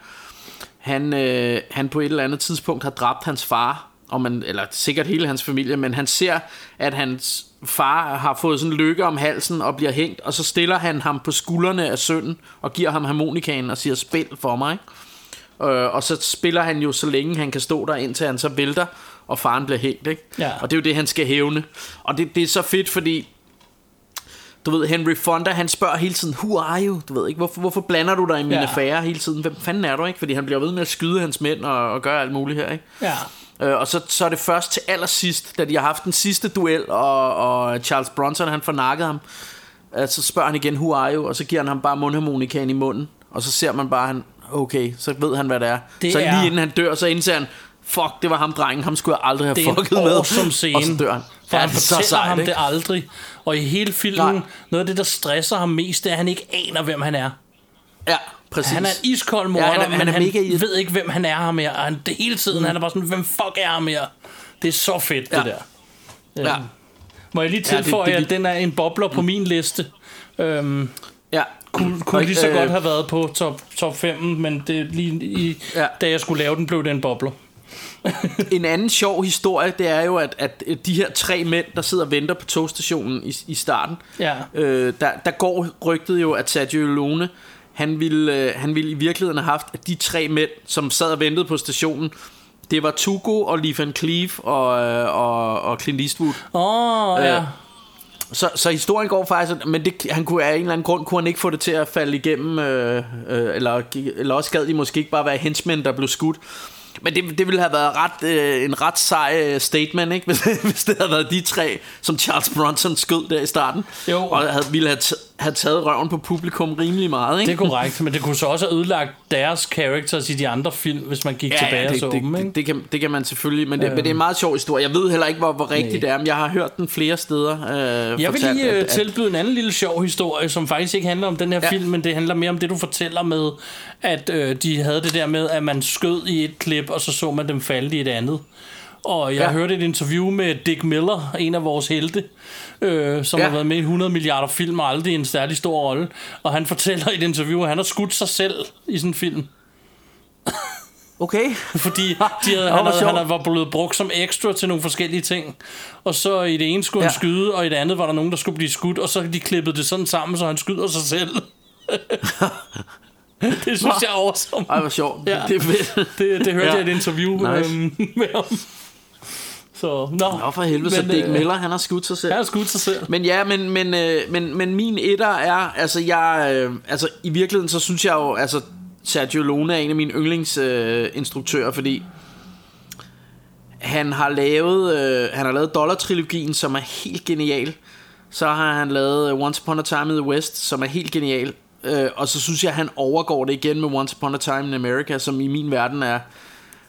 han, øh, han på et eller andet tidspunkt har dræbt hans far, og man, eller sikkert hele hans familie, men han ser, at hans far har fået sådan en lykke om halsen og bliver hængt, og så stiller han ham på skuldrene af sønnen og giver ham harmonikaen og siger, spil for mig. Øh, og så spiller han jo så længe han kan stå der, indtil han så vælter, og faren bliver hængt. Ikke? Ja. Og det er jo det, han skal hævne. Og det, det er så fedt, fordi du ved, Henry Fonda, han spørger hele tiden, who are you? Du ved ikke, hvorfor, hvorfor blander du dig i mine ja. affærer hele tiden? Hvem fanden er du, ikke? Fordi han bliver ved med at skyde hans mænd og, og gøre alt muligt her, ikke? Ja. Øh, og så, så er det først til allersidst, da de har haft den sidste duel, og, og Charles Bronson, han får nakket ham, så spørger han igen, who are you? Og så giver han ham bare mundharmonikaen i munden, og så ser man bare, han, okay, så ved han, hvad det er. Det så er- lige inden han dør, så indser han, fuck, det var ham drengen, ham skulle jeg aldrig have Det er fucket med. awesome scene. Og så dør han. For han det er så fortæller sejt, ham ikke? det aldrig. Og i hele filmen, Nej. noget af det, der stresser ham mest, det er, at han ikke aner, hvem han er. Ja, præcis. Han er iskold morder, Ja, han er- han men er han mega irrit- ved ikke, hvem han er ham mere. Og han, det hele tiden, mm. han er bare sådan, hvem fuck er ham mere? Det er så fedt, Ja. det der. Ja. Må jeg lige Ja, det- tilføje, det- at den er en bobler på min liste. Øhm, Ja. kunne, kunne lige så øh, godt have været på top, top 5, men det, lige i, Ja. ja. da jeg skulle lave den, blev det en bobler. En anden sjov historie, det er jo, at, at de her tre mænd, der sidder og venter på togstationen i, i starten, Ja. øh, der, der går rygtet jo, at Sergio Leone, han ville, øh, han ville i virkeligheden have haft, at de tre mænd, som sad og ventede på stationen, det var Tugo og Lee Van Cleef og, øh, og, og Clint Eastwood. Åh, oh, ja. Øh, Så, så historien går faktisk, men det, han kunne af en eller anden grund kunne han ikke få det til at falde igennem, øh, øh, eller, eller også gad de måske ikke bare være henchmen, der blev skudt. Men det, det ville have været ret, øh, en ret sej statement, ikke? Hvis, hvis det havde været de tre, som Charles Bronson skød der i starten. Jo. Og havde, ville have, have taget røven på publikum rimelig meget, ikke? Det er korrekt, men det kunne så også have ødelagt deres characters i de andre film, hvis man gik ja, tilbage og det, så det, dem, ikke? det, det, kan, det kan man selvfølgelig, men det, øhm. men det er en meget sjov historie. Jeg ved heller ikke, hvor, hvor rigtigt det er, men jeg har hørt den flere steder. Øh, Jeg vil fortalt, lige at- øh, at- tilbyde en anden lille sjov historie, som faktisk ikke handler om den her Ja. ja. film, men det handler mere om det, du fortæller med, at øh, de havde det der med, at man skød i et klip, og så så man dem falde i et andet. Og jeg Ja. hørte et interview med Dick Miller, en af vores helte, øh, som Ja. har været med i 100 milliarder film og aldrig en særlig stor rolle. Og han fortæller i et interview, at han har skudt sig selv i sådan en film. Okay. Fordi de havde, Nå, han, havde, han var blevet brugt som ekstra til nogle forskellige ting. Og så i det ene skulle han Ja. skyde, og i det andet var der nogen, der skulle blive skudt, og så de klippede det sådan sammen, så han skyder sig selv. det synes jeg er awesome. Ej, hvor sjovt. Ja. Det. Det, det hørte ja. jeg i et interview Nice. øhm, med ham. Så, nå. Nå for helvede, så Men, Dick øh, Miller, han har skudt sig selv. Han har skudt sig selv. Men ja, men, men, øh, men, men min etter er, altså jeg, øh, altså i virkeligheden så synes jeg jo, altså Sergio Leone er en af mine yndlingsinstruktører, øh, fordi han har lavet, øh, han har lavet Dollar-trilogien, som er helt genial. Så har han lavet Once Upon a Time in the West, som er helt genial. Øh, og så synes jeg, at han overgår det igen med Once Upon a Time in America, som i min verden er...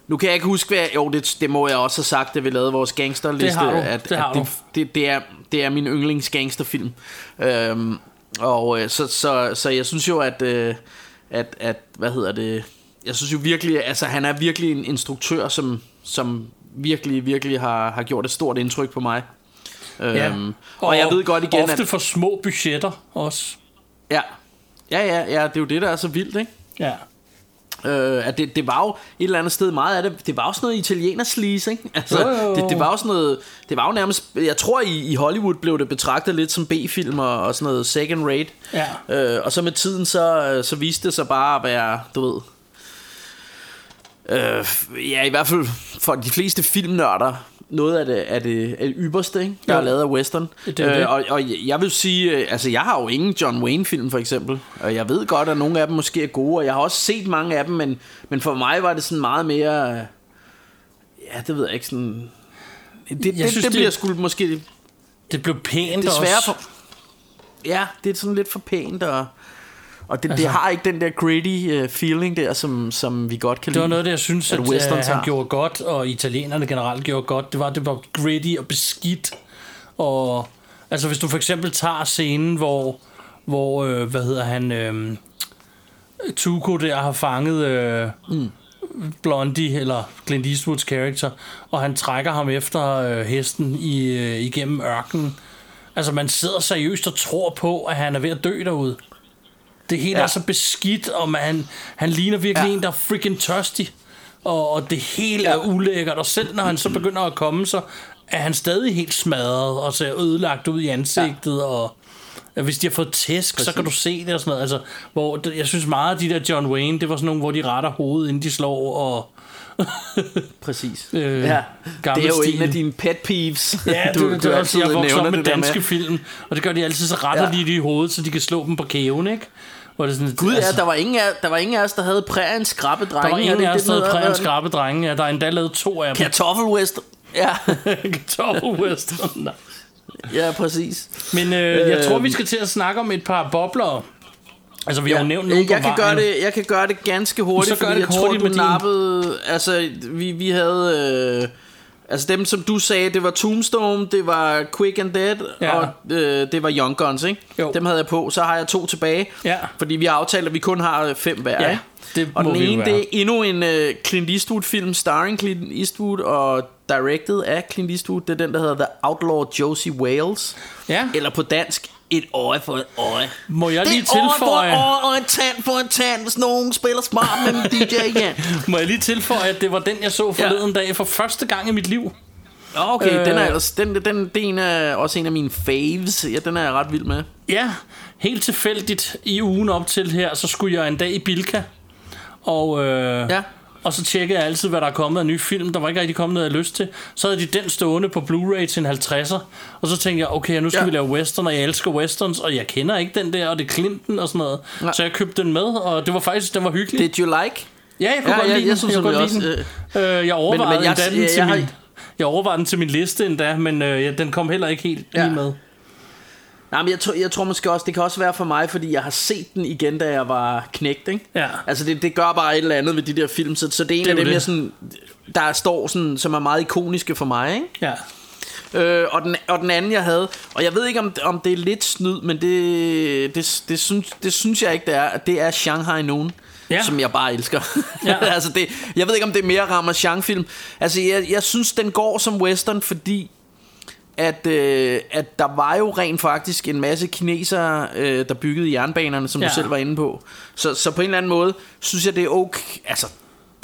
Nu kan jeg ikke huske, hvad... Jo, det, det må jeg også have sagt, da vi lavede vores gangsterliste. Det har du, at, det har at du. det, det, det, er, det er min yndlings gangsterfilm. Øhm, og øh, så, så, så jeg synes jo, at, øh, at, at... Hvad hedder det? Jeg synes jo virkelig... Altså, han er virkelig en instruktør, som, som virkelig, virkelig har, har gjort et stort indtryk på mig. Ja. Øhm, og, og jeg ved godt igen, Ofte at... for små budgetter også. Ja, ja, ja, ja, det er jo det, der er så vildt, ikke? Ja. Øh, at det, det var jo et eller andet sted meget af det Det var jo sådan noget italiener ikke? Altså, Jo, jo, jo. Det, det var jo sådan noget Det var jo nærmest Jeg tror i, i Hollywood blev det betragtet lidt som B-film og, og sådan noget second rate Ja. øh, Og så med tiden så, øh, så viste det sig bare at være Du ved øh, Ja i hvert fald For de fleste filmnørder noget af det, af det, af det ypperste, ikke? der Jo. er lavet af western. Det er det. Øh, og, og jeg vil sige, øh, altså jeg har jo ingen John Wayne-film for eksempel, og jeg ved godt, at nogle af dem måske er gode, og jeg har også set mange af dem, men, men for mig var det sådan meget mere, øh, ja, det ved jeg ikke, sådan, det, det, Jeg det, synes, det det- bliver sgu måske Det blev pænt desværre også. for, ja, det er sådan lidt for pænt, og, og det, altså, det har ikke den der gritty uh, feeling der, som, som vi godt kan Det var lide. noget, det jeg synes, at at, western at han gjorde godt, og italienerne generelt gjorde godt. Det var, det var gritty og beskidt. Og altså, hvis du for eksempel tager scenen, hvor, hvor øh, hvad hedder han, øh, Tuco der har fanget øh, mm. Blondie, eller Clint Eastwoods karakter, og han trækker ham efter øh, hesten i, øh, igennem ørkenen. Altså, man sidder seriøst og tror på, at han er ved at dø derude. Det hele ja. Er så beskidt, og man, han ligner virkelig Ja. en, der er freaking tørstig. Og, og det hele ja. er ulækkert, og selv når han så begynder at komme, så er han stadig helt smadret, og ser ødelagt ud i ansigtet, ja. og hvis de har fået tæsk, Præcis. så kan du se det og sådan noget. Altså, hvor det, jeg synes meget af de der John Wayne, det var sådan nogle, hvor de retter hovedet, inden de slår, og Præcis. Øh, ja. Det er jo stil. en af dine pet peeves. Ja, du, det, det også, jeg vokser op med det danske film, og det gør de altid, så retter Ja. ja. de det i hovedet, så de kan slå dem på kæven, ikke? Hvor det sådan, Gud ja, der var ingen af, der var ingen af os, der havde præriens skrabbe drenge. der var ingen af os, der havde prægen skrabe drenge. Ja, der er endda lavet to af dem. Kartoffelwest. Ja, Kartoffelwestern. ja, præcis. Men øh, jeg tror, Øhm. vi skal til at snakke om et par bobler. Altså, vi har Ja, jo nævnt nogle jeg kan gøre det, jeg kan gøre det ganske hurtigt, Så gør det jeg tror, hurtigt du med din. nappede... Altså, vi, vi havde... Øh, altså dem, som du sagde, det var Tombstone, det var Quick and Dead, Ja. og øh, det var Young Guns, ikke? Jo. Dem havde jeg på. Så har jeg to tilbage, Ja. fordi vi har aftalt, at vi kun har øh, fem hver, Ja, det Og den ene, det er endnu en uh, Clint Eastwood-film, starring Clint Eastwood og directed af Clint Eastwood. Det er den, der hedder The Outlaw Josie Wales. Ja. Eller på dansk, Et øje for et øje. Må jeg Det lige er øje for et tilføje, øje og en tand for en tand, hvis nogen spiller smart med en DJ igen. må jeg lige tilføje, at det var den, jeg så forleden dag for første gang i mit liv. Okay, øh, den er den, den, den, den er også en af mine faves. Ja, den er jeg ret vild med. Ja, helt tilfældigt i ugen op til her, så skulle jeg en dag i Bilka. Og, øh, Ja. Og så tjekkede jeg altid, hvad der er kommet af nye film. Der var ikke rigtig kommet noget, jeg lyst til. Så havde de den stående på Blu-ray til en 50'er. Og så tænkte jeg, okay, nu skal Ja. ja. vi lave western, og jeg elsker westerns, og jeg kender ikke den der, og det er Clinton og sådan noget. Nej. Så jeg købte den med, og det var faktisk, den var hyggelig. Did you like? ja, jeg kunne Ja, godt jeg- lide jeg den. jeg. Øh, jeg overvejede men jeg- endda den jeg- til jeg min... Jeg overvejede den til min liste endda, men øh, ja, den kom heller ikke helt Ja. lige med. Nej, men jeg, tror, jeg tror måske også, det kan også være for mig, fordi jeg har set den igen, da jeg var knægt, ikke? Ja. Altså, det, det gør bare et eller andet ved de der film, så, så det er en Det er af dem, det. jeg sådan, der står sådan, som er meget ikoniske for mig, ikke? Ja. Øh, og, den, og den anden, jeg havde, og jeg ved ikke, om, om det er lidt snyd, men det, det, det, synes, det synes jeg ikke, det er. Det er Shanghai Noon, Ja. som jeg bare elsker. Ja. altså det, jeg ved ikke, om det er mere rammer film Altså, jeg, jeg synes, den går som western, fordi at, øh, at der var jo rent faktisk en masse kinesere, øh, der byggede jernbanerne, som ja. Du selv var inde på. Så, så på en eller anden måde, synes jeg, det er okay. Altså,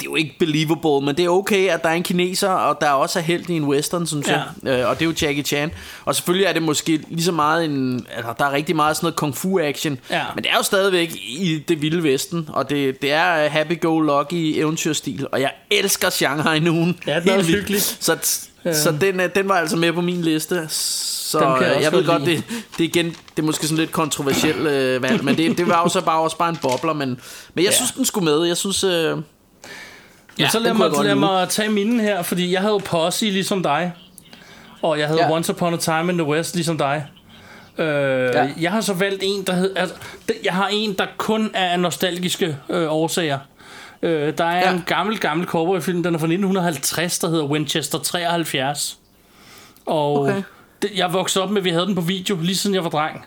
det er jo ikke believable, men det er okay, at der er en kineser, og der er også er held i en western, synes Ja. jeg. Øh, og det er jo Jackie Chan. Og selvfølgelig er det måske lige så meget en... Altså, der er rigtig meget sådan noget kung fu action. Ja. Men det er jo stadigvæk i det vilde vesten, og det, det er happy-go-lucky eventyrstil. Og jeg elsker Shanghai Noon. Ja, den er Helt også Så, den, øh, den var altså med på min liste. Så jeg jeg, også jeg ved godt det, det, er igen, det er måske sådan lidt kontroversielt øh, valg, men det, det var jo så bare også bare en bobler. Men, men jeg Ja. synes, den skulle med. Jeg synes... Øh, Ja, så lad mig, lad mig tage mine her, fordi jeg havde Posse ligesom dig. Og jeg havde Ja. Once Upon a Time in the West ligesom dig. Øh, ja. Jeg har så valgt en, der hed... Altså, jeg har en, der kun er af nostalgiske øh, årsager. Øh, der er Ja. en gammel, gammel cowboyfilm, den er fra 1950, der hedder Winchester 73. Og Okay. det, jeg voksede op med, at vi havde den på video, lige siden jeg var dreng.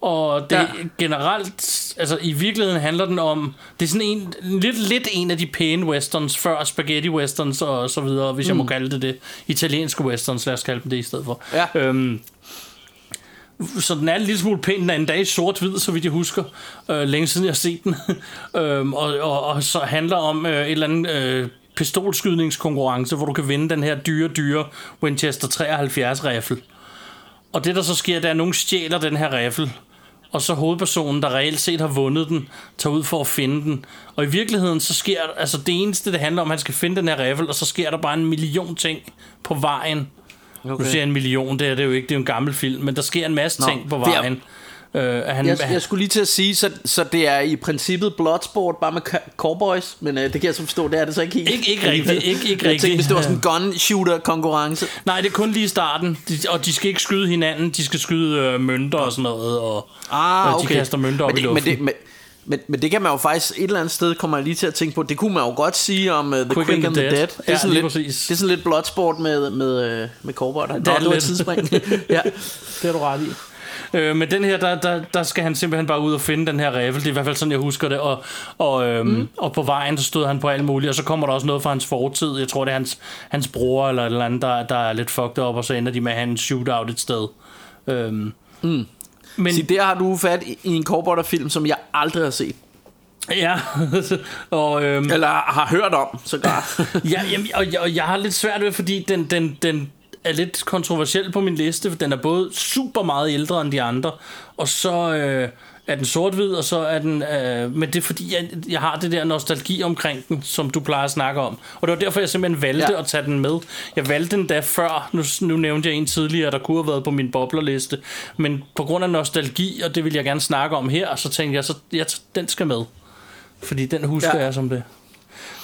Og det Ja. ja. generelt, altså i virkeligheden handler den om, det er sådan en, lidt, lidt en af de pæne westerns, før spaghetti westerns og så videre, hvis mm. jeg må kalde det det. Italienske westerns, lad os kalde dem det i stedet for. Ja. Øhm, så den er en lille smule pæn, den er en i sort-hvid, så vidt jeg husker. Øh, længe siden jeg har set den. øhm, og, og, og så handler om øh, et eller andet øh, pistolskydningskonkurrence, hvor du kan vinde den her dyre, dyre Winchester 73 rifle. Og det der så sker, det er, at nogen stjæler den her rifle. Og så hovedpersonen, der reelt set har vundet den, tager ud for at finde den. Og i virkeligheden, så sker altså det eneste, det handler om, at han skal finde den her rifle, og så sker der bare en million ting på vejen. Okay. Nu siger jeg en million, det er det jo ikke, det er jo en gammel film, men der sker en masse Nå, ting på for jeg- vejen. Øh, han, jeg, jeg skulle lige til at sige, så, så det er i princippet Bloodsport, bare med cowboys, men øh, det kan jeg så forstå, det er det så ikke helt. Ikke- ikke rigtigt, ikke- ikke jeg tænkte, rigtigt. hvis det var sådan en gun shooter konkurrence. Nej, det er kun lige i starten, de, og de skal ikke skyde hinanden, de skal skyde øh, mønter og sådan noget, og, Ah, og okay. de kaster mønter op men i det, men luften. det, men, men, men det kan man jo faktisk et eller andet sted kommer jeg lige til at tænke på. Det kunne man jo godt sige om uh, The Quick, Quick and the Dead. Dead. Det, er Ja, sådan lidt, præcis. det er sådan lidt bloodsport med, med, uh, med cowboy. Det, er det et lidt. tidsspring. ja. Det er du ret i. Øh, men den her, der, der, der skal han simpelthen bare ud og finde den her rifle. Det er i hvert fald sådan, jeg husker det. Og, og, øhm, mm. og på vejen, så stod han på alt muligt. Og så kommer der også noget fra hans fortid. Jeg tror, det er hans, hans bror eller et eller andet, der, der er lidt fucked up. Og så ender de med at have en shootout et sted. Øhm, mm. Men Så der har du fat i, en cowboy-film, som jeg aldrig har set. ja, og, øhm, Eller har hørt om, sågar. ja, jamen, og, jeg, og jeg har lidt svært ved, fordi den, den, den er lidt kontroversiel på min liste, for den er både super meget ældre end de andre, og så øh, er den sort-hvid, og så er den... Øh, men det er fordi, jeg, jeg har det der nostalgi omkring den, som du plejer at snakke om. Og det var derfor, jeg simpelthen valgte Ja. at tage den med. Jeg valgte den da før, nu, nu nævnte jeg en tidligere, der kunne have været på min boblerliste, men på grund af nostalgi, og det vil jeg gerne snakke om her, så tænkte jeg, så ja, den skal med. Fordi den husker Ja. jeg som det.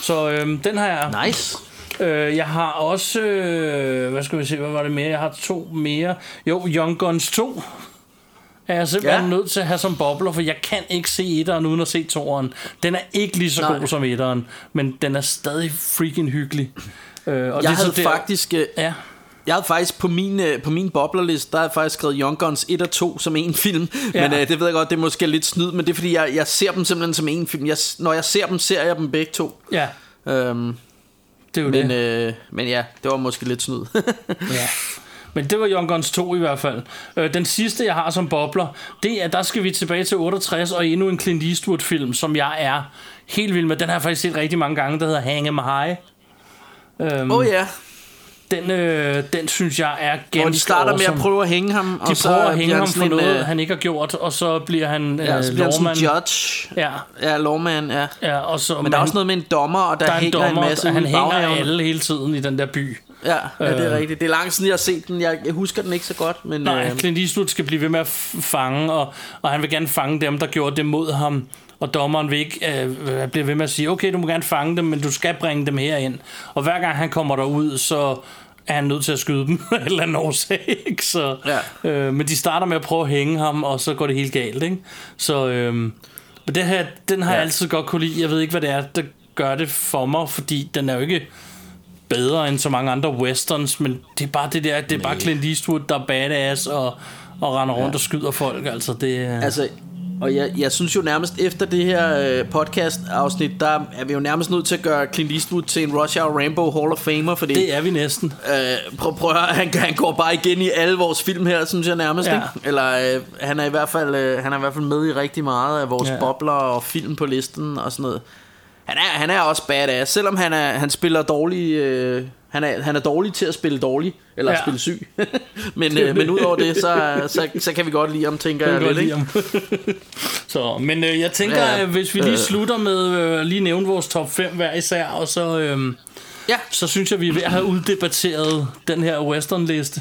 Så øhm, den har jeg... nice. Øh, jeg har også... Øh, hvad skal vi se, hvad var det mere? Jeg har to mere. Jo, Young Guns 2 er jeg simpelthen Ja. nødt til at have som bobler, for jeg kan ikke se etteren uden at se toeren. Den er ikke lige så Nej. god som etteren, men den er stadig freaking hyggelig. Øh, og Jeg det havde der, faktisk... øh, Ja, Jeg havde faktisk på min, øh, på min boblerliste, der havde jeg faktisk skrevet Young Guns 1 og 2 som en film. Ja. Men øh, det ved jeg godt, det er måske lidt snyd, men det er fordi, jeg, jeg ser dem simpelthen som en film. Jeg, når jeg ser dem, ser jeg dem begge to. ja, Øhm, det er jo men, det. øh, men ja, det var måske lidt snyd. Ja. Men det var Young Guns 2 i hvert fald. Øh, den sidste, jeg har som bobler, det er, der skal vi tilbage til 68 og endnu en Clint Eastwood-film, som jeg er helt vild med. Den har jeg faktisk set rigtig mange gange, der hedder Hang 'em High. Øhm, oh, ja, den, øh, den synes jeg er ganske hvor de starter med awesome. at prøve at hænge ham. De og så prøver at hænge han ham for noget, øh, han ikke har gjort, og så bliver han øh, Ja, så bliver han lovmand. en judge. Ja, Ja, lovmand, ja. ja, og så, Men der er også noget med en dommer, og der, der er en hænger dommer, en masse han hænger baghaven. alle hele tiden i den der by. Ja, ja, det er Øh. rigtigt. Det er lang siden, jeg har set den. Jeg, jeg husker den ikke så godt, men... Nej, øh, Clint Eastwood skal blive ved med at fange, og, og han vil gerne fange dem, der gjorde det mod ham. Og dommeren vil ikke øh, blive ved med at sige, okay, du må gerne fange dem, men du skal bringe dem herind. Og hver gang han kommer derud, så er han nødt til at skyde dem af en eller anden årsag. Ikke? Så, Ja. øh, men de starter med at prøve at hænge ham, og så går det helt galt. Ikke? Så øh, men det her, den har. Ja. jeg altid godt kunne lide. Jeg ved ikke, hvad det er, der gør det for mig, fordi den er jo ikke bedre end så mange andre westerns, men det er bare det der, det er bare Clint Eastwood, der er badass og, og render rundt ja. og skyder folk, altså det er... Altså, og jeg, jeg synes jo nærmest efter det her øh, podcast-afsnit, der er vi jo nærmest nødt til at gøre Clint Eastwood til en Rush Hour Rambo Hall of Famer, fordi det er vi næsten. øh, prøv, prøv at høre, han, han går bare igen i alle vores film her, synes jeg nærmest, Ja. ikke? Eller øh, han er i hvert fald øh, han er i hvert fald med i rigtig meget af vores ja. bobler og film på listen og sådan noget. Han er, han er også badass, selvom han, er, han spiller dårlig... Øh, han er, han er dårlig til at spille dårlig, eller Ja. ja. spille syg. men, øh, men udover det, så, så, så kan vi godt lide ham, tænker Jeg lidt, ikke? så, men øh, jeg tænker, Ja. ja. hvis vi lige Øh. slutter med øh, lige nævne vores top 5 hver især, og så, øh, Ja, så synes jeg, vi er ved at have uddebatteret den her western-liste.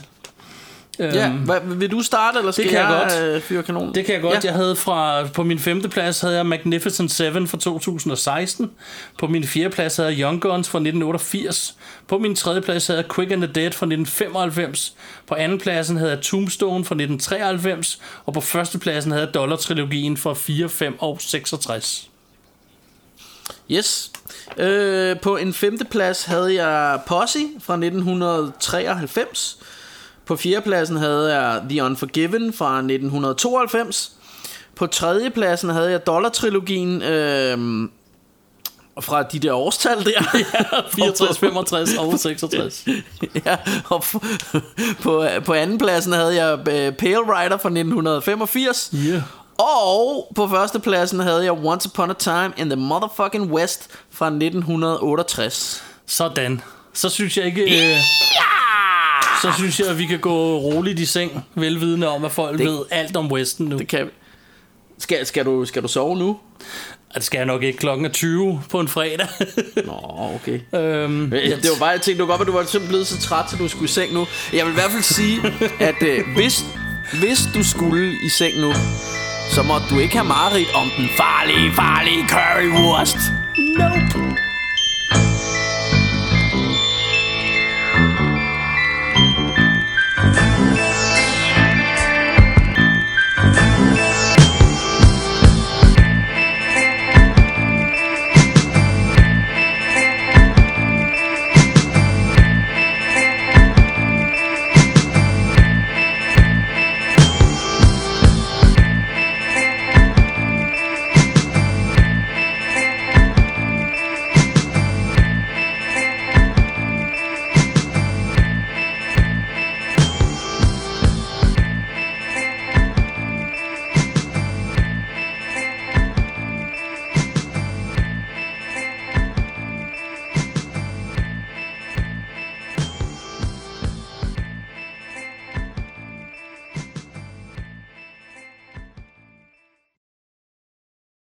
Øhm, ja. Hvad, vil du starte, eller skal kan jeg jeg, godt. Øh, fyre kanonen? Det kan jeg godt. Ja. Jeg havde fra på min femte plads havde jeg Magnificent Seven fra 2016. På min fjerde plads havde jeg Young Guns fra 1988. På min tredje plads havde jeg Quick and the Dead fra 1995. På anden pladsen havde jeg Tombstone fra 1993. Og på første pladsen havde jeg Dollar-trilogien fra 4, 5 og 66. Yes. Øh, på en femte plads havde jeg Posse fra 1993. På fjerdepladsen havde jeg The Unforgiven fra 1992. På tredjepladsen havde jeg Dollar-trilogien øh, fra de der årstal der. 64, 65 og 66. ja, og på, på anden pladsen havde jeg øh, Pale Rider fra 1985. Yeah. Og på førstepladsen havde jeg Once Upon a Time in the Motherfucking West fra 1968. Sådan. Så synes jeg ikke... Øh, så synes jeg, at vi kan gå roligt i seng, velvidende om, at folk Det- ved alt om Westen nu. Det kan. Skal, skal, du, skal du sove nu? Det skal jeg nok ikke klokken er 20 på en fredag. Nå, okay. øhm, Ja, det var bare, jeg tænkte, var godt, at du var simpelthen blevet så træt, så du skulle i seng nu. Jeg vil i hvert fald sige, at øh, hvis, hvis du skulle i seng nu, så må du ikke have mareridt om den farlige, farlige currywurst. Nope.